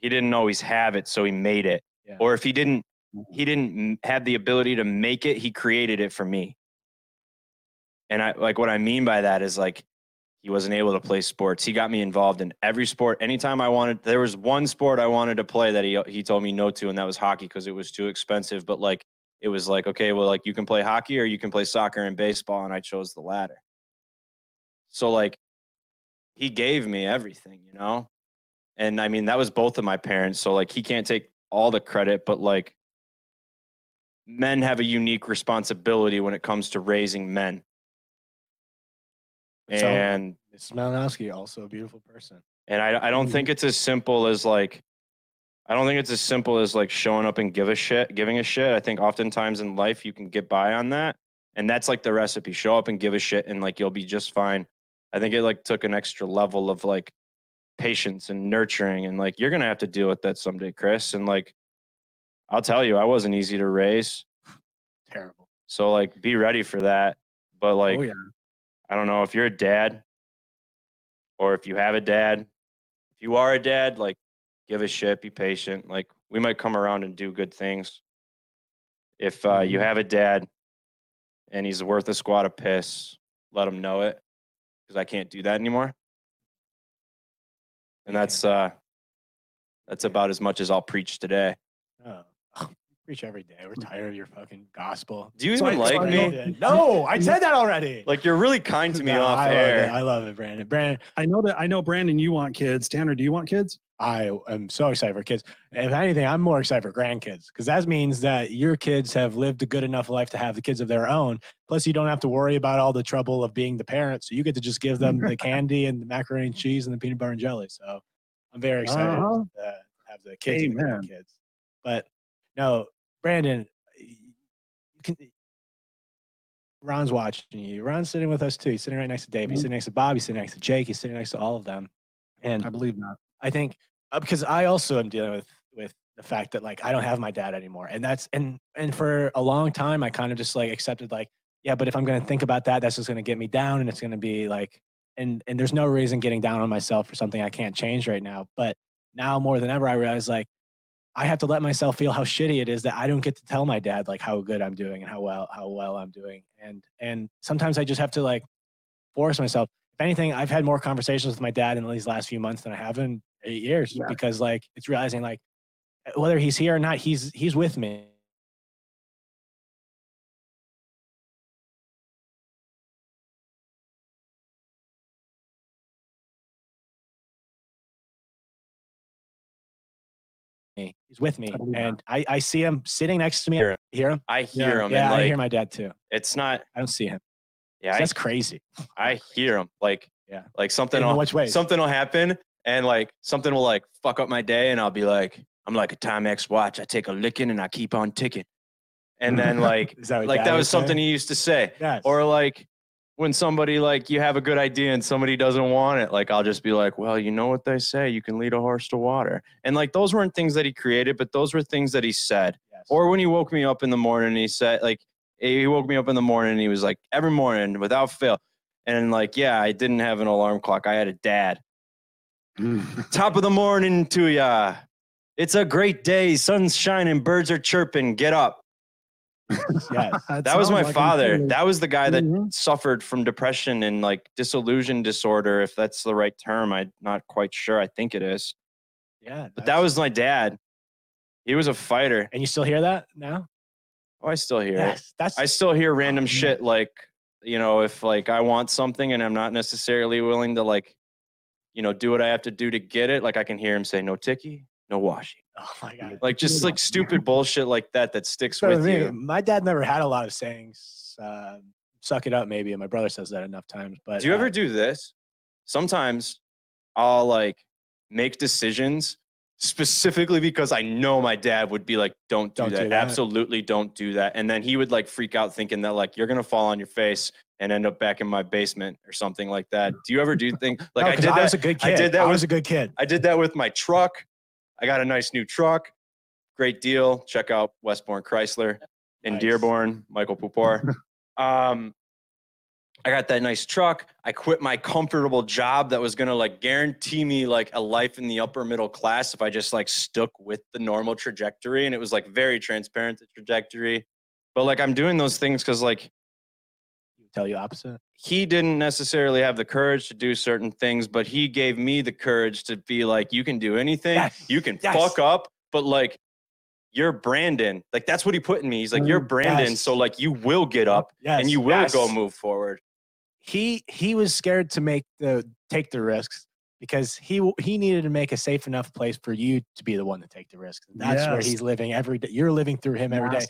he didn't always have it, so he made it. Yeah. Or if he didn't, he didn't have the ability to make it. He created it for me. And I like what I mean by that is like he wasn't able to play sports. He got me involved in every sport. Anytime I wanted, there was one sport I wanted to play that he he told me no to, and that was hockey because it was too expensive. But like it was like okay, well like you can play hockey or you can play soccer and baseball, and I chose the latter. So like he gave me everything, you know? And I mean, that was both of my parents. So like he can't take all the credit, but like men have a unique responsibility when it comes to raising men. So- And Mrs. Malinowski, also a beautiful person. and I I don't hmm. think it's as simple as like I don't think it's as simple as like showing up and give a shit, giving a shit. I think oftentimes in life you can get by on that. And that's like the recipe. Show up and give a shit and like you'll be just fine. I think it like took an extra level of like patience and nurturing and like you're gonna have to deal with that someday, Chris. And like I'll tell you, I wasn't easy to raise. Terrible. So like, be ready for that. But like, oh yeah. I don't know if you're a dad or if you have a dad. If you are a dad, like give a shit, be patient. Like we might come around and do good things. If uh, you Mhm. have a dad and he's worth a squad of piss, let him know it because I can't do that anymore. And that's uh that's about as much as I'll preach today. Oh. Preach every day. We're tired of your fucking gospel. Do you So even I- like me? No, I said that already. Like you're really kind to me No, off I Love air. it. I love it, Brandon. Brandon, I know that I know Brandon, you want kids. Tanner, do you want kids? I am so excited for kids. If anything, I'm more excited for grandkids because that means that your kids have lived a good enough life to have the kids of their own. Plus, you don't have to worry about all the trouble of being the parent. So you get to just give them the candy and the macaroni and cheese and the peanut butter and jelly. So I'm very excited Uh-huh. to have the kids and the Amen. grandkids. But no, Brandon, can. Ron's watching you. Ron's sitting with us too. He's sitting right next to Dave. He's Mhm. sitting next to Bob. He's sitting next to Jake. He's sitting next to all of them. And I believe not. I think uh, because I also am dealing with with the fact that like I don't have my dad anymore, and that's and and for a long time I kind of just like accepted like yeah, but if I'm gonna think about that, that's just gonna get me down, and it's gonna be like and and there's no reason getting down on myself for something I can't change right now. But now more than ever, I realize like I have to let myself feel how shitty it is that I don't get to tell my dad like how good I'm doing and how well how well I'm doing, and and sometimes I just have to like force myself if anything, I've had more conversations with my dad in these last few months than I have in eight years Yeah. because like it's realizing like whether he's here or not, he's he's with me. He's with me, I and I, I see him sitting next to me. Hear him. Hear him? I Yeah, hear him Yeah, and I like hear my dad too. it's not I don't see him. yeah, I, That's crazy. I hear him like Yeah. like something In will, which ways? something will happen and like something will like fuck up my day and I'll be like I'm like a Timex watch. I take a licking and I keep on ticking. And then like that like that would was something say? he used to say. Yes. Or like when somebody like you have a good idea and somebody doesn't want it, like I'll just be like, well, you know what they say, you can lead a horse to water. And like those weren't things that he created, but those were things that he said. Yes. Or when he woke me up in the morning, he said like he woke me up in the morning and he was like every morning without fail. And like, yeah, I didn't have an alarm clock. I had a dad. Top of the morning to ya. It's a great day. Sun's shining, birds are chirping. Get up. yes. That was my father. That was the guy that Mhm. suffered from depression and like disillusion disorder, if that's the right term. I'm not quite sure. I think it is. Yeah. But that was my dad. He was a fighter. And you still hear that now? Oh, I still hear it. Yes. That's I still hear random man. shit like, you know, if like I want something and I'm not necessarily willing to like, you know, do what I have to do to get it, like I can hear him say, no ticky, no washi. oh my god. Like just like stupid bullshit like that that sticks So with me, you. My dad never had a lot of sayings. Uh, suck it up, maybe. And my brother says that enough times. But Do you uh, ever do this? Sometimes I'll like make decisions specifically because I know my dad would be like, don't do, Don't do that. that. Absolutely don't do that. And then he would like freak out thinking that like you're gonna fall on your face and end up back in my basement or something like that. Do you ever do things like no, I 'cause did I was that? a good I kid. did that I with- was a good kid. I did that with my truck. I got a nice new truck. Great deal. Check out Westborn Chrysler in Nice. Dearborn, Michael Pupor. um, I got that nice truck. I quit my comfortable job that was gonna like guarantee me like a life in the upper middle class if I just like stuck with the normal trajectory. And it was like very transparent the trajectory. But like I'm doing those things because like tell you opposite. he didn't necessarily have the courage to do certain things, but he gave me the courage to be like, you can do anything, Yes, you can yes. fuck up, but like you're Brandon. Like that's what he put in me. He's like, you're Mm, Brandon, yes. so like you will get up Yes. and you will go move forward. He he was scared to make the take the risks because he he needed to make a safe enough place for you to be the one to take the risks. That's where he's living every day. You're living through him every day.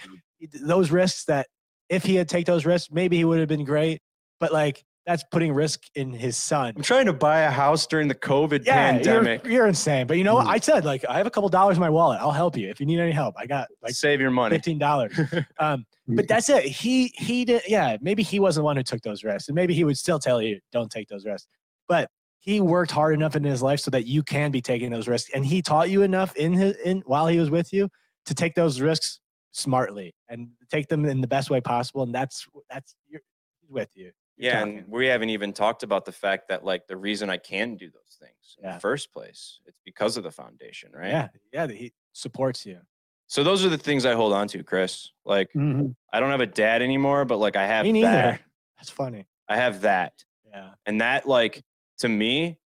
Those risks that if he had take those risks, maybe he would have been great. But like that's putting risk in his son. I'm trying to buy a house during the COVID Yeah, pandemic. You're, you're insane. But you know what? Mm. I said like I have a couple dollars in my wallet. I'll help you if you need any help. I got like Save your money. fifteen dollars. um, but that's it. He he did. Yeah, maybe he wasn't the one who took those risks, and maybe he would still tell you don't take those risks. But he worked hard enough in his life so that you can be taking those risks, and he taught you enough in his in while he was with you to take those risks smartly and take them in the best way possible. And that's that's you're, with you. You're Yeah, talking. and we haven't even talked about the fact that like the reason I can do those things in the first place, it's because of the foundation, right? yeah, yeah, he supports you. So those are the things I hold on to, Chris. Like Mhm. I don't have a dad anymore, but like I have Me neither. that. That's funny. I have that. Yeah, And that like to me.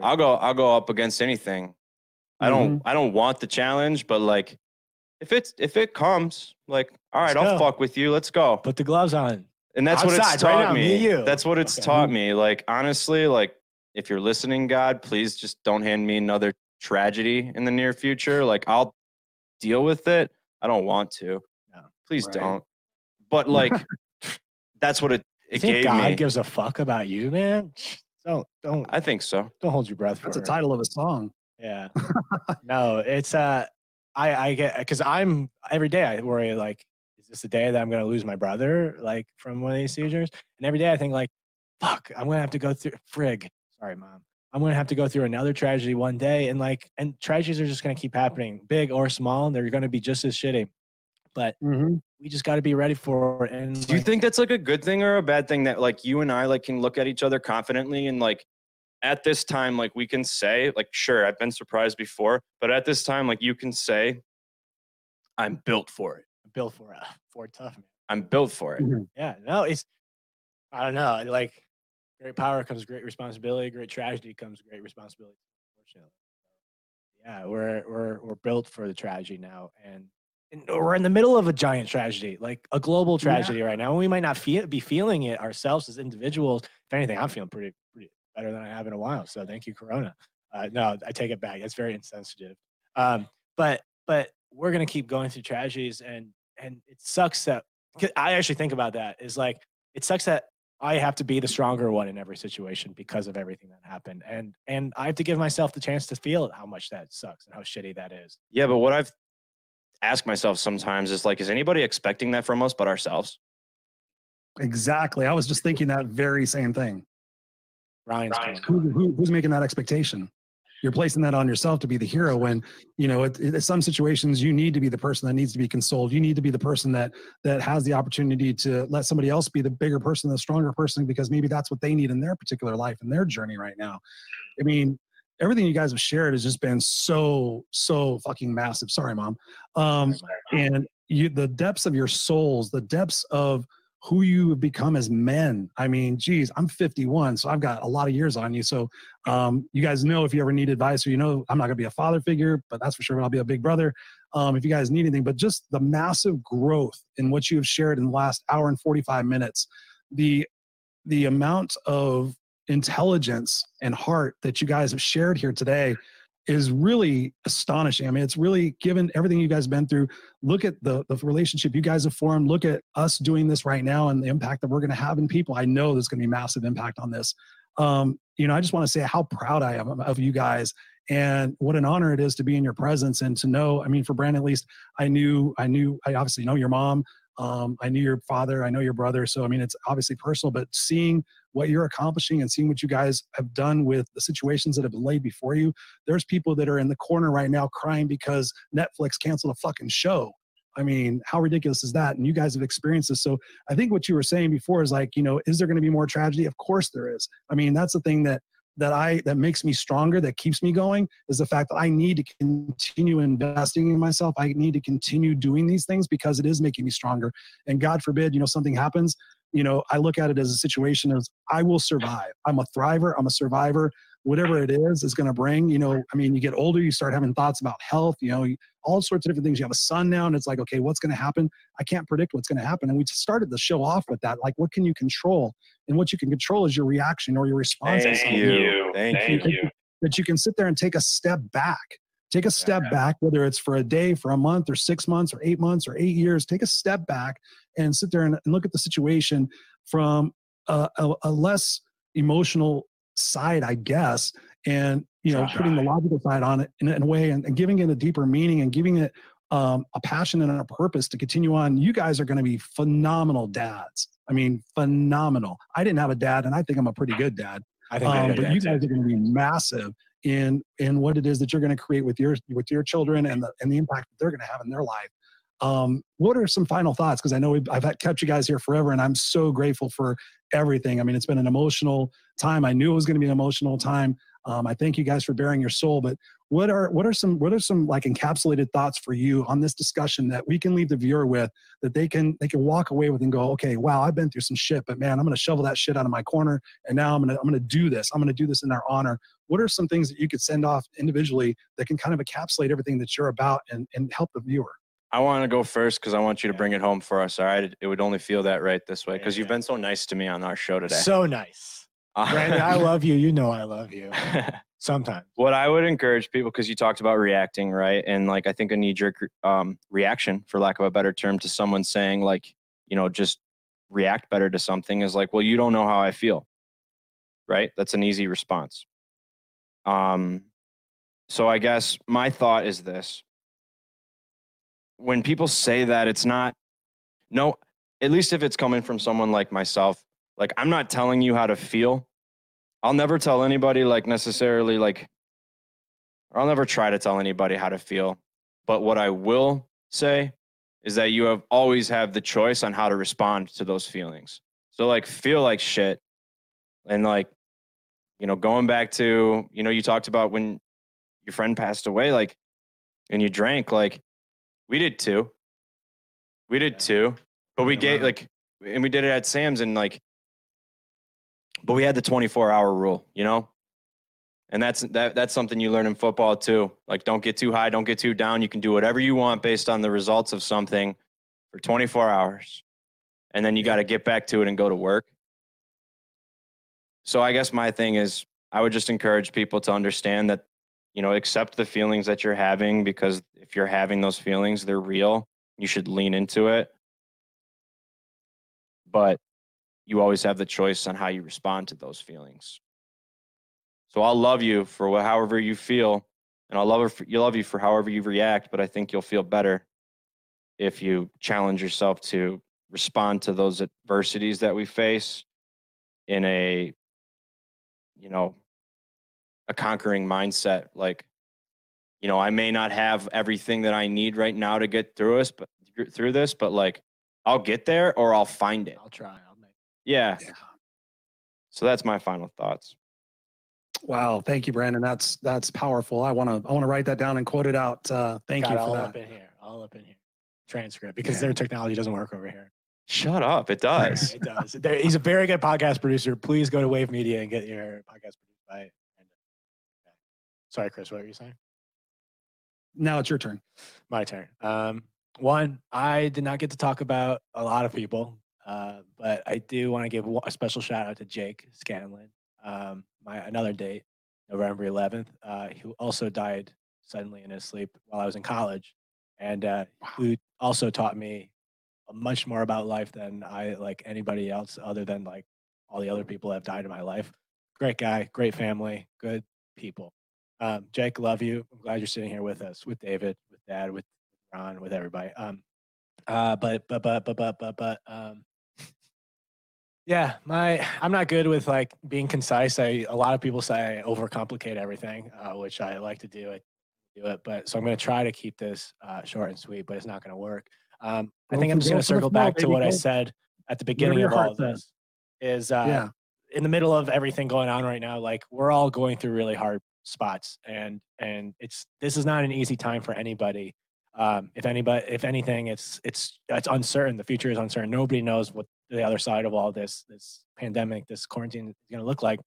I'll go I'll go up against anything. I don't Mm-hmm. I don't want the challenge, but like if it's if it comes, like all right, Let's I'll go. fuck with you. Let's go. put the gloves on. And that's what it's Outside, right taught now, me me. you. That's what it's Okay. taught me. Like honestly, like if you're listening, God, please just don't hand me another tragedy in the near future. Like I'll deal with it. I don't want to. No. Please Right. don't. But like that's what it You it think gave God me. gives a fuck about you, man? Don't don't I think so. don't hold your breath. That's a for it. title of a song. Yeah. no, it's uh I I get because I'm every day I worry like, is this the day that I'm gonna lose my brother like from one of these seizures? And every day I think like, fuck, I'm gonna have to go through frig. Sorry, mom. I'm gonna have to go through another tragedy one day, and like, and tragedies are just gonna keep happening, big or small. and They're gonna be just as shitty. But Mhm. we just got to be ready for it. And Do you like, think that's like a good thing or a bad thing that like you and I like can look at each other confidently and like at this time like we can say like sure I've been surprised before but at this time like you can say I'm built for it. I'm built for it? For tough man. I'm built for it. Mhm. Yeah, no, it's I don't know. Like great power comes great responsibility. Great tragedy comes great responsibility. Unfortunately, yeah, we're we're we're built for the tragedy now, and, and we're in the middle of a giant tragedy, like a global Yeah. tragedy right now. And we might not feel be feeling it ourselves as individuals. If anything, I'm feeling pretty pretty better than I have in a while. So thank you, Corona. Uh, no, I take it back. That's very insensitive. Um, but but we're gonna keep going through tragedies, and and it sucks that 'cause I actually think about that is like it sucks that I have to be the stronger one in every situation because of everything that happened, and and I have to give myself the chance to feel how much that sucks and how shitty that is. Yeah, but what I've asked myself sometimes is like is anybody expecting that from us but ourselves? Exactly. I was just thinking that very same thing. Ryan's coming. Who, who, who's making that expectation? You're placing that on yourself to be the hero when you know it, it, some situations you need to be the person that needs to be consoled. You need to be the person that that has the opportunity to let somebody else be the bigger person, the stronger person, because maybe that's what they need in their particular life and their journey right now. I mean, everything you guys have shared has just been so so fucking massive. Sorry, mom. Um, and you the depths of your souls the depths of who you have become as men. I mean geez i'm 51 so i've got a lot of years on you. So um, you guys know if you ever need advice or you know i'm not going to be a father figure but that's for sure But i'll be a big brother um, if you guys need anything. But just the massive growth in what you have shared in the last hour and 45 minutes the the amount of intelligence and heart that you guys have shared here today is really astonishing. I mean, it's really given everything you guys been through. Look at the, the relationship you guys have formed. Look at us doing this right now and the impact that we're going to have in people. I know there's going to be massive impact on this. Um, you know, I just want to say how proud I am of you guys and what an honor it is to be in your presence and to know. I mean, for Brandon, at least I knew, I knew, I obviously know your mom. Um, I knew your father. I know your brother. So, I mean, it's obviously personal, but seeing what you're accomplishing and seeing what you guys have done with the situations that have been laid before you, there's people that are in the corner right now crying because Netflix canceled a fucking show. I mean, how ridiculous is that? And you guys have experienced this. So I think what you were saying before is like, you know, is there going to be more tragedy? Of course there is. I mean, that's the thing that that I that makes me stronger, that keeps me going, is the fact that I need to continue investing in myself. I need to continue doing these things because it is making me stronger. And God forbid, you know, something happens. You know, I look at it as a situation as I will survive. I'm a thriver. I'm a survivor. Whatever it is, is going to bring. You know, I mean, you get older, you start having thoughts about health. You know, all sorts of different things. You have a son now, and it's like, okay, what's going to happen? I can't predict what's going to happen. And we started the show off with that. Like, what can you control? And what you can control is your reaction or your response. Thank something. you. Thank you. That you can sit there and take a step back. Take a step back, whether it's for a day, for a month, or six months, or eight months, or eight years. Take a step back and sit there and, and look at the situation from a, a, a less emotional side, I guess, and you know, putting the logical side on it in, in a way and, and giving it a deeper meaning and giving it um, a passion and a purpose to continue on. You guys are going to be phenomenal dads. I mean, phenomenal. I didn't have a dad, and I think I'm a pretty good dad. I think Um, but you guys are going to be massive in in what it is that you're going to create with your with your children and the and the impact that they're going to have in their life. Um, what are some final thoughts? Because I know we've, I've kept you guys here forever, and I'm so grateful for everything. I mean, it's been an emotional time. I knew it was going to be an emotional time. Um, I thank you guys for bearing your soul. But what are what are some what are some like encapsulated thoughts for you on this discussion that we can leave the viewer with that they can they can walk away with and go, okay, wow, I've been through some shit, but man, I'm going to shovel that shit out of my corner, and now I'm going to I'm going to do this. I'm going to do this in their honor. What are some things that you could send off individually that can kind of encapsulate everything that you're about and and help the viewer? I want to go first because I want you to bring it home for us. All right. It, it would only feel that right this way Yeah, because you've been so nice to me on our show today. So nice. Brandon, I love you. You know I love you. Sometimes. what I would encourage people, because you talked about reacting, right? And like, I think a knee jerk um, reaction, for lack of a better term, to someone saying, like, you know, just react better to something is like, well, you don't know how I feel, right? That's an easy response. Um, so I guess my thought is this when people say that, it's not, no, at least if it's coming from someone like myself, like, I'm not telling you how to feel. I'll never tell anybody like necessarily like I'll never try to tell anybody how to feel. But what I will say is that you have always have the choice on how to respond to those feelings. So like feel like shit and like you know going back to you know you talked about when your friend passed away like and you drank like we did too. We did too. But we gave like and we did it at Sam's and like but we had the 24 hour rule, you know? And that's that that's something you learn in football too. Like don't get too high, don't get too down. You can do whatever you want based on the results of something for 24 hours. And then you got to get back to it and go to work. So I guess my thing is I would just encourage people to understand that you know, accept the feelings that you're having because if you're having those feelings, they're real. You should lean into it. But you always have the choice on how you respond to those feelings. So I'll love you for however you feel, and I'll love for, you love you for however you react. But I think you'll feel better if you challenge yourself to respond to those adversities that we face in a, you know, a conquering mindset. Like, you know, I may not have everything that I need right now to get through us, but through this, but like, I'll get there or I'll find it. I'll try. I'll make Yeah. Yeah. So that's my final thoughts. Wow, thank you, Brandon. That's that's powerful. I want to I want to write that down and quote it out. Uh, thank Got you for all that. up in here. All up in here. Transcript because Yeah. their technology doesn't work over here. Shut up. It does. It does. There- He's a very good podcast producer. Please go to Wave Media and get your podcast produced by. Brandon. Sorry, Chris. What were you saying? Now it's your turn. My turn. Um, one, I did not get to talk about a lot of people, uh, but I do want to give a special shout out to Jake Scanlon, um, my another date, November 11th, uh, who also died suddenly in his sleep while I was in college, and uh, who also taught me much more about life than I like anybody else, other than like all the other people that have died in my life. Great guy, great family, good people. Um, Jake, love you. I'm glad you're sitting here with us, with David, with Dad, with Ron, with everybody. Um, uh, but but but but but but but um, yeah, my I'm not good with like being concise. I a lot of people say I overcomplicate everything, uh, which I like to do. I do it, but so I'm going to try to keep this uh, short and sweet, but it's not going to work. Um, I think I'm just going to circle back to what I said at the beginning of all of this. Is uh, yeah, in the middle of everything going on right now like we're all going through really hard spots and and it's this is not an easy time for anybody um if anybody if anything it's it's it's uncertain the future is uncertain nobody knows what the other side of all this this pandemic this quarantine is going to look like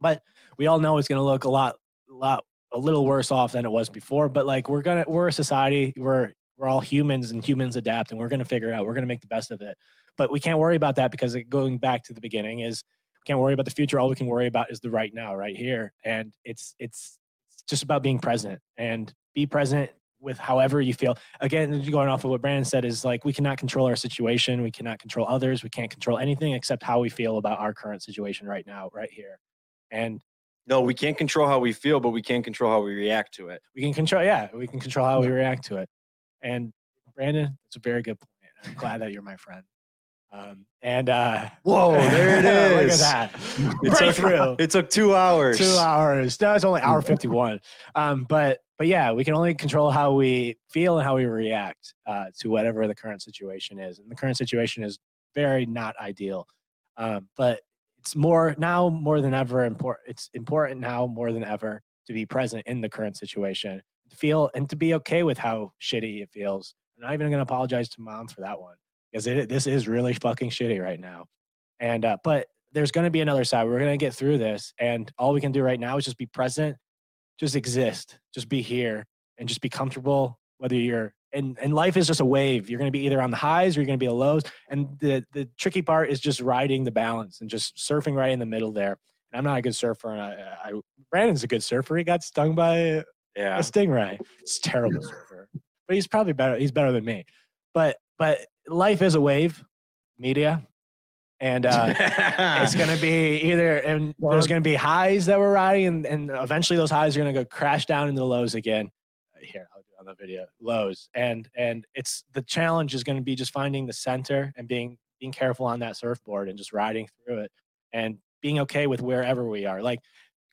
but we all know it's going to look a lot a lot a little worse off than it was before but like we're gonna we're a society we're we're all humans and humans adapt and we're gonna figure it out. We're gonna make the best of it. But we can't worry about that because going back to the beginning is we can't worry about the future. All we can worry about is the right now right here. And it's it's it's just about being present and be present with however you feel. Again going off of what brandon said is like we cannot control our situation. We cannot control others. We can't control anything except how we feel about our current situation right now right here. And No, we can't control how we feel, but we can control how we react to it. we can control yeah we can control how we react to it. And brandon it's a very good point. I'm glad that you're my friend Um, and uh, Whoa, there it is! look at that. It took, Breakthrough. it took two hours. Two hours. No, it's only hour 51. Um, but but yeah, we can only control how we feel and how we react uh, to whatever the current situation is. And the current situation is very not ideal. Um, but it's more now more than ever important. It's important now more than ever to be present in the current situation, to feel and to be okay with how shitty it feels. I'm not even going to apologize to mom for that one because this is really fucking shitty right now. And uh, but there's going to be another side. We're going to get through this, and all we can do right now is just be present, just exist, just be here, and just be comfortable. Whether you're and and life is just a wave. You're going to be either on the highs or you're going to be the lows. And the the tricky part is just riding the balance and just surfing right in the middle there. And I'm not a good surfer, and I, I Brandon's a good surfer. He got stung by a stingray. It's a terrible surfer, but he's probably better. He's better than me. But but life is a wave, media, and uh, it's going to be either and there's going to be highs that we're riding and, and eventually those highs are going to go crash down into the lows again. Here i'll do it on the video. Lows. And and it's the challenge is going to be just finding the center and being being careful on that surfboard and just riding through it and being okay with wherever we are. Like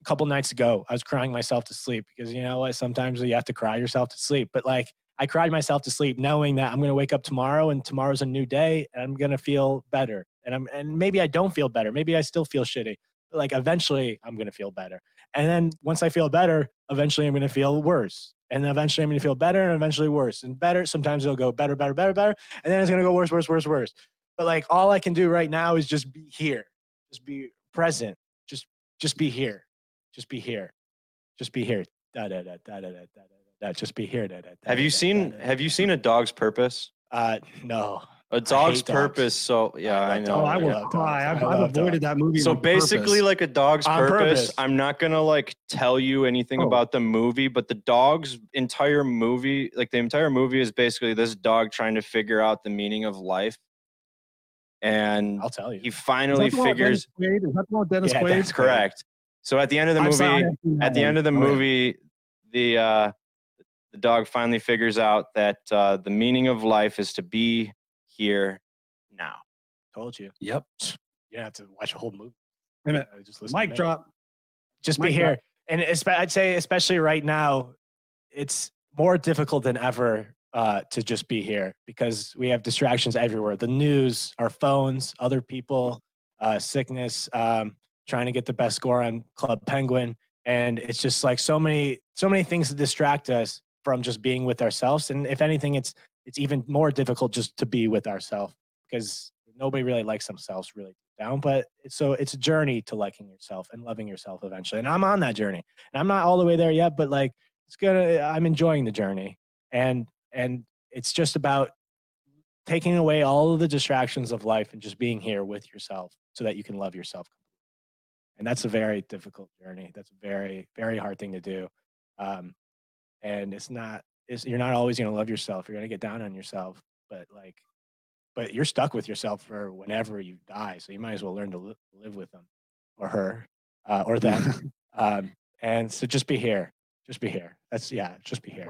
a couple nights ago i was crying myself to sleep because you know what sometimes you have to cry yourself to sleep but like i cried myself to sleep knowing that i'm going to wake up tomorrow and tomorrow's a new day and i'm going to feel better. And i'm and maybe i don't feel better maybe i still feel shitty but like eventually i'm going to feel better. And then once i feel better eventually i'm going to feel worse. And eventually i'm going to feel better and eventually worse and better. Sometimes it'll go better better better better and then it's going to go worse worse worse worse. But like all i can do right now is just be here. Just be present. Just just be here. Just be here. Just be here. Da da da da da da da da da just be here da da da have da, you da, seen da, da. have you seen a dog's purpose? uh no A dog's hate dogs. purpose. So yeah, I I, know. Oh, I I will love cry. I've, I I've avoided dogs. that movie. So on purpose. basically, like a dog's purpose. purpose. I'm not gonna like tell you anything Oh. about the movie, but the dog's entire movie, like the entire movie, is basically this dog trying to figure out the meaning of life, and i'll tell you he Is that finally the one with figures. Dennis Quaid? Is that the one Dennis Yeah, Quaid? That's correct. So at the end of the I'm movie, haven't seen that at the end of the Oh, yeah. movie, the uh, the dog finally figures out that uh, the meaning of life is to be here now. told you Yep. you don't have to watch a whole movie Wait a minute. Just listen Mic drop. just Mic be drop. here and i'd say especially right now it's more difficult than ever uh, to just be here because we have distractions everywhere the news our phones other people uh, sickness um, trying to get the best score on club penguin and it's just like so many so many things to distract us from just being with ourselves and if anything it's it's even more difficult just to be with ourselves because nobody really likes themselves really down but so it's a journey to liking yourself and loving yourself eventually and i'm on that journey and i'm not all the way there yet but like it's gonna i'm enjoying the journey and and it's just about taking away all of the distractions of life and just being here with yourself so that you can love yourself and that's a very difficult journey that's a very very hard thing to do um and it's not it's, you're not always going to love yourself you're going to get down on yourself but like but you're stuck with yourself for whenever you die so you might as well learn to li- live with them or her uh, or them um, and so just be here just be here that's yeah just be here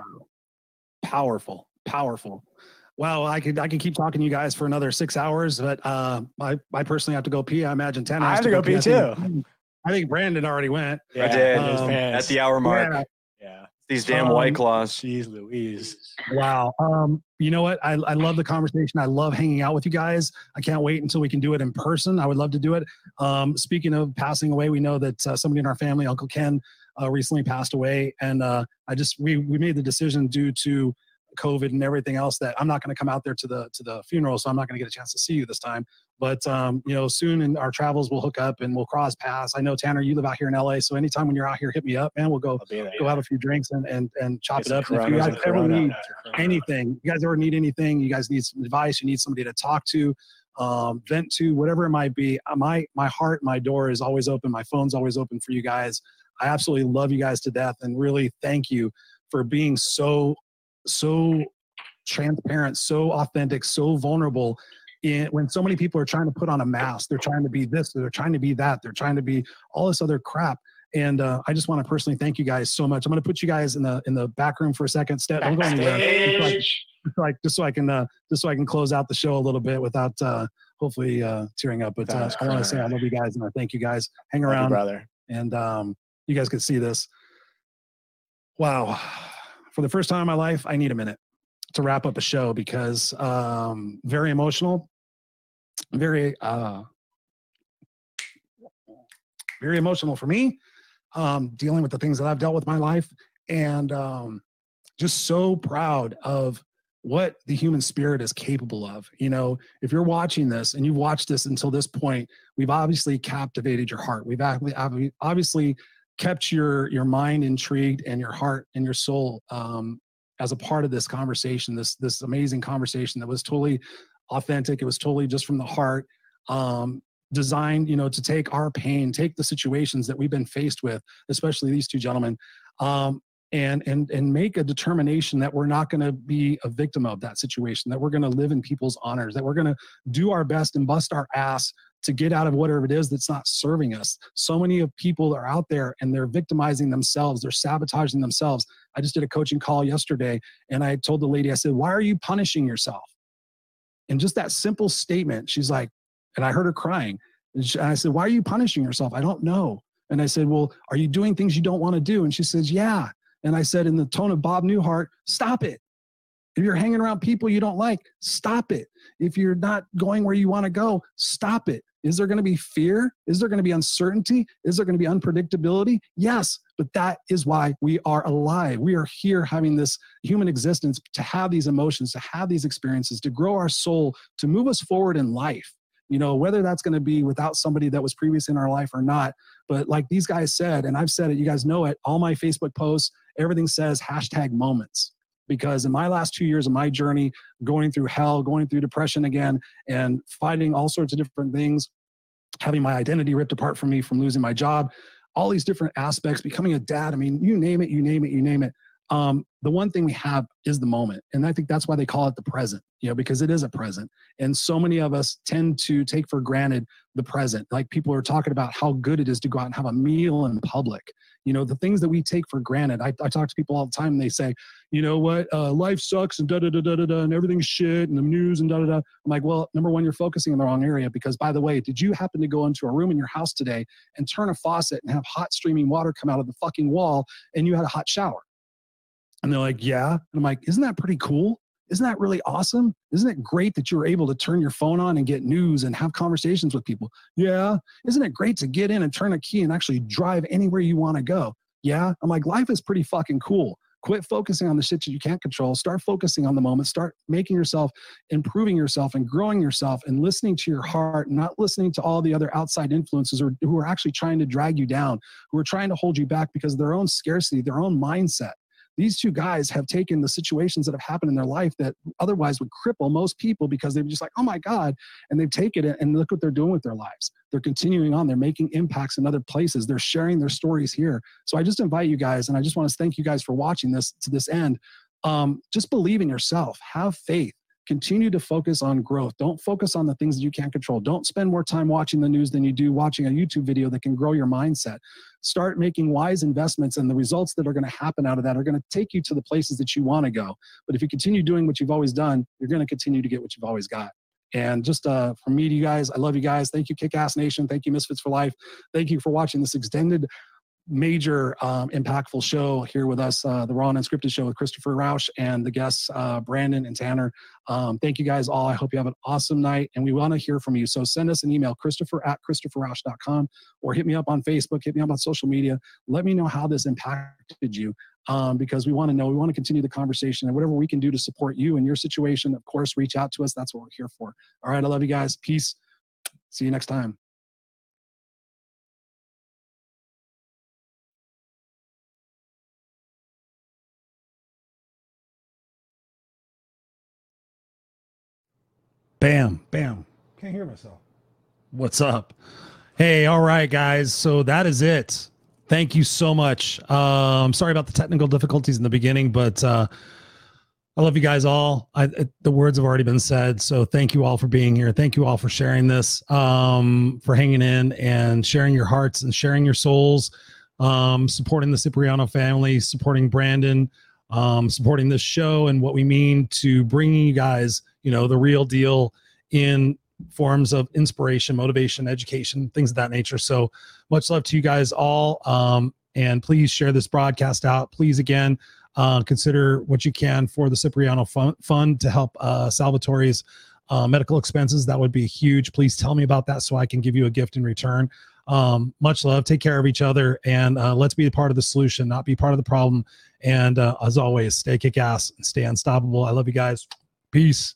powerful, powerful. Wow, I could I could keep talking to you guys for another six hours, but uh, I I personally have to go pee. I imagine ten. I have to go pee I think- I think Brandon already went. I did. Um. At the hour mark, Yeah. Yeah these damn Um, white claws. jeez louise Wow. Um, you know what? I, I love the conversation. I love hanging out with you guys. I can't wait until we can do it in person. I would love to do it. Um, speaking of passing away, we know that uh, somebody in our family, Uncle Ken, uh, recently passed away, and uh, I just we we made the decision due to COVID and everything else that I'm not going to come out there to the to the funeral, so I'm not going to get a chance to see you this time. But um, you know, soon in our travels, we'll hook up and we'll cross paths. I know Tanner, you live out here in LA, so anytime when you're out here, hit me up, man. We'll go there go have a few drinks and and and chop Get it up. If you guys ever need anything, you guys ever need anything, you guys need some advice, you need somebody to talk to, um, vent to, whatever it might be. uh, My my heart, my door is always open. My phone's always open for you guys. I absolutely love you guys to death, and really thank you for being so so transparent, so authentic, so vulnerable. In, when so many people are trying to put on a mask, they're trying to be this, they're trying to be that, they're trying to be all this other crap. And uh, I just want to personally thank you guys so much. I'm going to put you guys in the in the back room for a second. Step, don't go anywhere. Just like, just like just so I can uh, just so I can close out the show a little bit without uh, hopefully uh, tearing up. But uh, I want to say I love you guys and I thank you guys. Hang Love you, around brother. and um, you guys can see this. Wow. For the first time in my life, I need a minute to wrap up a show because um, very emotional, very, uh, very emotional for me, um, dealing with the things that I've dealt with my life, and um, just so proud of what the human spirit is capable of. You know, if you're watching this and you've watched this until this point, we've obviously captivated your heart. We've obviously kept your your mind intrigued and your heart and your soul um, as a part of this conversation. This this amazing conversation that was totally authentic. It was totally just from the heart. Um, designed you know to take our pain take the situations that we've been faced with especially these two gentlemen um, and and and make a determination that we're not going to be a victim of that situation that we're going to live in people's honors that we're going to do our best and bust our ass to get out of whatever it is that's not serving us. So many of people are out there and they're victimizing themselves. They're sabotaging themselves. I just did a coaching call yesterday and i told the lady i said why are you punishing yourself? And just that simple statement she's like and i heard her crying. And she- and i said why are you punishing yourself? I don't know. And i said well are you doing things you don't want to do? And she says yeah. And I said, in the tone of Bob Newhart, stop it. If you're hanging around people you don't like, stop it. If you're not going where you want to go, stop it. Is there going to be fear? Is there going to be uncertainty? Is there going to be unpredictability? Yes, but that is why we are alive. We are here having this human existence to have these emotions, to have these experiences, to grow our soul, to move us forward in life. You know, whether that's going to be without somebody that was previous in our life or not. But like these guys said, and I've said it, you guys know it, all my Facebook posts, everything says hashtag moments because in my last two years of my journey going through hell going through depression again and fighting all sorts of different things having my identity ripped apart from me from losing my job all these different aspects becoming a dad i mean you name it you name it you name it um, the one thing we have is the moment. And i think that's why they call it the present you know because it is a present. And so many of us tend to take for granted the present. Like people are talking about how good it is to go out and have a meal in public you know the things that we take for granted. I, I talk to people all the time and they say you know what? Uh, life sucks and da da da da da da and everything's shit and the news and da da da. I'm like well number one you're focusing in the wrong area because by the way did you happen to go into a room in your house today and turn a faucet and have hot streaming water come out of the fucking wall and you had a hot shower? And they're like yeah. And i'm like isn't that pretty cool isn't that really awesome? Isn't it great that you're able to turn your phone on and get news and have conversations with people? Yeah. Isn't it great to get in and turn a key and actually drive anywhere you want to go? Yeah. I'm like, life is pretty fucking cool. Quit focusing on the shit that you can't control. Start focusing on the moment. Start making yourself, improving yourself, and growing yourself, and listening to your heart, not listening to all the other outside influences or who are actually trying to drag you down, who are trying to hold you back because of their own scarcity, their own mindset these two guys have taken the situations that have happened in their life that otherwise would cripple most people because they're just like, oh my God. And they've taken it and look what they're doing with their lives. They're continuing on. They're making impacts in other places. They're sharing their stories here. So I just invite you guys, and I just want to thank you guys for watching this to this end. Um, just believe in yourself, have faith. Continue to focus on growth. Don't focus on the things that you can't control. Don't spend more time watching the news than you do watching a YouTube video that can grow your mindset start making wise investments and the results that are going to happen out of that are going to take you to the places that you want to go. But if you continue doing what you've always done you're going to continue to get what you've always got. And just uh, from me to you guys i love you guys. Thank you kick ass nation. Thank you misfits for life. Thank you for watching this extended major um, impactful show here with us uh, the raw and unscripted show with christopher rausch and the guests uh, brandon and tanner. Um, thank you guys all. I hope you have an awesome night and we want to hear from you. So send us an email christopher at christopherrausch.com or hit me up on facebook hit me up on social media. Let me know how this impacted you um, because we want to know we want to continue the conversation and whatever we can do to support you in your situation of course reach out to us. That's what we're here for. All right i love you guys. Peace. See you next time Bam, bam. Can't hear myself. What's up? Hey, all right, guys. So that is it. Thank you so much. Um, sorry about the technical difficulties in the beginning, but uh, I love you guys all. I, the words have already been said. So thank you all for being here. Thank you all for sharing this, um, for hanging in and sharing your hearts and sharing your souls, um, supporting the Cipriano family, supporting Brandon, um, supporting this show and what we mean to bringing you guys, you know, the real deal in forms of inspiration, motivation, education, things of that nature. So much love to you guys all. Um, and please share this broadcast out. Please, again, uh, consider what you can for the Cipriano Fund, fund to help uh, Salvatore's uh, medical expenses. That would be huge. Please tell me about that so I can give you a gift in return. Um, much love. Take care of each other and uh, let's be a part of the solution, not be part of the problem. And uh, as always, stay kick ass and stay unstoppable. I love you guys. Peace.